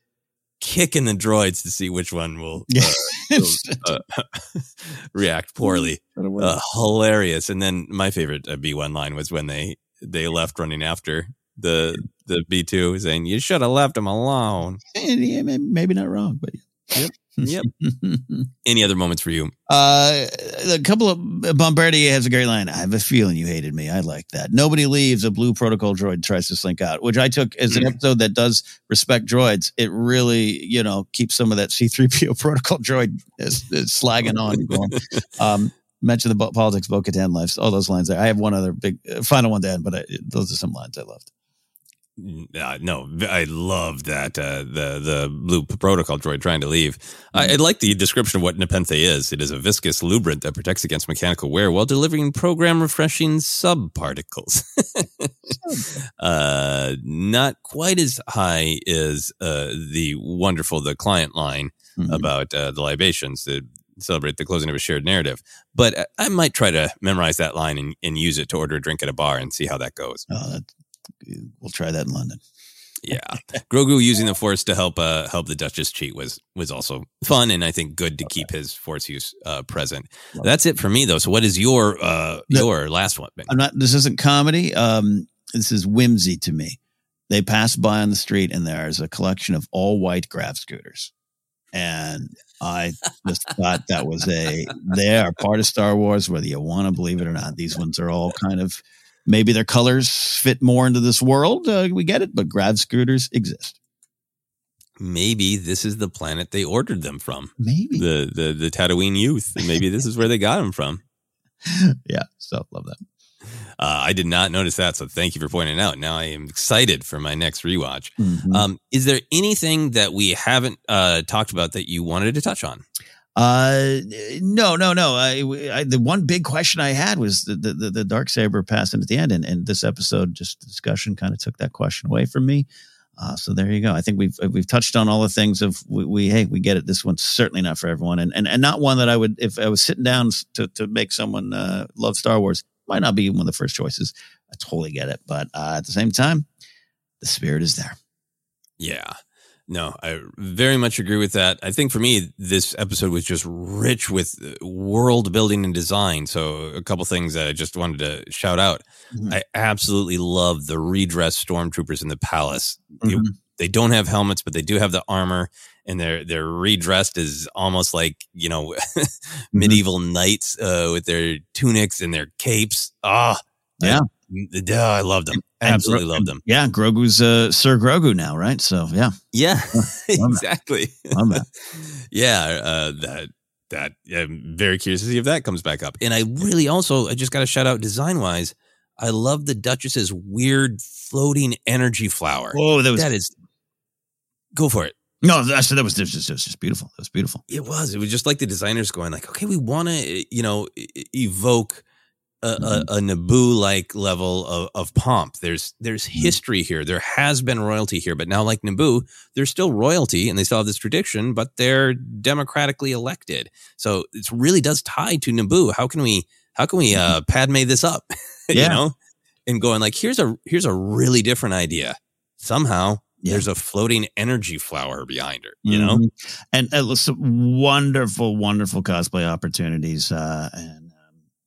kicking the droids to see which one will uh, (laughs) uh, (laughs) react poorly uh, hilarious. And then my favorite uh, B one line was when they they left running after the the B two, saying you should have left him alone. yeah, maybe, maybe not wrong, but Yep. Yep. (laughs) Any other moments for you? Uh, a couple of Bombardier has a great line. I have a feeling you hated me. I like that. Nobody leaves. A blue protocol droid tries to slink out, which I took as an episode that does respect droids. It really, you know, keeps some of that C3PO (laughs) protocol droid is, is slagging on. going. (laughs) Um, mention the bo- politics, Bo Katan lives, all those lines there. I have one other big uh, final one to end, but I, those are some lines I loved. Uh, no, I love that uh, the the blue protocol droid trying to leave. I, I like the description of what Nepenthe is. It is a viscous lubricant that protects against mechanical wear while delivering program refreshing subparticles. (laughs) uh, not quite as high as uh, the wonderful the client line Mhm. about uh, the libations that celebrate the closing of a shared narrative. But I- I might try to memorize that line and, and use it to order a drink at a bar and see how that goes. Oh, that, we'll try that in London. Yeah, Grogu using the Force to help uh, help the Duchess cheat was was also fun, and I think good to keep his Force use uh, present. That's it for me, though. So, what is your uh, No. your last one? I'm not. This isn't comedy. Um, this is whimsy to me. They pass by on the street, and there's a collection of all white grav scooters, and I just thought that was a. They are part of Star Wars, whether you want to believe it or not. These ones are all kind of. Maybe their colors fit more into this world. Uh, we get it, but grav scooters exist. Maybe this is the planet they ordered them from. Maybe. The the the Tatooine youth. Maybe this is where they got them from. (laughs) yeah. So love that. Uh, I did not notice that, so thank you for pointing it out. Now I am excited for my next rewatch. Mhm. Um, is there anything that we haven't uh, talked about that you wanted to touch on? Uh, no, no, no. I, I, the one big question I had was the the, the, dark saber passing at the end, and, and this episode, just discussion, kind of took that question away from me. Uh, so there you go. I think we've we've touched on all the things of we, we hey we get it. This one's certainly not for everyone, and and, and not one that I would if I was sitting down to to make someone uh, love Star Wars might not be one of the first choices. I totally get it, but uh, at the same time, the spirit is there. Yeah. No, I very much agree with that. I think for me, this episode was just rich with uh, world building and design. So, a couple things that I just wanted to shout out. Mhm. I absolutely love the redressed stormtroopers in the palace. They- Mhm. They don't have helmets, but they do have the armor, and they're they're redressed as almost like you know (laughs) medieval knights uh, with their tunics and their capes. Ah, Yeah. I, yeah, I love them. Absolutely Gro- love them. Yeah, Grogu's uh, Sir Grogu now, right? So yeah, Yeah, (laughs) (laughs) exactly. (laughs) yeah, uh, that that I'm very curious to see if that comes back up. And I really also I just got to shout out design wise. I love the Duchess's weird floating energy flower. Whoa, that was that is go for it. no, that, that was just, just, just beautiful. That was beautiful. It was. It was just like the designers going like, okay, we want to, you know, evoke a, a, a Naboo like level of, of pomp. There's there's history here. There has been royalty here, but now like Naboo, there's still royalty and they still have this tradition, but they're democratically elected. So it really does tie to Naboo. How can we how can we uh Padme this up? (laughs) you know, and going like here's a here's a really different idea. Somehow Yeah. there's a floating energy flower behind her. You know. Mhm. and uh, some wonderful, wonderful cosplay opportunities. Uh,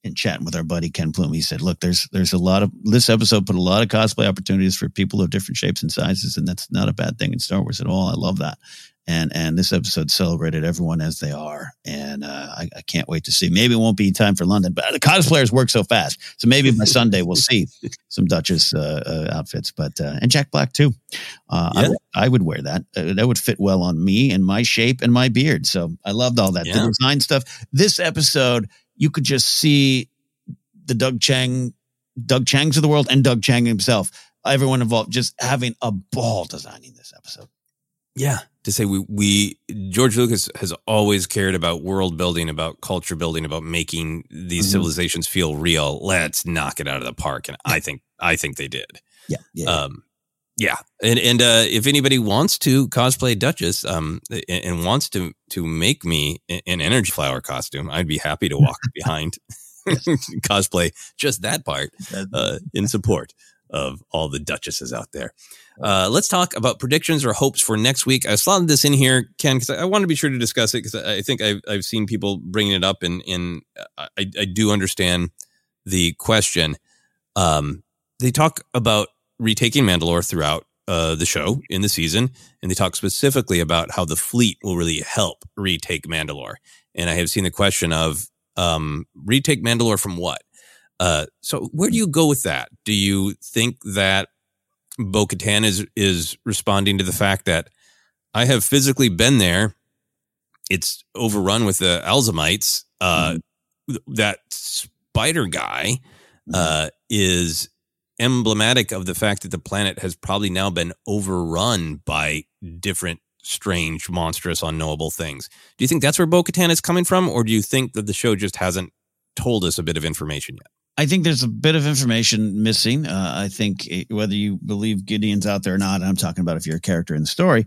and chatting with our buddy Ken Plume, he said, "Look, there's there's a lot of this episode put a lot of cosplay opportunities for people of different shapes and sizes, and that's not a bad thing in Star Wars at all. I love that." And and this episode celebrated everyone as they are, and uh, I, I can't wait to see. Maybe it won't be time for London, but the cosplayers work so fast, so maybe by Sunday we'll see some Duchess uh, uh, outfits, but uh, and Jack Black too. Uh, I Yeah. I, would wear that. Uh, that would fit well on me and my shape and my beard. So I loved all that. Yeah. The design stuff. This episode, you could just see the Doug Chiang, Doug Chiangs of the world, and Doug Chiang himself. Everyone involved just having a ball designing this episode. Yeah. To say we we George Lucas has always cared about world building, about culture building, about making these Mhm. civilizations feel real. Let's knock it out of the park. And I think I think they did. Yeah, yeah. Um yeah. And and uh if anybody wants to cosplay Duchess um and, and wants to to make me an energy flower costume, I'd be happy to walk (laughs) behind (laughs) cosplay just that part uh, in support of all the duchesses out there. Uh, let's talk about predictions or hopes for next week. I slotted this in here, Ken, because I, I want to be sure to discuss it because I, I think I've, I've seen people bringing it up, and, and I, I do understand the question. Um, they talk about retaking Mandalore throughout uh, the show in the season, and they talk specifically about how the fleet will really help retake Mandalore. And I have seen the question of um, retake Mandalore from what? Uh, so where do you go with that? Do you think that Bo Katan is is responding to the fact that I have physically been there? It's overrun with the Alamites. Uh, That spider guy uh, is emblematic of the fact that the planet has probably now been overrun by different strange, monstrous, unknowable things. Do you think that's where Bo Katan is coming from, or do you think that the show just hasn't told us a bit of information yet? I think there's a bit of information missing. Uh, I think eh, whether you believe Gideon's out there or not, I'm talking about if you're a character in the story,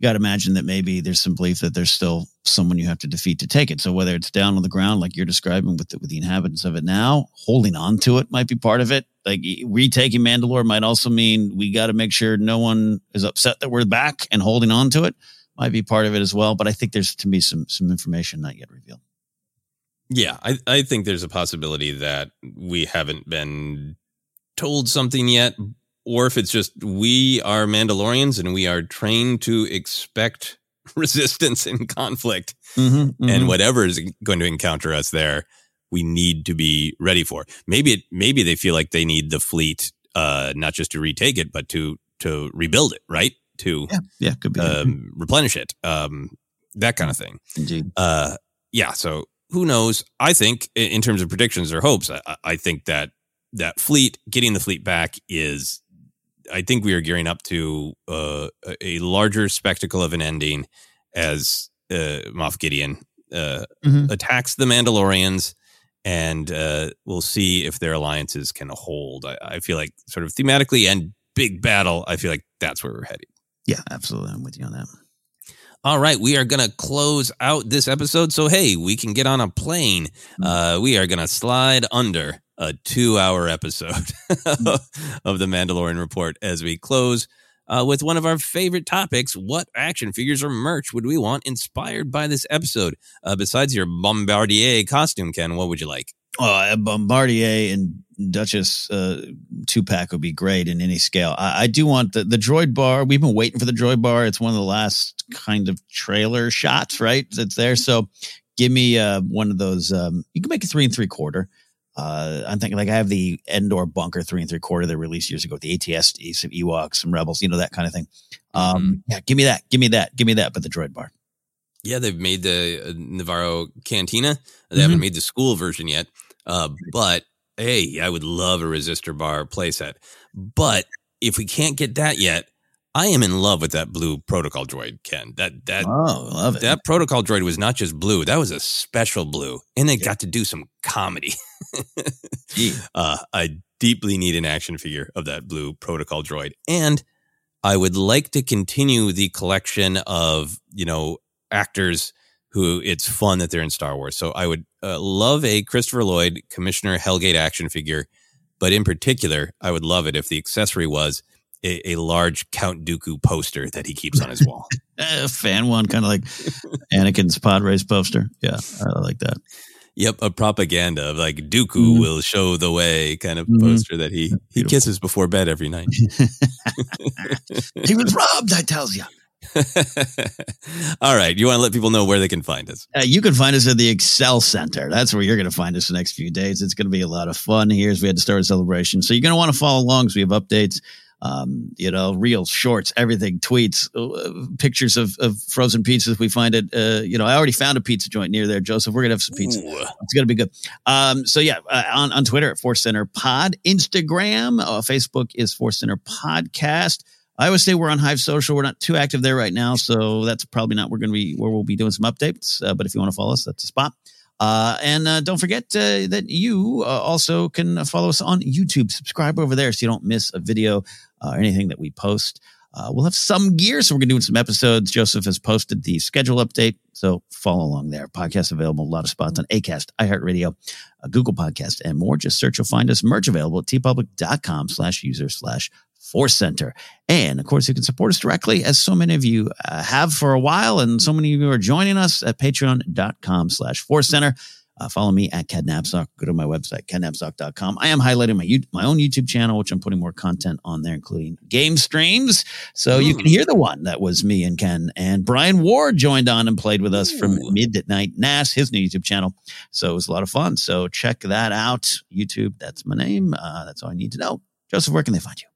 you got to imagine that maybe there's some belief that there's still someone you have to defeat to take it. So whether it's down on the ground, like you're describing with the, with the inhabitants of it now, holding on to it might be part of it. Like retaking Mandalore might also mean we got to make sure no one is upset that we're back and holding on to it might be part of it as well. But I think there's to me some some information not yet revealed. Yeah, I, I think there's a possibility that we haven't been told something yet, or if it's just we are Mandalorians and we are trained to expect (laughs) resistance and conflict, mm-hmm, mm-hmm. and whatever is going to encounter us there, we need to be ready for. Maybe it, maybe they feel like they need the fleet, uh, not just to retake it, but to to rebuild it, right? To yeah, yeah could be um, replenish it, um, that kind of thing. Indeed. Uh, yeah. So who knows? I think in terms of predictions or hopes, I, I think that that fleet, getting the fleet back is, I think we are gearing up to uh, a larger spectacle of an ending as uh, Moff Gideon uh, mm-hmm. attacks the Mandalorians, and uh, we'll see if their alliances can hold. I, I, feel like, sort of thematically and big battle, I feel like that's where we're heading. Yeah, absolutely. I'm with you on that. All right, we are going to close out this episode. So, hey, we can get on a plane. Hmm. Uh, we are going to slide under a two hour episode (laughs) of the Mandalorian Report as we close uh, with one of our favorite topics. What action figures or merch would we want inspired by this episode? Uh, besides your Bombardier costume, Ken, what would you like? Oh, a Bombardier and Duchess uh, two pack would be great in any scale. I, I, do want the, the droid bar. We've been waiting for the droid bar. It's one of the last kind of trailer shots, right? That's there. So give me uh, one of those. Um, you can make a three and three quarter. Uh, I'm thinking like I have the Endor bunker three and three quarter they released years ago with the ATST, some Ewoks, some Rebels, you know, that kind of thing. Um, mm-hmm. Yeah, give me that. Give me that. Give me that. But the droid bar. Yeah, they've made the Nevarro Cantina. They mm-hmm. haven't made the school version yet. Uh, but hey, I would love a resistor bar playset. But if we can't get that yet, I am in love with that blue protocol droid, Ken. That that oh, love it. That protocol droid was not just blue; that was a special blue, and they yeah. got to do some comedy. (laughs) uh, I deeply need an action figure of that blue protocol droid, and I would like to continue the collection of you know actors who it's fun that they're in Star Wars. So I would uh, love a Christopher Lloyd Commissioner Helgait action figure, but in particular, I would love it if the accessory was a, a large Count Dooku poster that he keeps on his wall. a (laughs) fan one, kind of like Anakin's pod race poster. Yeah, I like that. Yep, a propaganda of like Dooku mm-hmm. will show the way kind of mm-hmm. poster that he he kisses before bed every night. (laughs) (laughs) he was robbed, I tells you. All right. You want to let people know where they can find us? Uh, you can find us at the Excel Center. That's where you're going to find us the next few days. It's going to be a lot of fun here as we had to start a celebration. So you're going to want to follow along as we have updates, um, you know, reels, shorts, everything, tweets, uh, pictures of, of frozen pizzas. We find it, uh, you know, I already found a pizza joint near there, Joseph. We're going to have some pizza. Ooh. It's going to be good. Um, so yeah, uh, on, on Twitter at Force Center Pod, Instagram, uh, Facebook is Force Center Podcast. I always say we're on Hive Social. We're not too active there right now, so that's probably not we're going to be where we'll be doing some updates. Uh, but if you want to follow us, that's a spot. Uh, and uh, don't forget uh, that you uh, also can follow us on YouTube. Subscribe over there so you don't miss a video uh, anything that we post. we'll have some gear, so we're going to do some episodes. Joseph has posted the schedule update, so follow along there. Podcast available, a lot of spots on Acast, iHeartRadio, Google Podcast, and more. Just search, you'll find us. Merch available at teepublic.com slash user slash Force Center. And of course, you can support us directly, as so many of you uh, have for a while, and so many of you are joining us at patreon.com slash Force Center. Uh, follow me at KenNapzok. Go to my website, kennapzok.com. I am highlighting my my own YouTube channel, which I'm putting more content on there, including game streams. So mm. you can hear the one that was me and Ken. And Brian Ward joined on and played with us Ooh. from Midnight Nass, his new YouTube channel. So it was a lot of fun. So check that out. YouTube, that's my name. Uh, that's all I need to know. Joseph, where can they find you?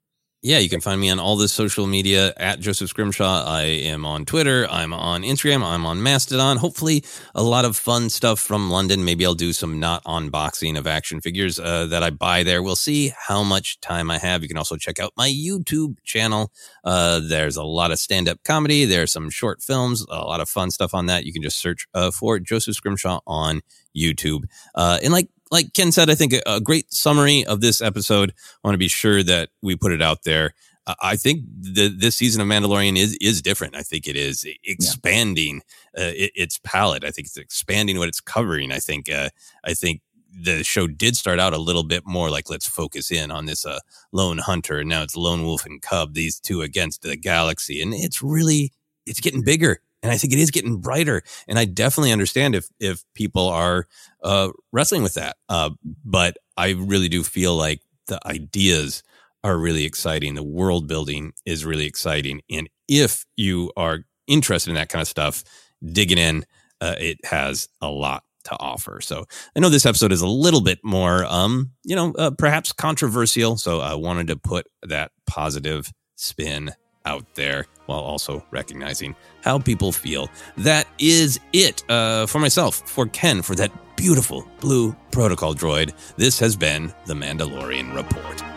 Yeah, you can find me on all the social media at Joseph Scrimshaw. I am on Twitter. I'm on Instagram. I'm on Mastodon. Hopefully, a lot of fun stuff from London. Maybe I'll do some not unboxing of action figures uh, that I buy there. We'll see how much time I have. You can also check out my YouTube channel. Uh, there's a lot of stand up comedy. There's some short films, a lot of fun stuff on that. You can just search uh, for Joseph Scrimshaw on YouTube. Uh, and like like Ken said, I think a, a great summary of this episode. I want to be sure that we put it out there. I think the, this season of Mandalorian is is different. I think it is expanding yeah. uh, it, its palette. I think it's expanding what it's covering. I think uh, I think the show did start out a little bit more like let's focus in on this uh, lone hunter, and now it's lone wolf and cub, these two against the galaxy, and it's really it's getting bigger and I think it is getting brighter. And I definitely understand if if people are uh, wrestling with that. Uh, but I really do feel like the ideas are really exciting. The world building is really exciting, and if you are interested in that kind of stuff, digging in, uh, it has a lot to offer. So I know this episode is a little bit more, um, you know, uh, perhaps controversial. So I wanted to put that positive spin out there while also recognizing how people feel. That is it uh, for myself, for Ken, for that beautiful blue protocol droid. This has been the Mandalorian Report.